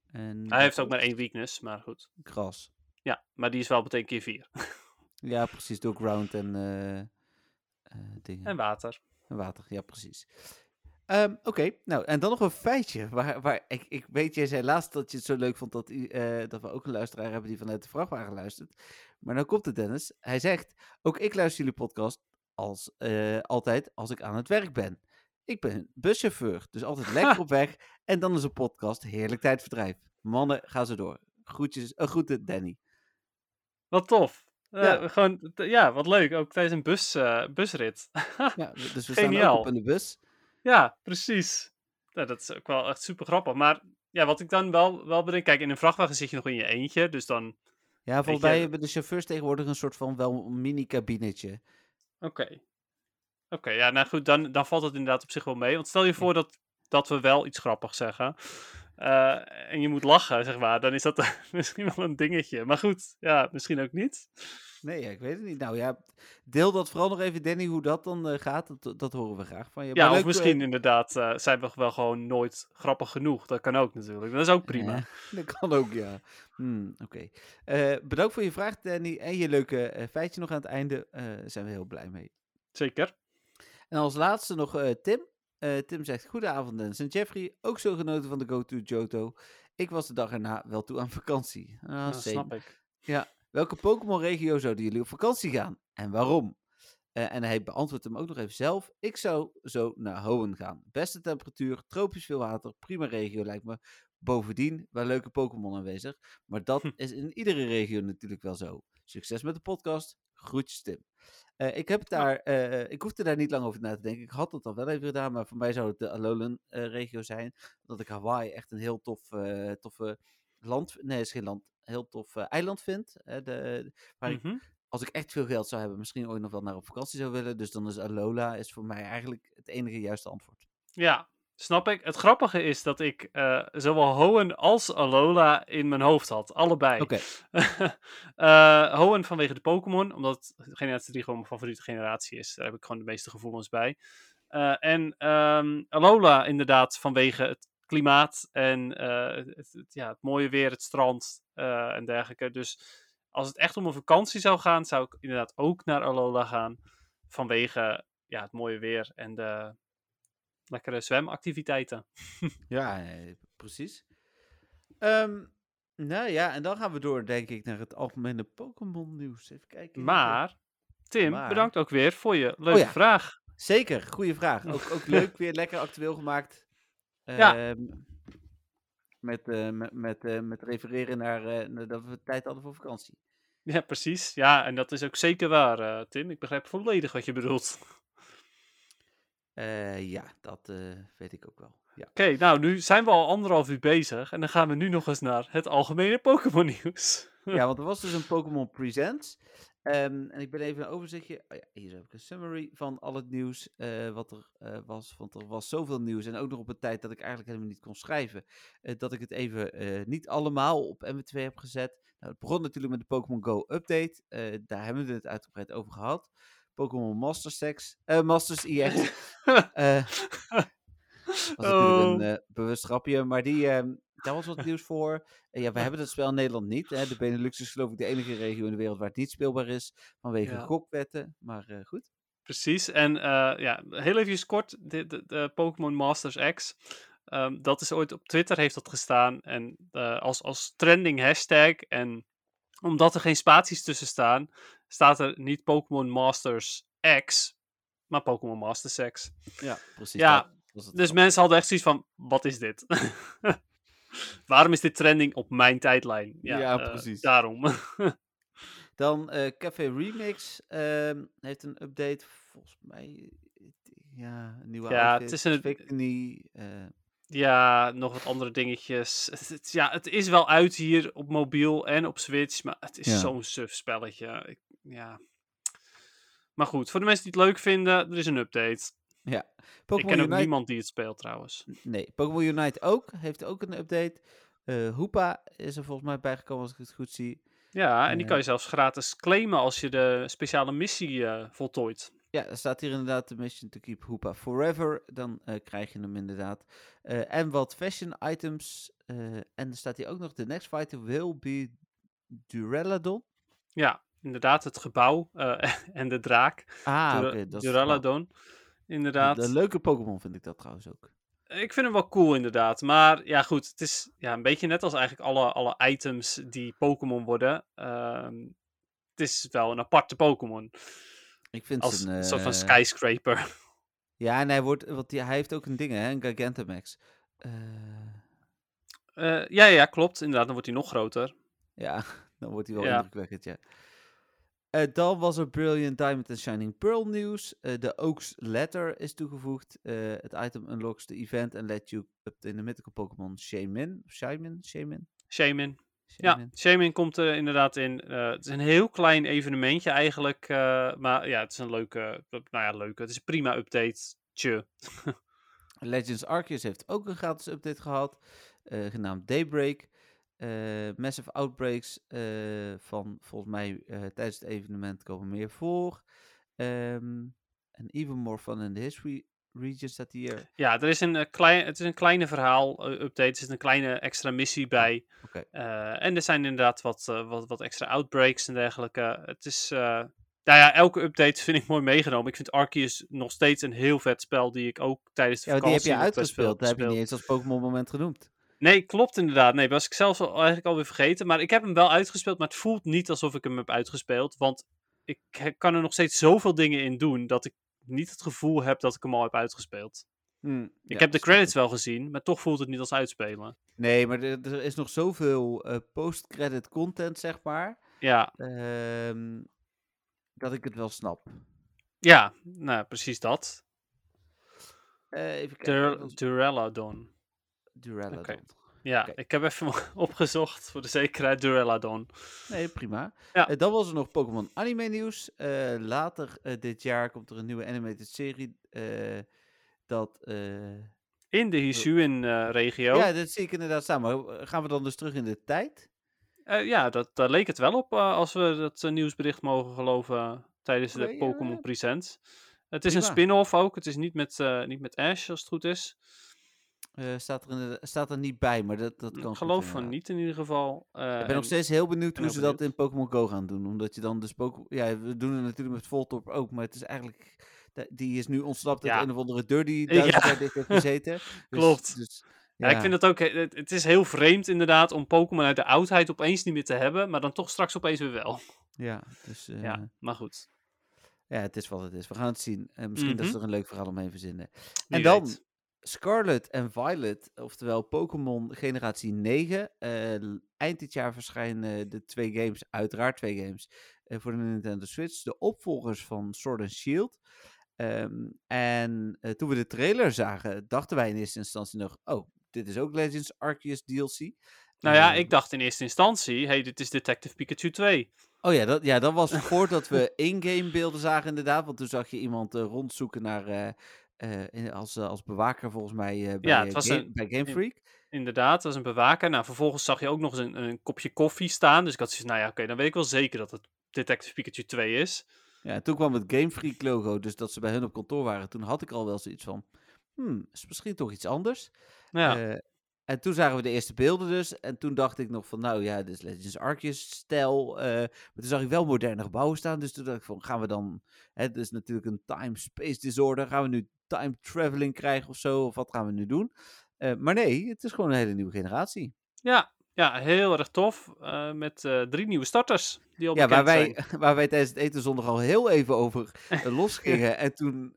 En Hij heeft ook maar één weakness, maar goed. Gras. Ja, maar die is wel meteen keer vier. [laughs] Ja, precies. Door ground en eh, eh, dingen. En water. En water, ja, precies. Ehm, Oké, nou, en dan nog een feitje. Waar, waar ik, ik weet, jij zei laatst dat je het zo leuk vond dat, eh, dat we ook een luisteraar hebben die vanuit de vrachtwagen luistert. Maar nou komt het, Dennis. Hij zegt, ook ik luister jullie podcast als, altijd als ik aan het werk ben. Ik ben buschauffeur, dus altijd lekker [laughs] op weg. En dan is een podcast heerlijk tijdverdrijf. Mannen, ga zo door. Groetjes, uh, groeten, Danny. Wat tof. Eh, Ja. Gewoon, ja, wat leuk. Ook tijdens een bus, eh, busrit. [laughs] Ja, dus we staan ook Geniaal. op in de bus. ja, precies. Dat is ook wel echt super grappig. Maar ja, wat ik dan wel, wel bedenk. Kijk, in een vrachtwagen zit je nog in je eentje. Dus dan. Ja, volgens mij hebben de chauffeurs tegenwoordig een soort van wel mini-kabinetje. Oké. Oké, ja, nou goed. Dan, dan valt het inderdaad op zich wel mee. Want stel je voor dat, dat we wel iets grappigs zeggen. Eh, en je moet lachen, zeg maar. Dan is dat [laughs] misschien wel een dingetje. Maar goed, ja, misschien ook niet. Nee, ja, ik weet het niet. Nou ja, deel dat vooral nog even, Danny, hoe dat dan eh, gaat. Dat, dat horen we graag van je. Ja, Maar of leuk, eh, misschien inderdaad zijn we wel gewoon nooit grappig genoeg. Dat kan ook natuurlijk. Dat is ook prima. [laughs] dat kan ook, ja. Hmm, Oké. Bedankt voor je vraag, Danny. En je leuke feitje nog aan het einde. zijn we heel blij mee. Zeker. En als laatste nog Tim. Eh, Tim zegt, goedenavond Dennis en Jeffrey. Ook zo genoten van de Go To Johto. Ik was de dag erna wel toe aan vakantie. Ah, Ja, same. snap ik. Welke Pokémon-regio zouden jullie op vakantie gaan? En waarom? Eh, en hij beantwoordt hem ook nog even zelf. Ik zou zo naar Hoenn gaan. Beste temperatuur, tropisch veel water, prima regio lijkt me. Bovendien wel leuke Pokémon aanwezig. Maar dat Hm. is in iedere regio natuurlijk wel zo. Succes met de podcast. Groetjes Tim. Eh, ik heb daar, eh, ik hoefde daar niet lang over na te denken. Ik had het al wel even gedaan, maar voor mij zou het de Alolan-regio zijn. Omdat ik Hawaii echt een heel tof, toffe land, nee, is geen land, heel tof eiland vind. de, waar ik Mhm. als ik echt veel geld zou hebben, misschien ooit nog wel naar op vakantie zou willen. Dus dan is Alola is voor mij eigenlijk het enige juiste antwoord. Ja, snap ik. Het grappige is dat ik eh, zowel Hoenn als Alola in mijn hoofd had. Allebei. Oké, [laughs] Eh, Hoenn vanwege de Pokémon, omdat generatie 3 gewoon mijn favoriete generatie is. Daar heb ik gewoon de meeste gevoelens bij. Eh, en ehm, Alola inderdaad vanwege het klimaat en het, het- ja, het mooie weer, het strand en dergelijke. Dus als het echt om een vakantie zou gaan, zou ik inderdaad ook naar Alola gaan. Vanwege ja, het mooie weer en de lekkere zwemactiviteiten. [laughs] ja, eh, precies. Ehm, nou ja, en dan gaan we door, denk ik, naar het algemene Pokémon nieuws. Even kijken. Maar, Tim, Maar- bedankt ook weer voor je leuke ja. vraag. Zeker, goede vraag. Ook, ook [laughs] leuk, weer lekker actueel gemaakt. Ja. Ehm, met, eh, met, met, eh, met refereren naar, naar dat we tijd hadden voor vakantie. Ja, precies. Ja, en dat is ook zeker waar, Tim. Ik begrijp volledig wat je bedoelt. Eh, ja, dat eh, weet ik ook wel. Ja. Oké, nou, nu zijn we al anderhalf uur bezig. En dan gaan we nu nog eens naar het algemene Pokémon [laughs] nieuws. ja, want er was dus een Pokémon Presents. Ehm, en ik ben even een overzichtje. Oh ja, hier heb ik een summary van al het nieuws eh, wat er was. Want er was zoveel nieuws. En ook nog op een tijd dat ik eigenlijk helemaal niet kon schrijven. dat ik het even niet allemaal op MW2 heb gezet. Nou, het begon natuurlijk met de Pokémon Go update. daar hebben we het uitgebreid over gehad. Pokémon Master Sex, eh, Masters EX. [laughs] eh was natuurlijk Oh. een eh, bewust grapje, maar die, ehm, daar was wat [laughs] nieuws voor. Ja, we hebben het spel in Nederland niet. Hè. De Benelux is geloof ik de enige regio in de wereld waar het niet speelbaar is. Vanwege Ja. gokwetten, maar goed. Precies. En ja, heel even kort, de, de, de Pokémon Masters X. Ehm, dat is ooit op Twitter heeft dat gestaan. En als, als trending hashtag. En omdat er geen spaties tussen staan, staat er niet Pokémon Masters X, maar Pokémon Masters X. Ja, precies. Ja, dat Dus mensen hadden echt zoiets van, wat is dit? [laughs] Waarom is dit trending op mijn tijdlijn? Ja, Ja, eh, precies. daarom. [laughs] Dan eh, Café Remix ehm, heeft een update. Volgens mij, ja, een nieuwe Ja, outfit. het is een- Victini, eh, Ja, nog wat andere dingetjes. Het, het- ja, het is wel uit hier op mobiel en op Switch, maar het is Ja. zo'n suf spelletje. Ik, ja. Maar goed, voor de mensen die het leuk vinden, er is een update. ja. ik ken ook Unite niemand die het speelt trouwens. Nee, Pokémon Unite ook. Heeft ook een update. Eh Hoopa is er volgens mij bijgekomen als ik het goed zie. Ja, en die Eh. kan je zelfs gratis claimen als je de speciale missie eh, voltooit. Ja, er staat hier inderdaad de mission to keep Hoopa forever. Dan eh, krijg je hem inderdaad. Eh, en wat fashion items. eh, en er staat hier ook nog, the next fighter will be Duraludon. Ja, inderdaad, het gebouw [laughs] en de draak. Ah, dat wel. Inderdaad. Een leuke Pokémon vind ik dat trouwens ook. Ik vind hem wel cool, inderdaad. Maar ja, goed. Het is ja, een beetje net als eigenlijk alle, alle items die Pokémon worden. Ehm, het is wel een aparte Pokémon. Ik vind Als een soort van eh, skyscraper. Ja, en hij, wordt, want hij heeft ook een ding, hè, een Gigantamax. Eh, Eh, ja, ja, klopt. Inderdaad, dan wordt hij nog groter. Ja, [laughs] dan wordt hij wel Ja. indrukwekkend, ja. Dan was er Brilliant Diamond en Shining Pearl nieuws. De Oaks Letter is toegevoegd. Het item unlocks the event and let you up in the mythical Pokémon Shaman. Shaman? Shaman? Shaman. Ja, Shaman. Komt er inderdaad in. Eh, het is een heel klein evenementje eigenlijk. eh, maar ja, het is een leuke, nou ja, leuke. Het is een prima update. Tje. [laughs] Legends Arceus heeft ook een gratis update gehad. eh, genaamd Daybreak. Eh, massive outbreaks eh, van volgens mij eh, tijdens het evenement komen meer voor. Ehm, en even more fun in the history region staat hier. Ja, er is een, eh, klein, het is een kleine verhaal eh, update. Er zit een kleine extra missie bij. Eh, en er zijn inderdaad wat, wat, wat extra outbreaks en dergelijke. Het is, nou ja, elke update vind ik mooi meegenomen. Ik vind Arceus nog steeds een heel vet spel die ik ook tijdens de Ja, die heb je uitgespeeld. Dat heb je niet eens als Pokémon moment genoemd. Nee, klopt inderdaad. Nee, was ik zelf al, eigenlijk alweer vergeten. Maar ik heb hem wel uitgespeeld, maar het voelt niet alsof ik hem heb uitgespeeld. Want ik kan er nog steeds zoveel dingen in doen dat ik niet het gevoel heb dat ik hem al heb uitgespeeld. Ik heb de credits wel gezien, maar toch voelt het niet als uitspelen. Nee, maar er, er is nog zoveel eh, post-credit content, zeg maar. Ja, ehm, dat ik het wel snap. ja nou, precies dat. Eh, even kijken. Dur. Duraludon. Oké. Ja, ik heb even [laughs] opgezocht voor de zekerheid Duraludon. Nee, prima. Ja. Eh, dan was er nog Pokémon anime nieuws. Eh, later eh, dit jaar komt er een nieuwe animated serie. dat. In de Hisuin-regio. Ja, dat zie ik inderdaad staan. Maar eh, gaan we dan dus terug in de tijd? Ja, dat, daar leek het wel op als we dat nieuwsbericht mogen geloven tijdens de Pokémon. Presents. Het is een spin-off ook. Het is niet met, niet met Ash, als het goed is. Eh, staat, er in de- staat er niet bij, maar dat, dat Ik kan. goed geloof van niet in ieder geval. Eh, Ik ben nog steeds heel benieuwd ben hoe heel ze dat in Pokémon Go gaan doen. Omdat je dan dus Pokémon... Ja, we doen het natuurlijk met Voltorb ook, maar het is eigenlijk... Die is nu ontsnapt uit Ja. een of andere deur [laughs] die Ja. duizend jaar dicht heeft gezeten. [laughs] Dus- Klopt. Dus, Ja, ik vind het ook. Het, het is heel vreemd inderdaad om Pokémon uit de oudheid opeens niet meer te hebben, maar dan toch straks opeens weer wel. Ja, dus... eh, Ja, maar goed. Ja, het is wat het is. We gaan het zien. En misschien dat ze er een leuk verhaal omheen verzinnen. Wie en dan weet. Scarlet en Violet, oftewel Pokémon generatie 9. Eh, eind dit jaar verschijnen de twee games, uiteraard twee games, eh, voor de Nintendo Switch. De opvolgers van Sword and Shield. Ehm, en eh, toen we de trailer zagen, dachten wij in eerste instantie nog, oh, dit is ook Legends Arceus DLC. Nou ja, Eh, ik dacht in eerste instantie, hey, dit is Detective Pikachu 2. Oh ja, dat, ja, dat was [laughs] voordat we in-game beelden zagen inderdaad. Want toen zag je iemand eh, rondzoeken naar, eh, als, eh, als bewaker volgens mij eh, bij, Ja, het was Game, een- bij Game in- Freak. Inderdaad, dat was een bewaker. Nou, vervolgens zag je ook nog eens een, een kopje koffie staan. Dus ik had zoiets, nou ja, oké, dan weet ik wel zeker dat het Detective Pikachu 2 is. Ja, en toen kwam het Game Freak logo, dus dat ze bij hun op kantoor waren. Toen had ik al wel zoiets van, hmm, is misschien toch iets anders. Ja, en toen zagen we de eerste beelden dus. En toen dacht ik nog van, nou ja, dit is Legends Arceus stijl. eh, maar toen zag ik wel moderne gebouwen staan. Dus toen dacht ik van, gaan we dan... Het is natuurlijk een time-space disorder. Gaan we nu time traveling krijgen of zo? Of wat gaan we nu doen? Eh, maar nee, het is gewoon een hele nieuwe generatie. ja, ja heel erg tof. eh, met drie nieuwe starters die al Ja, waar wij, zijn. [laughs] waar wij tijdens het eten zondag al heel even over [laughs] losgingen. En toen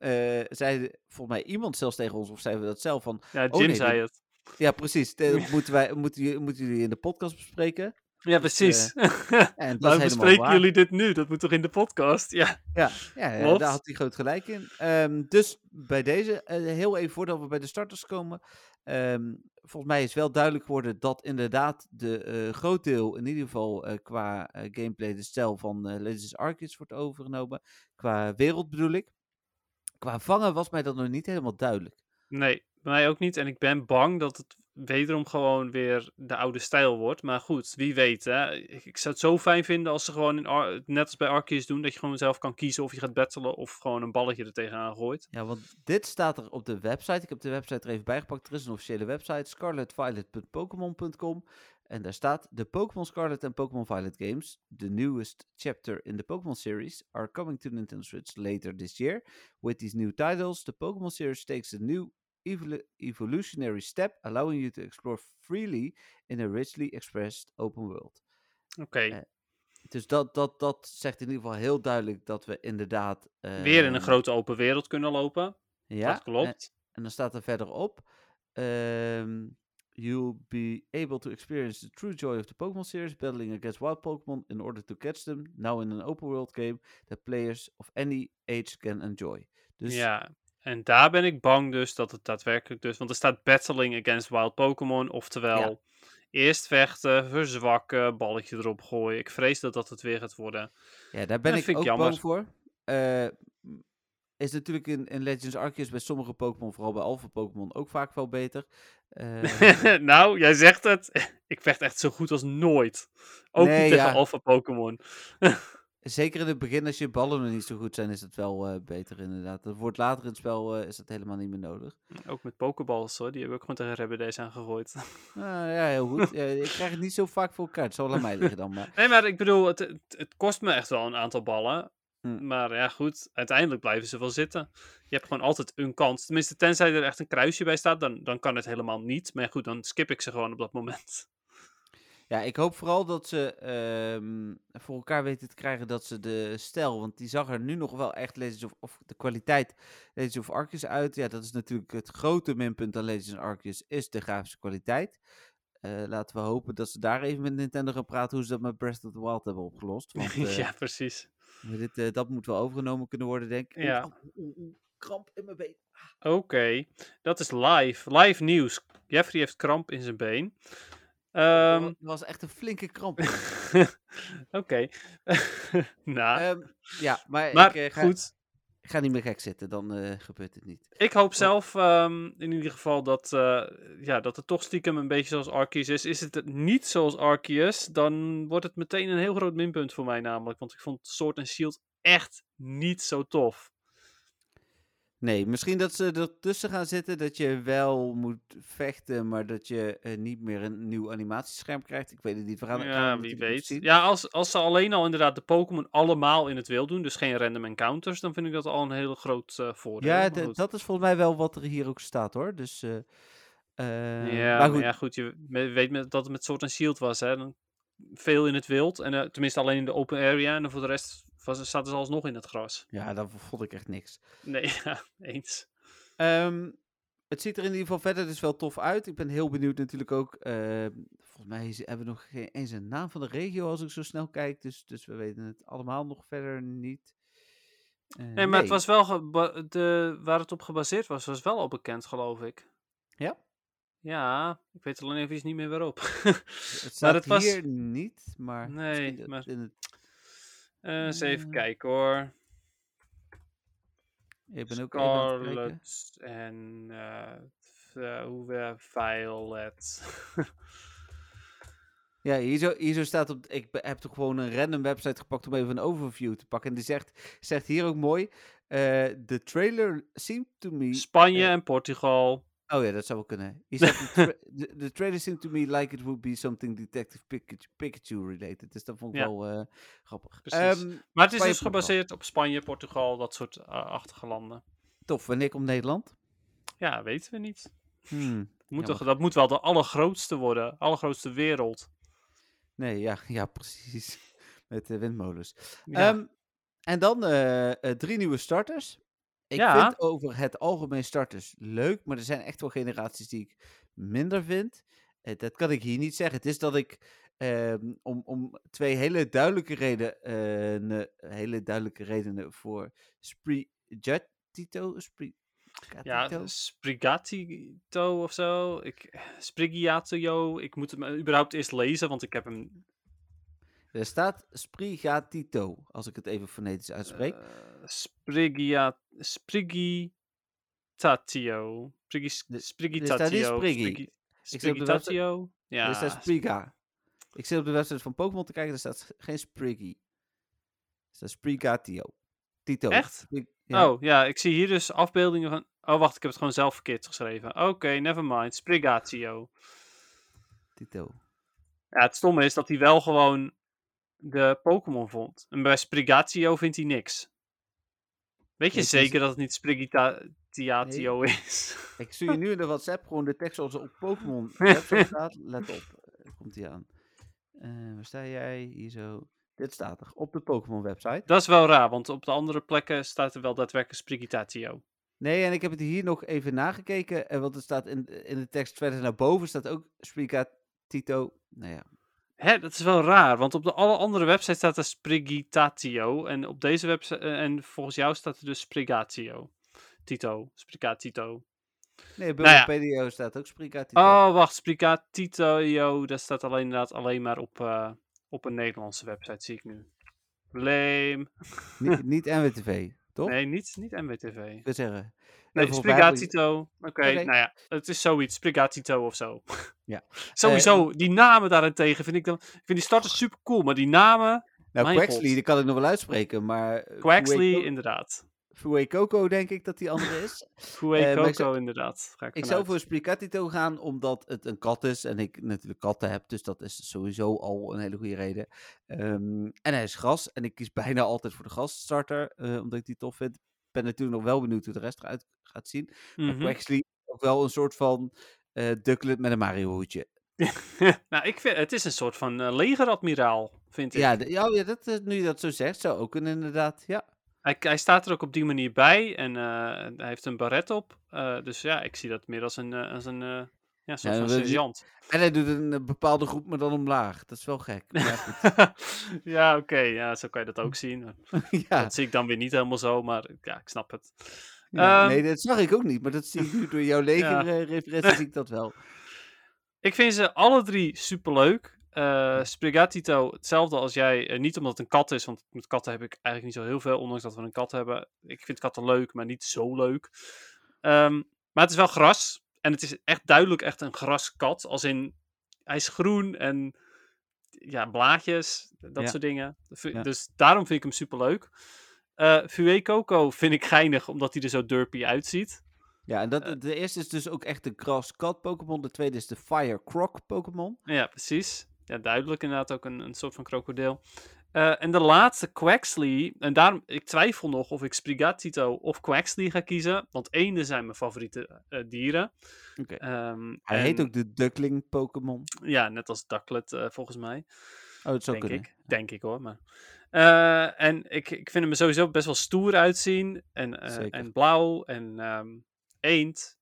zei volgens mij iemand zelfs tegen ons, of zeiden we dat zelf, van... Ja, oh Jim nee, zei dit- het. Ja, precies. Dat moeten, wij, moeten, jullie- moeten jullie in de podcast bespreken. Ja, precies. [laughs] En dat is Waarom helemaal bespreken waar. jullie dit nu? Dat moet toch in de podcast? Ja. Ja, ja, ja daar had hij groot gelijk in. Ehm, dus bij deze, eh, heel even voordat we bij de starters komen. ehm, volgens mij is wel duidelijk geworden dat inderdaad de eh groot deel, in ieder geval qua gameplay, de stijl van Legends Arceus wordt overgenomen. Qua wereld bedoel ik. Qua vangen was mij dat nog niet helemaal duidelijk. Nee, mij ook niet. En ik ben bang dat het wederom gewoon weer de oude stijl wordt. Maar goed, wie weet. Hè? Ik, zou het zo fijn vinden als ze gewoon in net als bij Arceus doen. Dat je gewoon zelf kan kiezen of je gaat battelen of gewoon een balletje er tegenaan gooit. Ja, want dit staat er op de website. Ik heb de website er even bijgepakt. Er is een officiële website, scarletviolet.pokemon.com. En daar staat: De Pokémon Scarlet en Pokémon Violet games, the newest chapter in the Pokémon series, are coming to Nintendo Switch later this year. With these new titles, the Pokémon series takes a new evolutionary step, allowing you to explore freely in a richly expressed open world. Oké, Eh, Dus dat, dat, dat zegt in ieder geval heel duidelijk dat we inderdaad. weer in een ehm, grote open wereld kunnen lopen. Ja, dat en- klopt. En dan staat er verderop. ehm you'll be able to experience the true joy of the Pokémon series, battling against wild Pokémon in order to catch them. Now in an open world game that players of any age can enjoy. Dus Ja, en daar ben ik bang dus dat het daadwerkelijk dus... Want er staat battling against wild Pokémon. Oftewel, eerst vechten, verzwakken, balletje erop gooien. Ik vrees dat dat het weer gaat worden. ja, daar ben ik ook jammer. bang voor. Eh, is natuurlijk in, in Legends Arceus bij sommige Pokémon, vooral bij Alpha Pokémon, ook vaak wel beter. Eh, [laughs] nou, jij zegt het. [laughs] Ik vecht echt zo goed als nooit. Ook Nee, niet tegen ja. alpha Pokémon. [laughs] zeker in het begin, als je ballen nog niet zo goed zijn, is het wel eh, beter inderdaad. Dat wordt later in het spel eh, is dat helemaal niet meer nodig. Ook met Pokéballs hoor. Die heb ik ook gewoon tegen Rebbedays aangegooid. [laughs] Ah, ja, heel goed. Ja, ik krijg het niet zo vaak voor elkaar. Het zal aan mij liggen dan. Maar [laughs] nee, maar ik bedoel, het, het, het kost me echt wel een aantal ballen. Hm. Maar ja, goed. Uiteindelijk blijven ze wel zitten. Je hebt gewoon altijd een kans. Tenminste, tenzij er echt een kruisje bij staat, dan, dan kan het helemaal niet. Maar goed, dan skip ik ze gewoon op dat moment. Ja, ik hoop vooral dat ze ehm, voor elkaar weten te krijgen dat ze de stijl, want die zag er nu nog wel echt Legends of, of de kwaliteit Legends of Arceus uit. Ja, dat is natuurlijk het grote minpunt aan Legends Arceus, is de grafische kwaliteit. Eh, laten we hopen dat ze daar even met Nintendo gaan praten hoe ze dat met Breath of the Wild hebben opgelost. [laughs] Want eh, ja, precies. dit, eh, dat moet wel overgenomen kunnen worden, denk ik. Ja. kramp in mijn been. Oké, dat is live. Live nieuws. Jeffrey heeft kramp in zijn been. Dat was echt een flinke kramp. [laughs] Oké. [laughs] nou, Ehm, ja, maar, maar ik eh, ga, goed. ik ga niet meer gek zitten, dan eh, gebeurt het niet. Ik hoop zelf ehm, in ieder geval dat, eh, ja, dat het toch stiekem een beetje zoals Arceus is. Is het het niet zoals Arceus, dan wordt het meteen een heel groot minpunt voor mij namelijk. Want ik vond Sword and Shield echt niet zo tof. Nee, misschien dat ze ertussen gaan zitten dat je wel moet vechten, maar dat je eh, niet meer een nieuw animatiescherm krijgt. Ik weet het niet. We gaan, Ja, wie weet. Ja, als, als ze alleen al inderdaad de Pokémon allemaal in het wild doen, dus geen random encounters, dan vind ik dat al een heel groot eh, voordeel. Ja, goed. dat is volgens mij wel wat er hier ook staat hoor. Dus, eh, eh, Ja, maar goed. ja, goed. Je weet met, dat het met Sword and Shield was, hè. Dan veel in het wild. En eh, tenminste alleen in de open area. En dan voor de rest was, zaten ze alsnog in het gras. Ja, dat vond ik echt niks. Nee, [laughs] ja, eens. Ehm, het ziet er in ieder geval verder dus wel tof uit. Ik ben heel benieuwd natuurlijk ook. ehm, volgens mij hebben we nog geen eens een naam van de regio als ik zo snel kijk. Dus, dus we weten het allemaal nog verder niet. Eh, Nee, maar het was wel de, waar het op gebaseerd was, was wel al bekend, geloof ik. Ja? Ja, ik weet alleen even niet meer waarop. [laughs] Het staat het was- hier niet, maar... Nee, maar- in het- Eh, eens even Eh, kijken hoor. ik ben ook. Scarlet en v- eh, hoe eh, Violet. [laughs] Ja, hier zo, hier zo staat op. Ik heb toch gewoon een random website gepakt om even een overview te pakken. En die zegt, zegt hier ook mooi. De trailer seemed to me. Spanje en Portugal. Oh ja, dat zou wel kunnen. Hier staat. The, tra- the, the trailer seemed to me like it would be something Detective Pikachu, Pikachu related. Dus dat vond ik Ja. wel eh, grappig. Ehm, Maar het is dus gebaseerd op Spanje, Portugal, dat soort eh, achtige landen. tof. Wanneer komt Nederland? Ja, weten we niet. Hmm, Moet toch, dat moet wel de allergrootste worden. Allergrootste wereld. Nee, ja, [laughs] ja, precies. Met de windmolens. Ja. Ehm, en dan eh, drie nieuwe starters. Ik Ja. vind over het algemeen starters leuk, maar er zijn echt wel generaties die ik minder vind. Eh, dat kan ik hier niet zeggen. Het is dat ik ehm, om, om twee hele duidelijke redenen, hele duidelijke redenen voor Sprigatito, Spri- Ja, Gatito? Sprigatito of zo. Ik, ik moet hem überhaupt eerst lezen, want ik heb hem... Er staat Sprigatito, als ik het even fonetisch uitspreek. eh Sprigia, Sprigitatio. Sprigi, Sprigitatio. Sprigi- Sprigitatio. Ja, er staat Spriga. Ik zit op de website van Pokémon te kijken, er staat geen Spriggy. Er staat Sprigatio. Tito. Echt? Sprig- ja. Oh, ja, ik zie hier dus afbeeldingen van... Oh, wacht, ik heb het gewoon zelf verkeerd geschreven. Oké, never mind. Sprigatio. Tito. Ja, het stomme is dat hij wel gewoon de Pokémon vond. En bij Sprigatio vindt hij niks. Weet je Nee, het is- zeker dat het niet Sprigatio is? Ik stuur je nu in de WhatsApp gewoon de tekst zoals er op Pokémon [laughs] website staat. Let op. Eh, Komt die aan. Eh, waar sta jij? Hier zo. Dit staat er op de Pokémon website. Dat is wel raar, want op de andere plekken staat er wel daadwerkelijk Sprigatio. Nee, en ik heb het hier nog even nagekeken. want er staat in, in de tekst verder naar boven staat ook Sprigatito. Nou ja, Hè, dat is wel raar, want op de alle andere websites staat er Sprigitatio. En op deze website, eh, en volgens jou staat er dus Sprigatio. Tito, Sprigatito. Nee, bij Nou ja. Wikipedia staat ook Sprigatito. Oh, wacht, Sprigatito, dat staat alleen inderdaad alleen maar op, eh, op een Nederlandse website, zie ik nu. Lame. Niet, [laughs] niet NWTV, toch? Nee, niet, niet MWTV. Ik wil zeggen. Nee, Sprigatito. Oké, nou ja, het is zoiets. Sprigatito of zo. [laughs] Ja. Sowieso, die namen daarentegen vind ik dan... Ik vind die starters super cool, maar die namen... Nou, Quaxley, die kan ik nog wel uitspreken, maar... eh, Quaxley, inderdaad. Fuecoco denk ik dat die andere is. Fue [laughs] Eh, ik Coco, zou- inderdaad. Ga ik, ik zou voor Sprigatito gaan, omdat het een kat is en ik natuurlijk katten heb, dus dat is sowieso al een hele goede reden. Ehm, en hij is gras en ik kies bijna altijd voor de grasstarter, eh, omdat ik die tof vind. Ik ben natuurlijk nog wel benieuwd hoe de rest eruit gaat zien. Maar Mhm. Quaxley is ook wel een soort van eh Ducklet met een Mario hoedje. [laughs] nou, ik vind, het is een soort van eh, legeradmiraal, vind ik. Ja, de- ja, ja dat, eh, nu je dat zo zegt, zou ook kunnen inderdaad, ja. Hij, hij staat er ook op die manier bij en hij heeft een baret op. dus ja, ik zie dat meer als een, als een ja, soort Ja, van sergeant. En hij doet een eh, bepaalde groep, maar dan omlaag. Dat is wel gek. [laughs] Ja, oké, ja, zo kan je dat ook zien. [laughs] ja, Dat zie ik dan weer niet helemaal zo, maar ja, ik snap het. ja, Ehm, nee, dat zag ik ook niet. Maar dat zie ik nu door jouw [laughs] legerreferentie, zie ik dat wel. Ik vind ze alle drie superleuk. Eh Sprigatito, hetzelfde als jij. eh, niet omdat het een kat is, want met katten heb ik eigenlijk niet zo heel veel, ondanks dat we een kat hebben. Ik vind katten leuk, maar niet zo leuk. Ehm, maar het is wel gras. En het is echt duidelijk echt een graskat. Als in, hij is groen en ja, blaadjes, dat Ja. soort dingen. Ja. Dus daarom vind ik hem superleuk. Eh Fue Coco vind ik geinig, omdat hij er zo derpy uitziet. Ja, en dat, Eh. de eerste is dus ook echt de Grass Cat Pokémon. De tweede is de Fire Croc Pokémon. Ja, precies. Ja, duidelijk inderdaad ook een, een soort van krokodil. Eh, en de laatste, Quaxley. En daarom, ik twijfel nog of ik Sprigatito of Quaxley ga kiezen. Want eenden zijn mijn favoriete eh, dieren. Oké. Ehm, Hij heet ook de Duckling Pokémon. Ja, net als Ducklet eh, volgens mij. Oh, dat zou denk kunnen. ik. Denk ik hoor. Maar. Eh, en ik, ik vind hem sowieso best wel stoer uitzien. En, eh, en blauw en ehm, eend.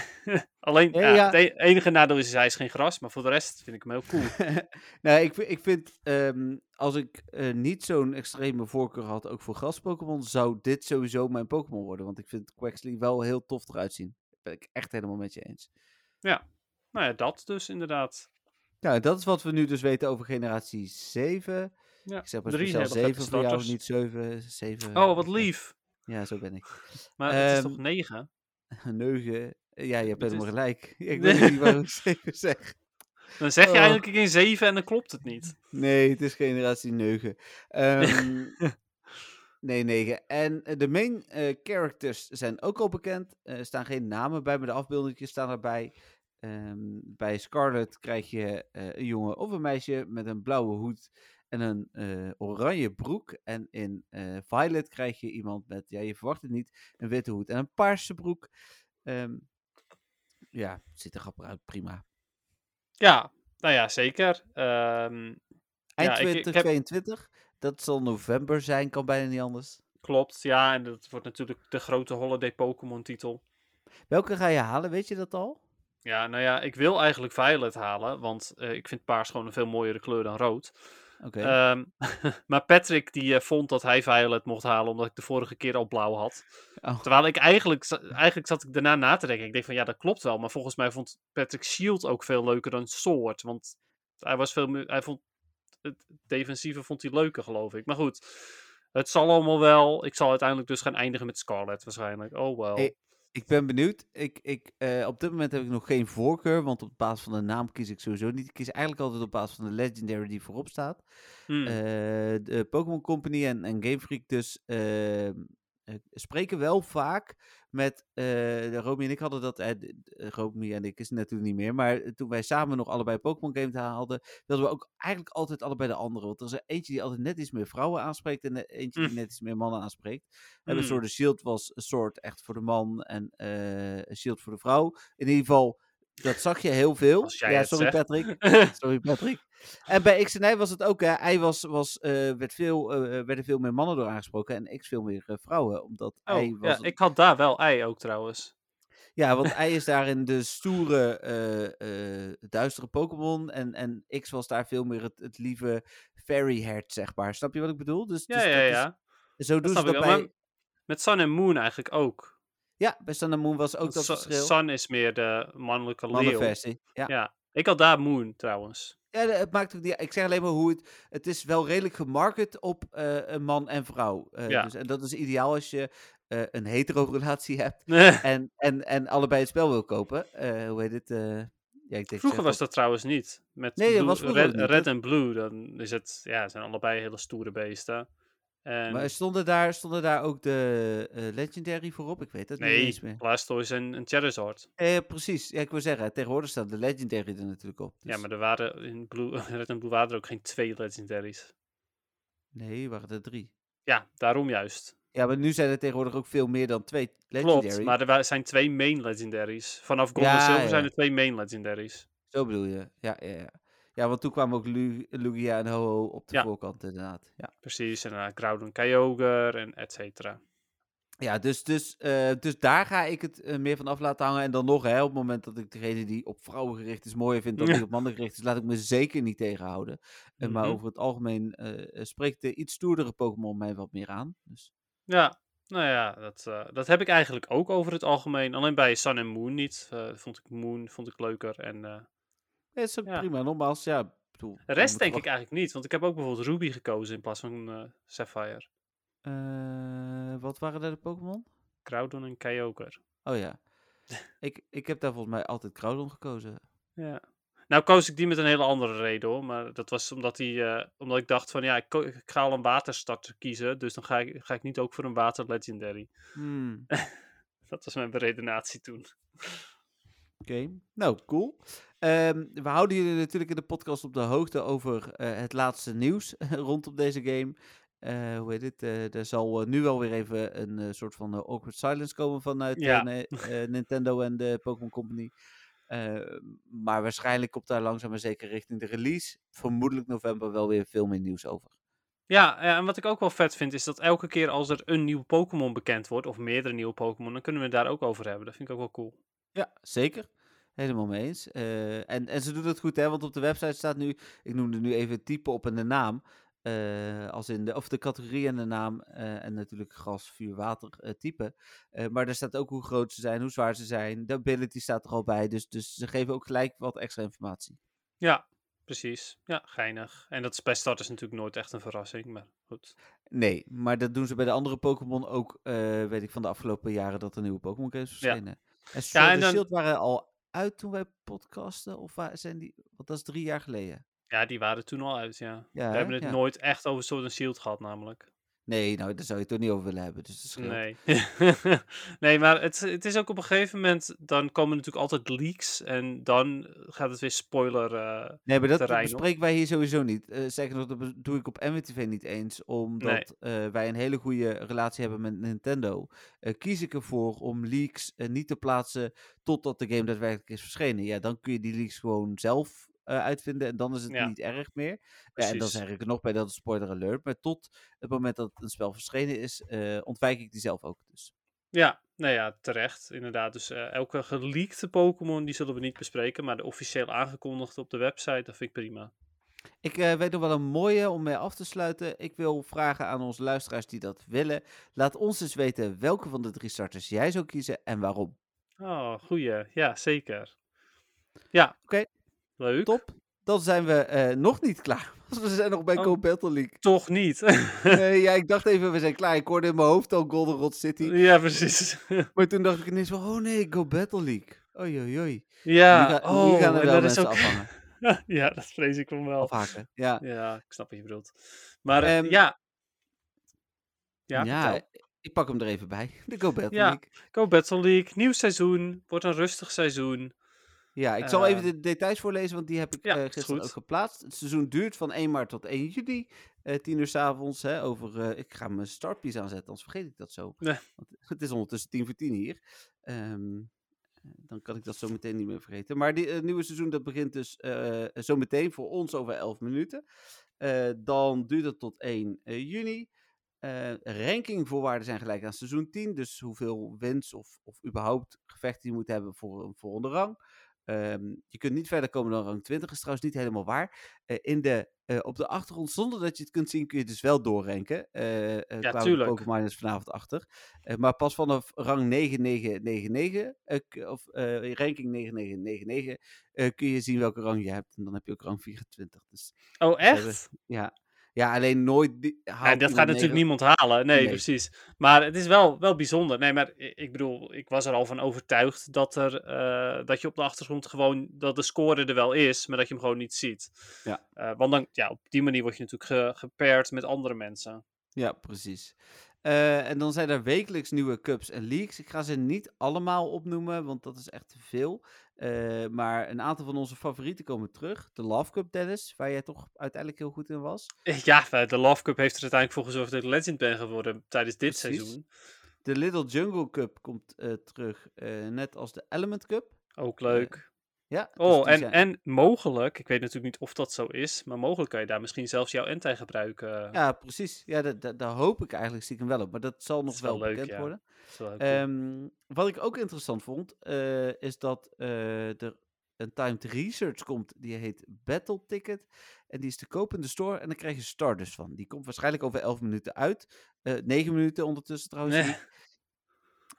[laughs] Alleen, Ja, ja, ja. het e- enige nadeel is, hij is geen gras. Maar voor de rest vind ik hem heel cool. [laughs] nou, ik, vind- ik vind, ehm, als ik eh, niet zo'n extreme voorkeur had, ook voor gras-Pokémon, zou dit sowieso mijn Pokémon worden. Want ik vind Quaxley wel heel tof eruit zien. Dat ben ik echt helemaal met je eens. nou ja, dat dus inderdaad. Nou, dat is wat we nu dus weten over generatie 7. Ja, Ik zeg maar speciaal hele vette 7 voor jou, niet 7. 7 Oh, wat lief. Ja, zo ben ik. Maar het is Ehm, toch negen? [laughs] 9. Ja, je hebt Het helemaal gelijk. [laughs] Ik weet niet waarom ik 7 zeg. [laughs] Dan zeg je oh. eigenlijk geen zeven en dan klopt het niet. Nee, het is generatie 9. Ehm, [laughs] nee, 9. En eh, de main eh, characters zijn ook al bekend. Er staan geen namen bij, maar de afbeeldingen staan erbij. Ehm, bij Scarlet krijg je eh, een jongen of een meisje met een blauwe hoed en een eh, oranje broek. En in eh, Violet krijg je iemand met, ja, je verwacht het niet, een witte hoed en een paarse broek. Ehm, ja, ziet er grappig uit, prima. Ja, nou ja, zeker. Ehm, Eind Ja, ik- ik heb- 2022, dat zal november zijn, kan bijna niet anders. klopt, ja. En dat wordt natuurlijk de grote holiday Pokémon titel. Welke ga je halen, weet je dat al? Ja, nou ja, ik wil eigenlijk Violet halen, want eh, ik vind paars gewoon een veel mooiere kleur dan rood. Ehm, [laughs] maar Patrick die eh, vond dat hij Violet mocht halen, omdat ik de vorige keer al blauw had. Oh. Terwijl ik eigenlijk, eigenlijk zat ik daarna na te denken. Ik denk van ja, dat klopt wel. Maar volgens mij vond Patrick Shield ook veel leuker dan Sword. Want hij was veel meer, hij vond het defensieve vond hij leuker, geloof ik. Maar goed, het zal allemaal wel. Ik zal uiteindelijk dus gaan eindigen met Scarlet waarschijnlijk. Oh wel. Hey, Ik ben benieuwd. Ik, ik, eh, op dit moment heb ik nog geen voorkeur, want op basis van de naam kies ik sowieso niet. Ik kies eigenlijk altijd op basis van de legendary die voorop staat. Hmm. Eh, de Pokémon Company en, en Game Freak dus eh, eh, spreken wel vaak met... eh de Romy en ik hadden dat... eh, de- de- Romy en ik is natuurlijk niet meer. Maar toen wij samen nog allebei Pokémon games haalden... wilden we ook eigenlijk altijd allebei de andere. Want er is er eentje die altijd net iets meer vrouwen aanspreekt... en eh, eentje die Mm. net iets meer mannen aanspreekt. En Mm. een soort Shield was een soort echt voor de man... en eh, een Shield voor de vrouw. In ieder geval... Dat zag je heel veel. Ja, sorry zegt. Patrick. [laughs] Sorry Patrick. En bij X en Y was het ook, hè. Hij was, was, eh, werd veel, eh, werden veel meer mannen door aangesproken en X veel meer eh, vrouwen. Omdat Oh, was... ja, ik had daar wel ei ook trouwens. Ja, want [laughs] hij is daarin de stoere, eh, eh, duistere Pokémon. En, en X was daar veel meer het, het lieve fairy-hert, zeg maar. Snap je wat ik bedoel? Dus, Ja, dus ja, is- zo doen ze dat bij... Met Sun en Moon eigenlijk ook. Ja, bij Sun and Moon was ook dat Su- verschil. Sun is meer de mannelijke leeuw. Mannenversie. Ja. Ja, ik had daar Moon trouwens. Ja, het maakt ook niet. Ik zeg alleen maar hoe het. Het is wel redelijk gemarket op eh, een man en vrouw. Eh, Ja. dus, en dat is ideaal als je eh, een hetero relatie hebt [laughs] en, en, en allebei het spel wil kopen. Hoe heet het? ja, ik denk, Vroeger was dat trouwens niet. Met Nee, dat was red, niet, red en blue, dan is het, ja, zijn allebei hele stoere beesten. En Maar stonden daar, stonden daar ook de eh, Legendary voorop? Ik weet het niet nee, eens meer. Blastoise en, en Charizard. Eh, precies, ja, ik wil zeggen, tegenwoordig staat de Legendary er natuurlijk op. Ja, dus- maar er waren in blue, [laughs] red en blue waren er ook geen twee legendaries. Nee, waren er drie. Ja, daarom juist. Ja, maar nu zijn er tegenwoordig ook veel meer dan twee Legendary. Klopt, maar er zijn twee main legendaries. Vanaf Gold en Ja, Silver ja. zijn er twee main legendaries. Zo bedoel je, ja, ja, ja. Ja, want toen kwamen ook Lu- Lugia en Ho-Oh op de Ja. voorkant inderdaad. Ja. Precies, en uh, Groudon Kyogre en et cetera. Ja, dus, dus, eh, dus daar ga ik het eh, meer van af laten hangen. En dan nog, hè, op het moment dat ik degene die op vrouwen gericht is mooier vind dan Ja. die op mannen gericht is, laat ik me zeker niet tegenhouden. Eh, maar Mhm. over het algemeen spreekt de iets stoerdere Pokémon mij wat meer aan. Dus. Ja, nou ja, dat, dat heb ik eigenlijk ook over het algemeen. Alleen bij Sun en Moon niet. Vond ik Moon vond ik leuker. En het is ook Ja. prima. Nogmaals, ja. bedoel, de rest denk ik eigenlijk niet. Want ik heb ook bijvoorbeeld Ruby gekozen in plaats van eh, Sapphire. Eh, wat waren daar de Pokémon? Groudon en Kyogre. Oh ja. [laughs] ik, ik heb daar volgens mij altijd Groudon gekozen. Ja. Nou koos ik die met een hele andere reden hoor. Maar dat was omdat, die, eh, omdat ik dacht van ja, ik, ik ga al een waterstarter kiezen. Dus dan ga ik, ga ik niet ook voor een water legendary. Hmm. [laughs] Dat was mijn beredenatie toen. Oké, nou cool. Ehm, we houden jullie natuurlijk in de podcast op de hoogte over eh, het laatste nieuws [laughs] rondom deze game. Eh, hoe heet het? eh, er zal nu wel weer even een soort van awkward silence komen vanuit Ja. Nintendo en de Pokémon Company. Eh, maar waarschijnlijk komt daar langzaam maar zeker richting de release. Vermoedelijk november wel weer veel meer nieuws over. Ja, en wat ik ook wel vet vind, is dat elke keer als er een nieuwe Pokémon bekend wordt, of meerdere nieuwe Pokémon, dan kunnen we het daar ook over hebben. Dat vind ik ook wel cool. Ja, zeker. Helemaal mee eens. Eh, en, en ze doen het goed, hè? Want op de website staat nu, ik noemde nu even type op en de naam. eh, als in de, of de categorie en de naam. eh, en natuurlijk gas, vuur, water type. Maar er staat ook hoe groot ze zijn, hoe zwaar ze zijn. De ability staat er al bij. Dus, dus ze geven ook gelijk wat extra informatie. Ja, precies. Ja, geinig. En dat is bij starters natuurlijk nooit echt een verrassing, maar goed. Nee, maar dat doen ze bij de andere Pokémon ook, weet ik van de afgelopen jaren, dat er nieuwe Pokémon games verschenen. En Sword en en dan- Shield waren al uit toen wij podcasten, of wa- zijn die, want dat is drie jaar geleden. Ja, die waren toen al uit, ja. Ja, we hè? hebben het Ja. nooit echt over Sword and Shield gehad, namelijk. Nee, nou, daar zou je het toch niet over willen hebben, dus. Nee. [laughs] nee, maar het, het is ook op een gegeven moment, dan komen natuurlijk altijd leaks en dan gaat het weer spoiler. eh, Nee, maar dat bespreken wij hier sowieso niet. Eh zeker nog, dat doe ik op MWTV niet eens. Omdat eh, wij een hele goede relatie hebben met Nintendo. kies ik ervoor om leaks niet te plaatsen totdat de game daadwerkelijk is verschenen. Ja, dan kun je die leaks gewoon zelf uitvinden en dan is het Ja. niet erg meer. Ja, en dan zeg ik er nog bij dat het spoiler alert. Maar tot het moment dat een spel verschenen is, eh, ontwijk ik die zelf ook. Dus. Ja, nou ja, terecht, inderdaad. Dus eh, elke geleakte Pokémon, die zullen we niet bespreken, maar de officieel aangekondigd op de website, dat vind ik prima. Ik eh, weet nog wel een mooie om mee af te sluiten. Ik wil vragen aan onze luisteraars die dat willen. Laat ons eens weten welke van de drie starters jij zou kiezen en waarom. Oh, goeie. Ja, zeker. Ja. Oké. Leuk. Top. Dan zijn we eh, nog niet klaar. [laughs] We zijn nog bij Oh. Go Battle League. Toch niet. [laughs] Nee, ja, ik dacht even, we zijn klaar. Ik hoorde in mijn hoofd al Goldenrod City. ja, precies. [laughs] Maar toen dacht ik ineens van, oh nee, Go Battle League. Oei, oei, oei. ja, nu, ga- oh, nu gaan er wel dat mensen is ook... afhangen. ja, dat vrees ik van wel. Afhaken. Ja, Ja, ik snap wat je bedoelt. Maar eh, Ehm, ja. Ja, ja, ik pak hem er even bij. De Go Battle Ja. League. Go Battle League, nieuw seizoen. Wordt een rustig seizoen. Ja, ik zal even Ehm, de details voorlezen, want die heb ik ja, eh, is gisteren ook geplaatst. Het seizoen duurt van 1 maart tot 1 juli, eh 10 uur s avonds. Hè, over, eh, ik ga mijn startpiece aanzetten, anders vergeet ik dat zo. Nee. Want [laughs] het is ondertussen 10 voor 10 hier. Ehm, dan kan ik dat zo meteen niet meer vergeten. Maar die, het nieuwe seizoen dat begint dus zo meteen voor ons over 11 minuten. Dan duurt het tot 1 eh, juni. Rankingvoorwaarden zijn gelijk aan seizoen 10. Dus hoeveel wins of, of überhaupt gevechten je moet hebben voor een volgende rang. Ehm, je kunt niet verder komen dan rang 20, is trouwens niet helemaal waar. Eh, in de, eh, op de achtergrond, zonder dat je het kunt zien, kun je dus wel doorrenken. Eh eh Ja, tuurlijk. Pokémon Miners vanavond achter. Maar pas vanaf rang 9999, eh, k- of ranking 9999, eh, kun je zien welke rang je hebt. En dan heb je ook rang 24. Dus Oh, hebben- echt? ja, ja alleen nooit. die- Ja, dat gaat natuurlijk negen- niemand halen. Nee, Nee. precies. Maar het is wel, wel bijzonder. Nee, maar ik bedoel, ik was er al van overtuigd dat, er, eh, dat je op de achtergrond gewoon, dat de score er wel is, maar dat je hem gewoon niet ziet. Ja. Eh, want dan, ja, op die manier word je natuurlijk ge, gepaired met andere mensen. Ja, precies. Eh, en dan zijn er wekelijks nieuwe cups en leagues. Ik ga ze niet allemaal opnoemen, want dat is echt te veel. Eh, maar een aantal van onze favorieten komen terug. De Love Cup, Dennis, waar jij toch uiteindelijk heel goed in was. [laughs] Ja, eh, de Love Cup heeft er uiteindelijk voor gezorgd dat ik legend ben geworden tijdens dit Precies. seizoen. De Little Jungle Cup komt eh, terug, net als de Element Cup. Ook leuk. Ja, dus oh, die en, zijn- en mogelijk, ik weet natuurlijk niet of dat zo is, maar mogelijk kan je daar misschien zelfs jouw anti gebruiken. Ja, precies. Ja, da- da- daar hoop ik eigenlijk stiekem wel op. Maar dat zal nog wel wel, leuk, bekend ja. worden. Wel. Ehm, wat ik ook interessant vond, eh, is dat eh, er een timed research komt. Die heet Battle Ticket. En die is te koop in de store. En dan krijg je Stardust van. Die komt waarschijnlijk over 11 minuten uit. Eh 9 minuten ondertussen trouwens. Nee.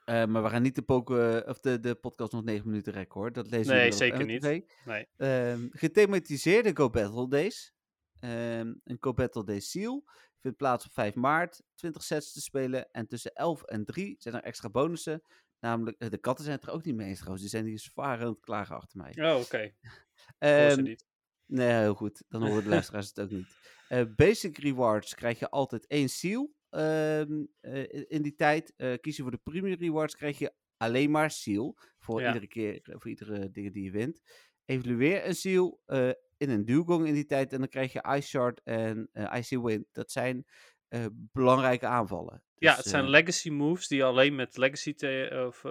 Eh, maar we gaan niet de, poke, of de, de podcast nog 9 minuten rekken hoor. Dat lezen Nee, op zeker niet. Nee. Ehm, gethematiseerde Go Battle Days. Ehm, een Go Battle Day Seal vindt plaats op 5 maart. 20 sets te spelen. En tussen 11 en 3 zijn er extra bonussen. Namelijk, eh, de katten zijn het er ook niet mee eens trouwens. Die zijn hier zwaar aan het klagen achter mij. Oh, oké. [laughs] Ze Ehm, niet. nee, heel goed. Dan horen de luisteraars het ook niet. Eh, basic rewards krijg je altijd één seal. Ehm, eh, in die tijd kies je voor de premium rewards, krijg je alleen maar seal. Voor Ja. iedere keer, eh, voor iedere dingen die je wint. Evalueer een seal eh, in een dugong in die tijd. En dan krijg je Ice Shard en Icy Wind. Dat zijn belangrijke aanvallen. Ja, Dus, het zijn legacy moves die je alleen met legacy of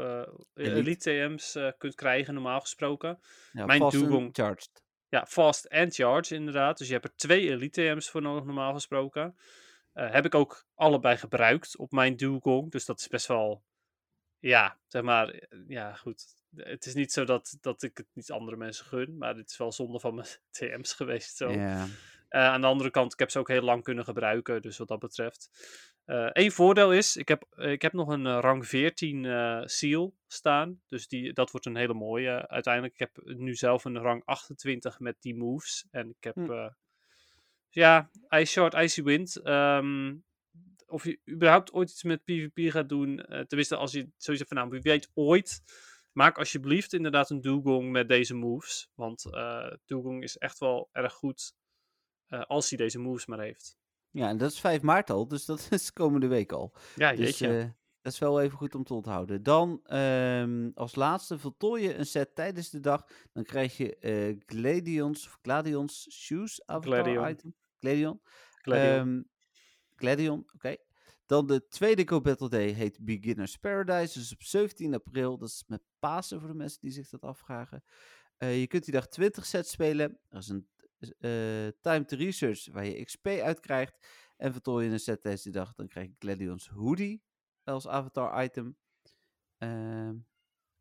Elite. TM's kunt krijgen, normaal gesproken. ja, mijn fast and dugong- charged. ja, fast en charge inderdaad. Dus je hebt er twee elite TM's voor nodig, normaal gesproken. Eh, heb ik ook allebei gebruikt op mijn Dugong. Dus dat is best wel, ja, zeg maar, eh, ja, goed. Het is niet zo dat, dat ik het niet andere mensen gun, maar het is wel zonde van mijn [laughs] TM's geweest. Zo. Eh, aan de andere kant, ik heb ze ook heel lang kunnen gebruiken, dus wat dat betreft. Eén voordeel is, ik heb, ik heb nog een rang 14 seal staan. Dus die, dat wordt een hele mooie uiteindelijk. Ik heb nu zelf een rang 28 met die moves. En ik heb, Hm. Ja, Ice Short, Icy Wind. Ehm, of je überhaupt ooit iets met PvP gaat doen. eh, tenminste, als je zoiets hebt van, nou, wie weet ooit. Maak alsjeblieft inderdaad een Dugong met deze moves. Want eh Dugong is echt wel erg goed eh, als hij deze moves maar heeft. ja, en dat is 5 maart al, dus dat [laughs] is komende week al. Ja, Dus jeetje. dat is wel even goed om te onthouden. Dan ehm, als laatste voltooi je een set tijdens de dag. Dan krijg je Gladions, of Gladions Shoes avatar Gladion. item. Gladion. Gladion. Ehm, Gladion, oké. Dan de tweede Go Battle Day heet Beginner's Paradise. Dus op 17 april. Dat is met Pasen voor de mensen die zich dat afvragen. Eh, je kunt die dag 20 sets spelen. Er is een eh, time to research waar je XP uit krijgt. En voltooi je een set tijdens die dag. Dan krijg je Gladion's Hoodie als avatar item. Ehm,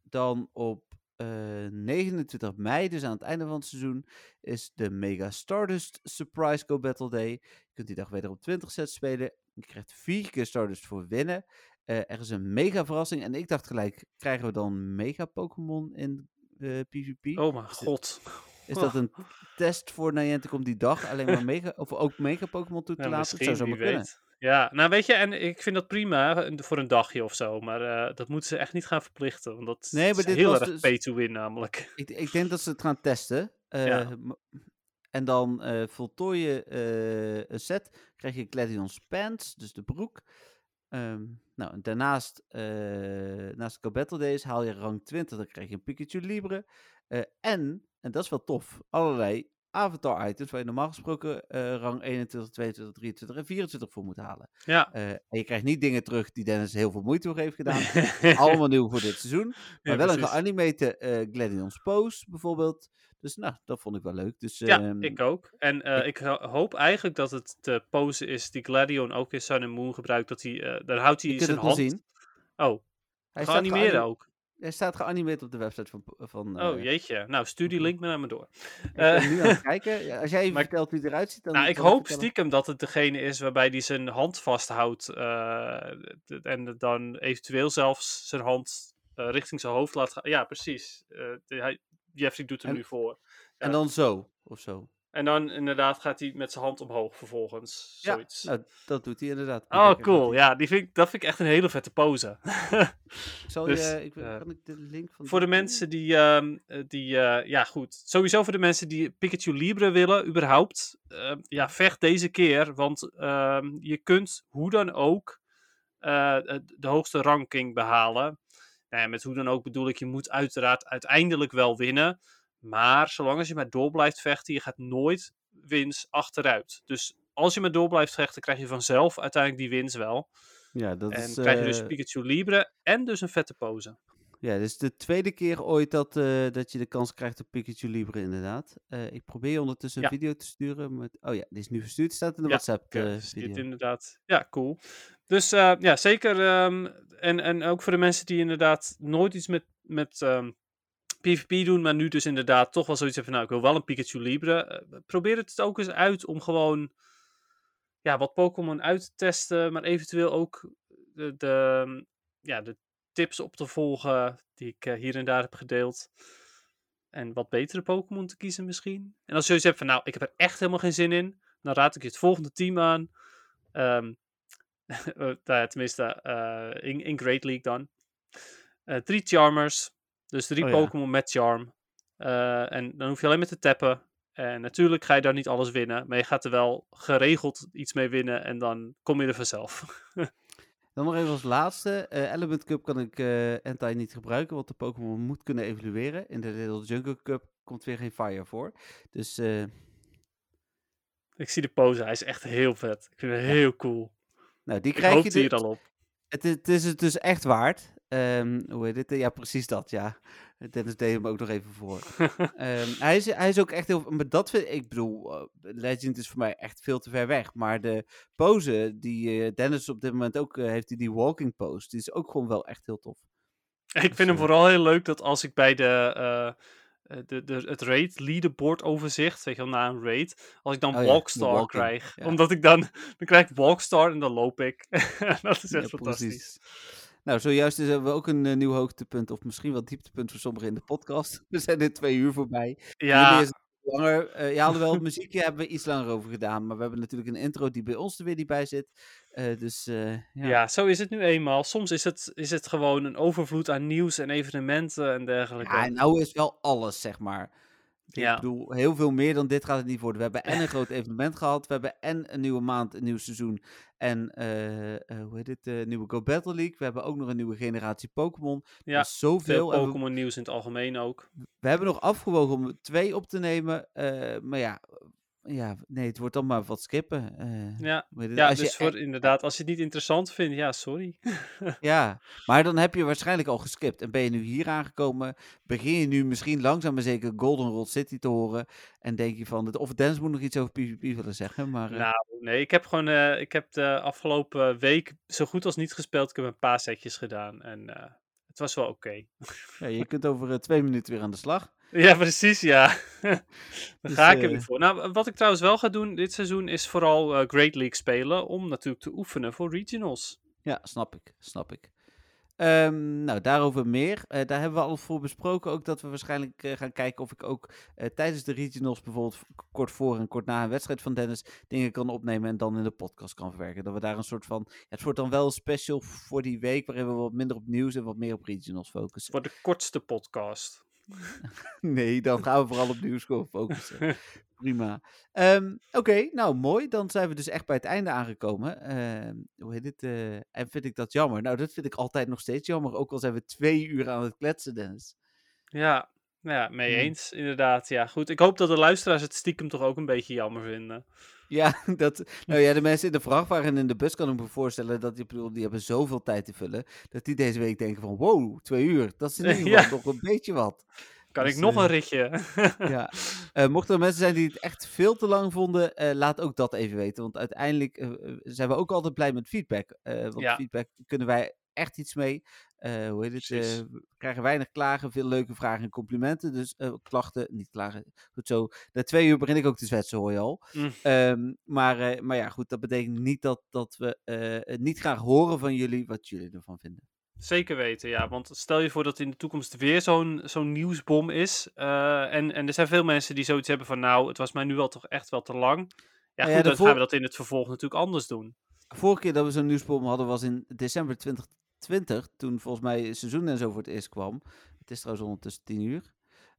dan op eh, 29 mei, dus aan het einde van het seizoen, is de Mega Stardust Surprise Go Battle Day. Je kunt die dag wederom 20 sets spelen. Je krijgt vier keer Stardust voor winnen. Eh, er is een mega verrassing. En ik dacht gelijk, krijgen we dan mega Pokémon in eh, PvP? oh mijn god. Is dat een test voor Niantic om die dag alleen maar [laughs] mega, of ook mega Pokémon toe te Ja, laten? Misschien, zou wie zomaar kunnen. Ja, nou weet je, en ik vind dat prima voor een dagje of zo. Maar eh, dat moeten ze echt niet gaan verplichten. Want dat Nee, maar is dit heel was erg dus- pay to win namelijk. Ik, ik denk dat ze het gaan testen. eh, Ja. En dan eh voltooi je een set, krijg je Gladion's Pants, dus de broek. Ehm, nou, en daarnaast, naast de Go Battle Days, haal je rang 20, dan krijg je een Pikachu Libre. En, en dat is wel tof, allerlei avatar items waar je normaal gesproken eh, rang 21, 22, 23 en 24 voor moet halen. Ja. Eh, en je krijgt niet dingen terug die Dennis heel veel moeite voor heeft gedaan. [laughs] Allemaal nieuw voor dit seizoen. Maar Ja, wel een geanimate eh Gladion's Pose bijvoorbeeld. Dus nou, dat vond ik wel leuk. Dus, Ja, ehm, ik ook. En ik ho- hoop eigenlijk dat het de pose is die Gladion ook in Sun and Moon gebruikt. Dat hij, daar houdt hij zijn hand. zien. Oh, Hij geanimeerd geani- ook. Hij staat geanimeerd op de website van... van Oh, eh, jeetje. Nou, stuur die link maar naar me door. Eh, nu aan het [laughs] kijken. Ja, als jij even Maar- vertelt hoe het eruit ziet, dan... nou, ik hoop vertellen. stiekem dat het degene is waarbij hij zijn hand vasthoudt. eh, en dan eventueel zelfs zijn hand eh, richting zijn hoofd laat gaan. Ja, precies. Eh, hij, Jeffrey doet er En- nu voor. En dan zo, of zo. En dan inderdaad gaat hij met zijn hand omhoog vervolgens. Ja, Zoiets. nou, dat doet hij inderdaad. Oh, cool. Ja, die vind ik, dat vind ik echt een hele vette pose. [laughs] Zal dus, je... Ik, eh, kan ik de link van... voor de mensen die, ehm, eh, die eh, ja goed, sowieso voor de mensen die Pikachu Libre willen, überhaupt, ehm, ja, vecht deze keer, want ehm, je kunt hoe dan ook de hoogste ranking behalen. Nou ja, met hoe dan ook bedoel ik, je moet uiteraard uiteindelijk wel winnen, maar zolang als je maar door blijft vechten, je gaat nooit wins achteruit. Dus als je maar door blijft vechten, krijg je vanzelf uiteindelijk die wins wel. Ja, dat En is... krijg je dus eh, Pikachu Libre en dus een vette pose. Ja, dit is de tweede keer ooit dat, eh, dat je de kans krijgt op Pikachu Libre, inderdaad. Eh, ik probeer je ondertussen een Ja. video te sturen. Met... Oh ja, die is nu verstuurd. Staat in de Ja, WhatsApp Ik, eh, eh, zie het video. inderdaad. Ja, cool. Dus ja, zeker. ehm, en, en ook voor de mensen die inderdaad nooit iets met, met ehm, PvP doen, maar nu dus inderdaad toch wel zoiets hebben van, nou, ik wil wel een Pikachu Libre. eh, probeer het ook eens uit om gewoon ja, wat Pokémon uit te testen, maar eventueel ook de, de, ja, de tips op te volgen die ik eh, hier en daar heb gedeeld. En wat betere Pokémon te kiezen misschien. En als je zoiets hebt van, nou, ik heb er echt helemaal geen zin in, dan raad ik je het volgende team aan. [laughs] Ja, tenminste, in, in Great League dan. Eh, drie Charmers. Dus drie Oh ja. Pokémon met Charm. Eh, en dan hoef je alleen maar te tappen. En natuurlijk ga je daar niet alles winnen. Maar je gaat er wel geregeld iets mee winnen. En dan kom je er vanzelf. [laughs] Dan nog even als laatste. eh Element Cup kan ik eh Entei niet gebruiken, want de Pokémon moet kunnen evolueren. In de Little Jungle Cup komt weer geen Fire voor. Dus ik zie de pose. Hij is echt heel vet. Ik vind hem heel cool. nou, die krijg je hier al op. Het is, het is het dus echt waard. Ehm, hoe heet het? Ja, precies dat, ja. Dennis deed hem ook nog even voor. [laughs] Ehm, hij, is, hij is ook echt heel... Maar dat vind ik... bedoel, eh, Legend is voor mij echt veel te ver weg. Maar de pose die eh, Dennis op dit moment ook eh, heeft, die, die walking pose, die is ook gewoon wel echt heel tof. Ik vind hem vooral heel leuk dat als ik bij de, de, de, het raid leaderboard overzicht, weet je na een raid, als ik dan Oh Walkstar krijg. ja. Omdat ik dan, [laughs] dan krijg ik Walkstar en dan loop ik. [laughs] dat is echt Ja, fantastisch. precies. Nou, zojuist is hebben we ook een eh, nieuw hoogtepunt, of misschien wel dieptepunt voor sommigen in de podcast. [laughs] We zijn er twee uur voorbij. Ja, is langer. eh ja, alhoewel het muziekje hebben we iets langer over gedaan. Maar we hebben natuurlijk een intro die bij ons er weer niet bij zit. Eh, dus ja. ja. zo is het nu eenmaal. Soms is het, is het gewoon een overvloed aan nieuws en evenementen en dergelijke. Ja, en nou is wel alles, zeg maar. Ik Ja. bedoel, heel veel meer dan dit gaat het niet worden. We hebben en een groot evenement gehad. We hebben en een nieuwe maand, een nieuw seizoen. En, eh, hoe heet het, de nieuwe Go Battle League. We hebben ook nog een nieuwe generatie Pokémon. Ja, Dus zoveel. We- Pokémon nieuws in het algemeen ook. We hebben nog afgewogen om twee op te nemen. maar ja, ja, nee, het wordt dan maar wat skippen. eh, Ja, ja als je dus voor, inderdaad, als je het niet interessant vindt, ja, sorry. [laughs] ja, maar dan heb je waarschijnlijk al geskipt. En ben je nu hier aangekomen, begin je nu misschien langzaam maar zeker Golden Rod City te horen. En denk je van, of Dennis moet nog iets over PvP willen zeggen. Maar eh, Nou, nee, ik heb gewoon, eh, ik heb de afgelopen week zo goed als niet gespeeld. Ik heb een paar setjes gedaan en het was wel oké. ja, je [laughs] kunt over twee minuten weer aan de slag. Ja, precies, ja. [laughs] Daar Dus, ga ik er eh, weer voor. Nou, wat ik trouwens wel ga doen dit seizoen is vooral eh, Great League spelen. Om natuurlijk te oefenen voor regionals. Ja, snap ik, snap ik. Ehm, nou, daarover meer. Eh, daar hebben we al voor besproken. Ook dat we waarschijnlijk eh, gaan kijken of ik ook eh, tijdens de regionals, bijvoorbeeld kort voor en kort na een wedstrijd van Dennis, dingen kan opnemen en dan in de podcast kan verwerken. Dat we daar een soort van. Ja, het wordt dan wel special voor die week, waarin we wat minder op nieuws en wat meer op regionals focussen. Voor de kortste podcast. [laughs] Nee, dan gaan we vooral op nieuws gewoon focussen. Prima. Ehm, Oké, nou mooi. Dan zijn we dus echt bij het einde aangekomen. Ehm, hoe heet het? eh, en vind ik dat jammer? Nou, dat vind ik altijd nog steeds jammer. Ook al zijn we twee uur aan het kletsen, Dennis. Ja, ja, mee Hmm. eens, inderdaad. Ja, goed. Ik hoop dat de luisteraars het stiekem toch ook een beetje jammer vinden. Ja, [laughs] dat, nou ja, de mensen in de vrachtwagen en in de bus kan ik me voorstellen dat die, bedoel, die hebben zoveel tijd te vullen. Dat die deze week denken van wow, twee uur. Dat is in ieder [laughs] geval nog een beetje wat. Kan Dus, ik nog eh, een ritje? [laughs] Ja. Eh, mochten er mensen zijn die het echt veel te lang vonden, eh, laat ook dat even weten. Want uiteindelijk zijn we ook altijd blij met feedback. Want Ja. feedback kunnen wij echt iets mee. Eh, hoe heet het? Eh, we krijgen weinig klagen, veel leuke vragen en complimenten. Dus eh, klachten, niet klagen. Goed zo. Na twee uur begin ik ook te zwetsen, hoor je al. Mm. Ehm, maar, maar ja, goed, dat betekent niet dat, dat we het niet graag horen van jullie wat jullie ervan vinden. Zeker weten, ja. Want stel je voor dat in de toekomst weer zo'n zo'n nieuwsbom is. en, en er zijn veel mensen die zoiets hebben van... Nou, het was mij nu wel toch echt wel te lang. Ja, Nou ja, goed, dan gaan we dat in het vervolg natuurlijk anders doen. Vorige keer dat we zo'n nieuwsbom hadden was in december 2020. Toen volgens mij het seizoen en zo voor het eerst kwam. Het is trouwens ondertussen 10 uur.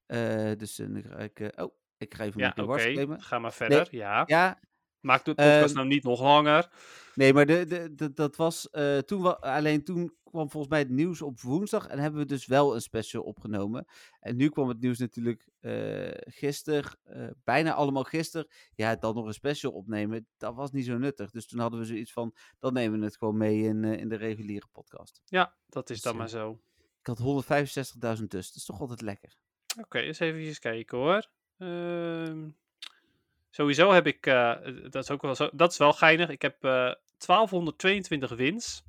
Eh, dus eh, ga ik... eh, oh, ik ga even Ja, oké. waarschuwen. Ga maar verder, ja. Ja, Maak de podcast Ehm, nou niet nog langer. nee, maar de, de, de- dat was eh, toen. Alleen toen kwam volgens mij het nieuws op woensdag. En hebben we dus wel een special opgenomen. En nu kwam het nieuws natuurlijk eh gisteren. eh, bijna allemaal gisteren. Ja, dan nog een special opnemen. Dat was niet zo nuttig. Dus toen hadden we zoiets van... Dan nemen we het gewoon mee in, in de reguliere podcast. Ja, dat is dus, dan maar zo. Ik had 165.000 dus. Dat is toch altijd lekker. Oké, eens even kijken hoor. Ehm, sowieso heb ik, eh, dat is ook wel zo, dat is wel geinig. Ik heb eh 1222 wins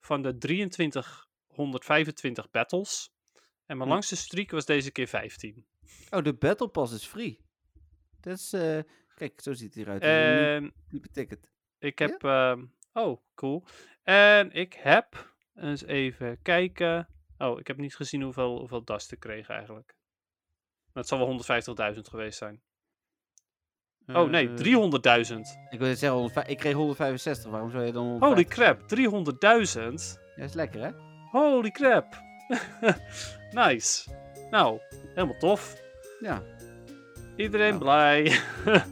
van de 2325 battles. En mijn Hm. langste streak was deze keer 15. Oh, de Battle Pass is free. Dat is... eh, kijk, zo ziet hij eruit. Dat nieuwe ticket. ik Ja? heb, ehm, oh cool. En ik heb, eens even kijken. Oh, ik heb niet gezien hoeveel, hoeveel dust ik kreeg eigenlijk. Maar het zal wel 150.000 geweest zijn. Oh nee, Eh, 300.000. Ik wil zeggen, 105 ik kreeg 165. Waarom zou je dan Holy 150? crap, 300.000? Ja, is lekker, hè? Holy crap. [laughs] nice. Nou, helemaal tof. Ja. Iedereen Nou. blij. [laughs]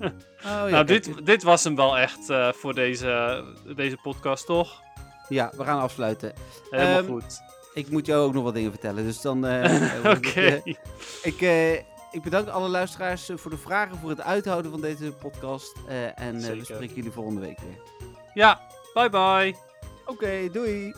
Oh, ja, nou, dit, dit was hem wel echt eh, voor deze, deze podcast, toch? Ja, we gaan afsluiten. Helemaal Ehm, goed. Ik moet jou ook nog wat dingen vertellen. Dus dan... eh, [laughs] eh, Oké. eh, ik, eh, ik bedank alle luisteraars eh, voor de vragen, voor het uithouden van deze podcast. eh, en eh, we spreken jullie volgende week weer. Ja, bye bye. Oké, doei!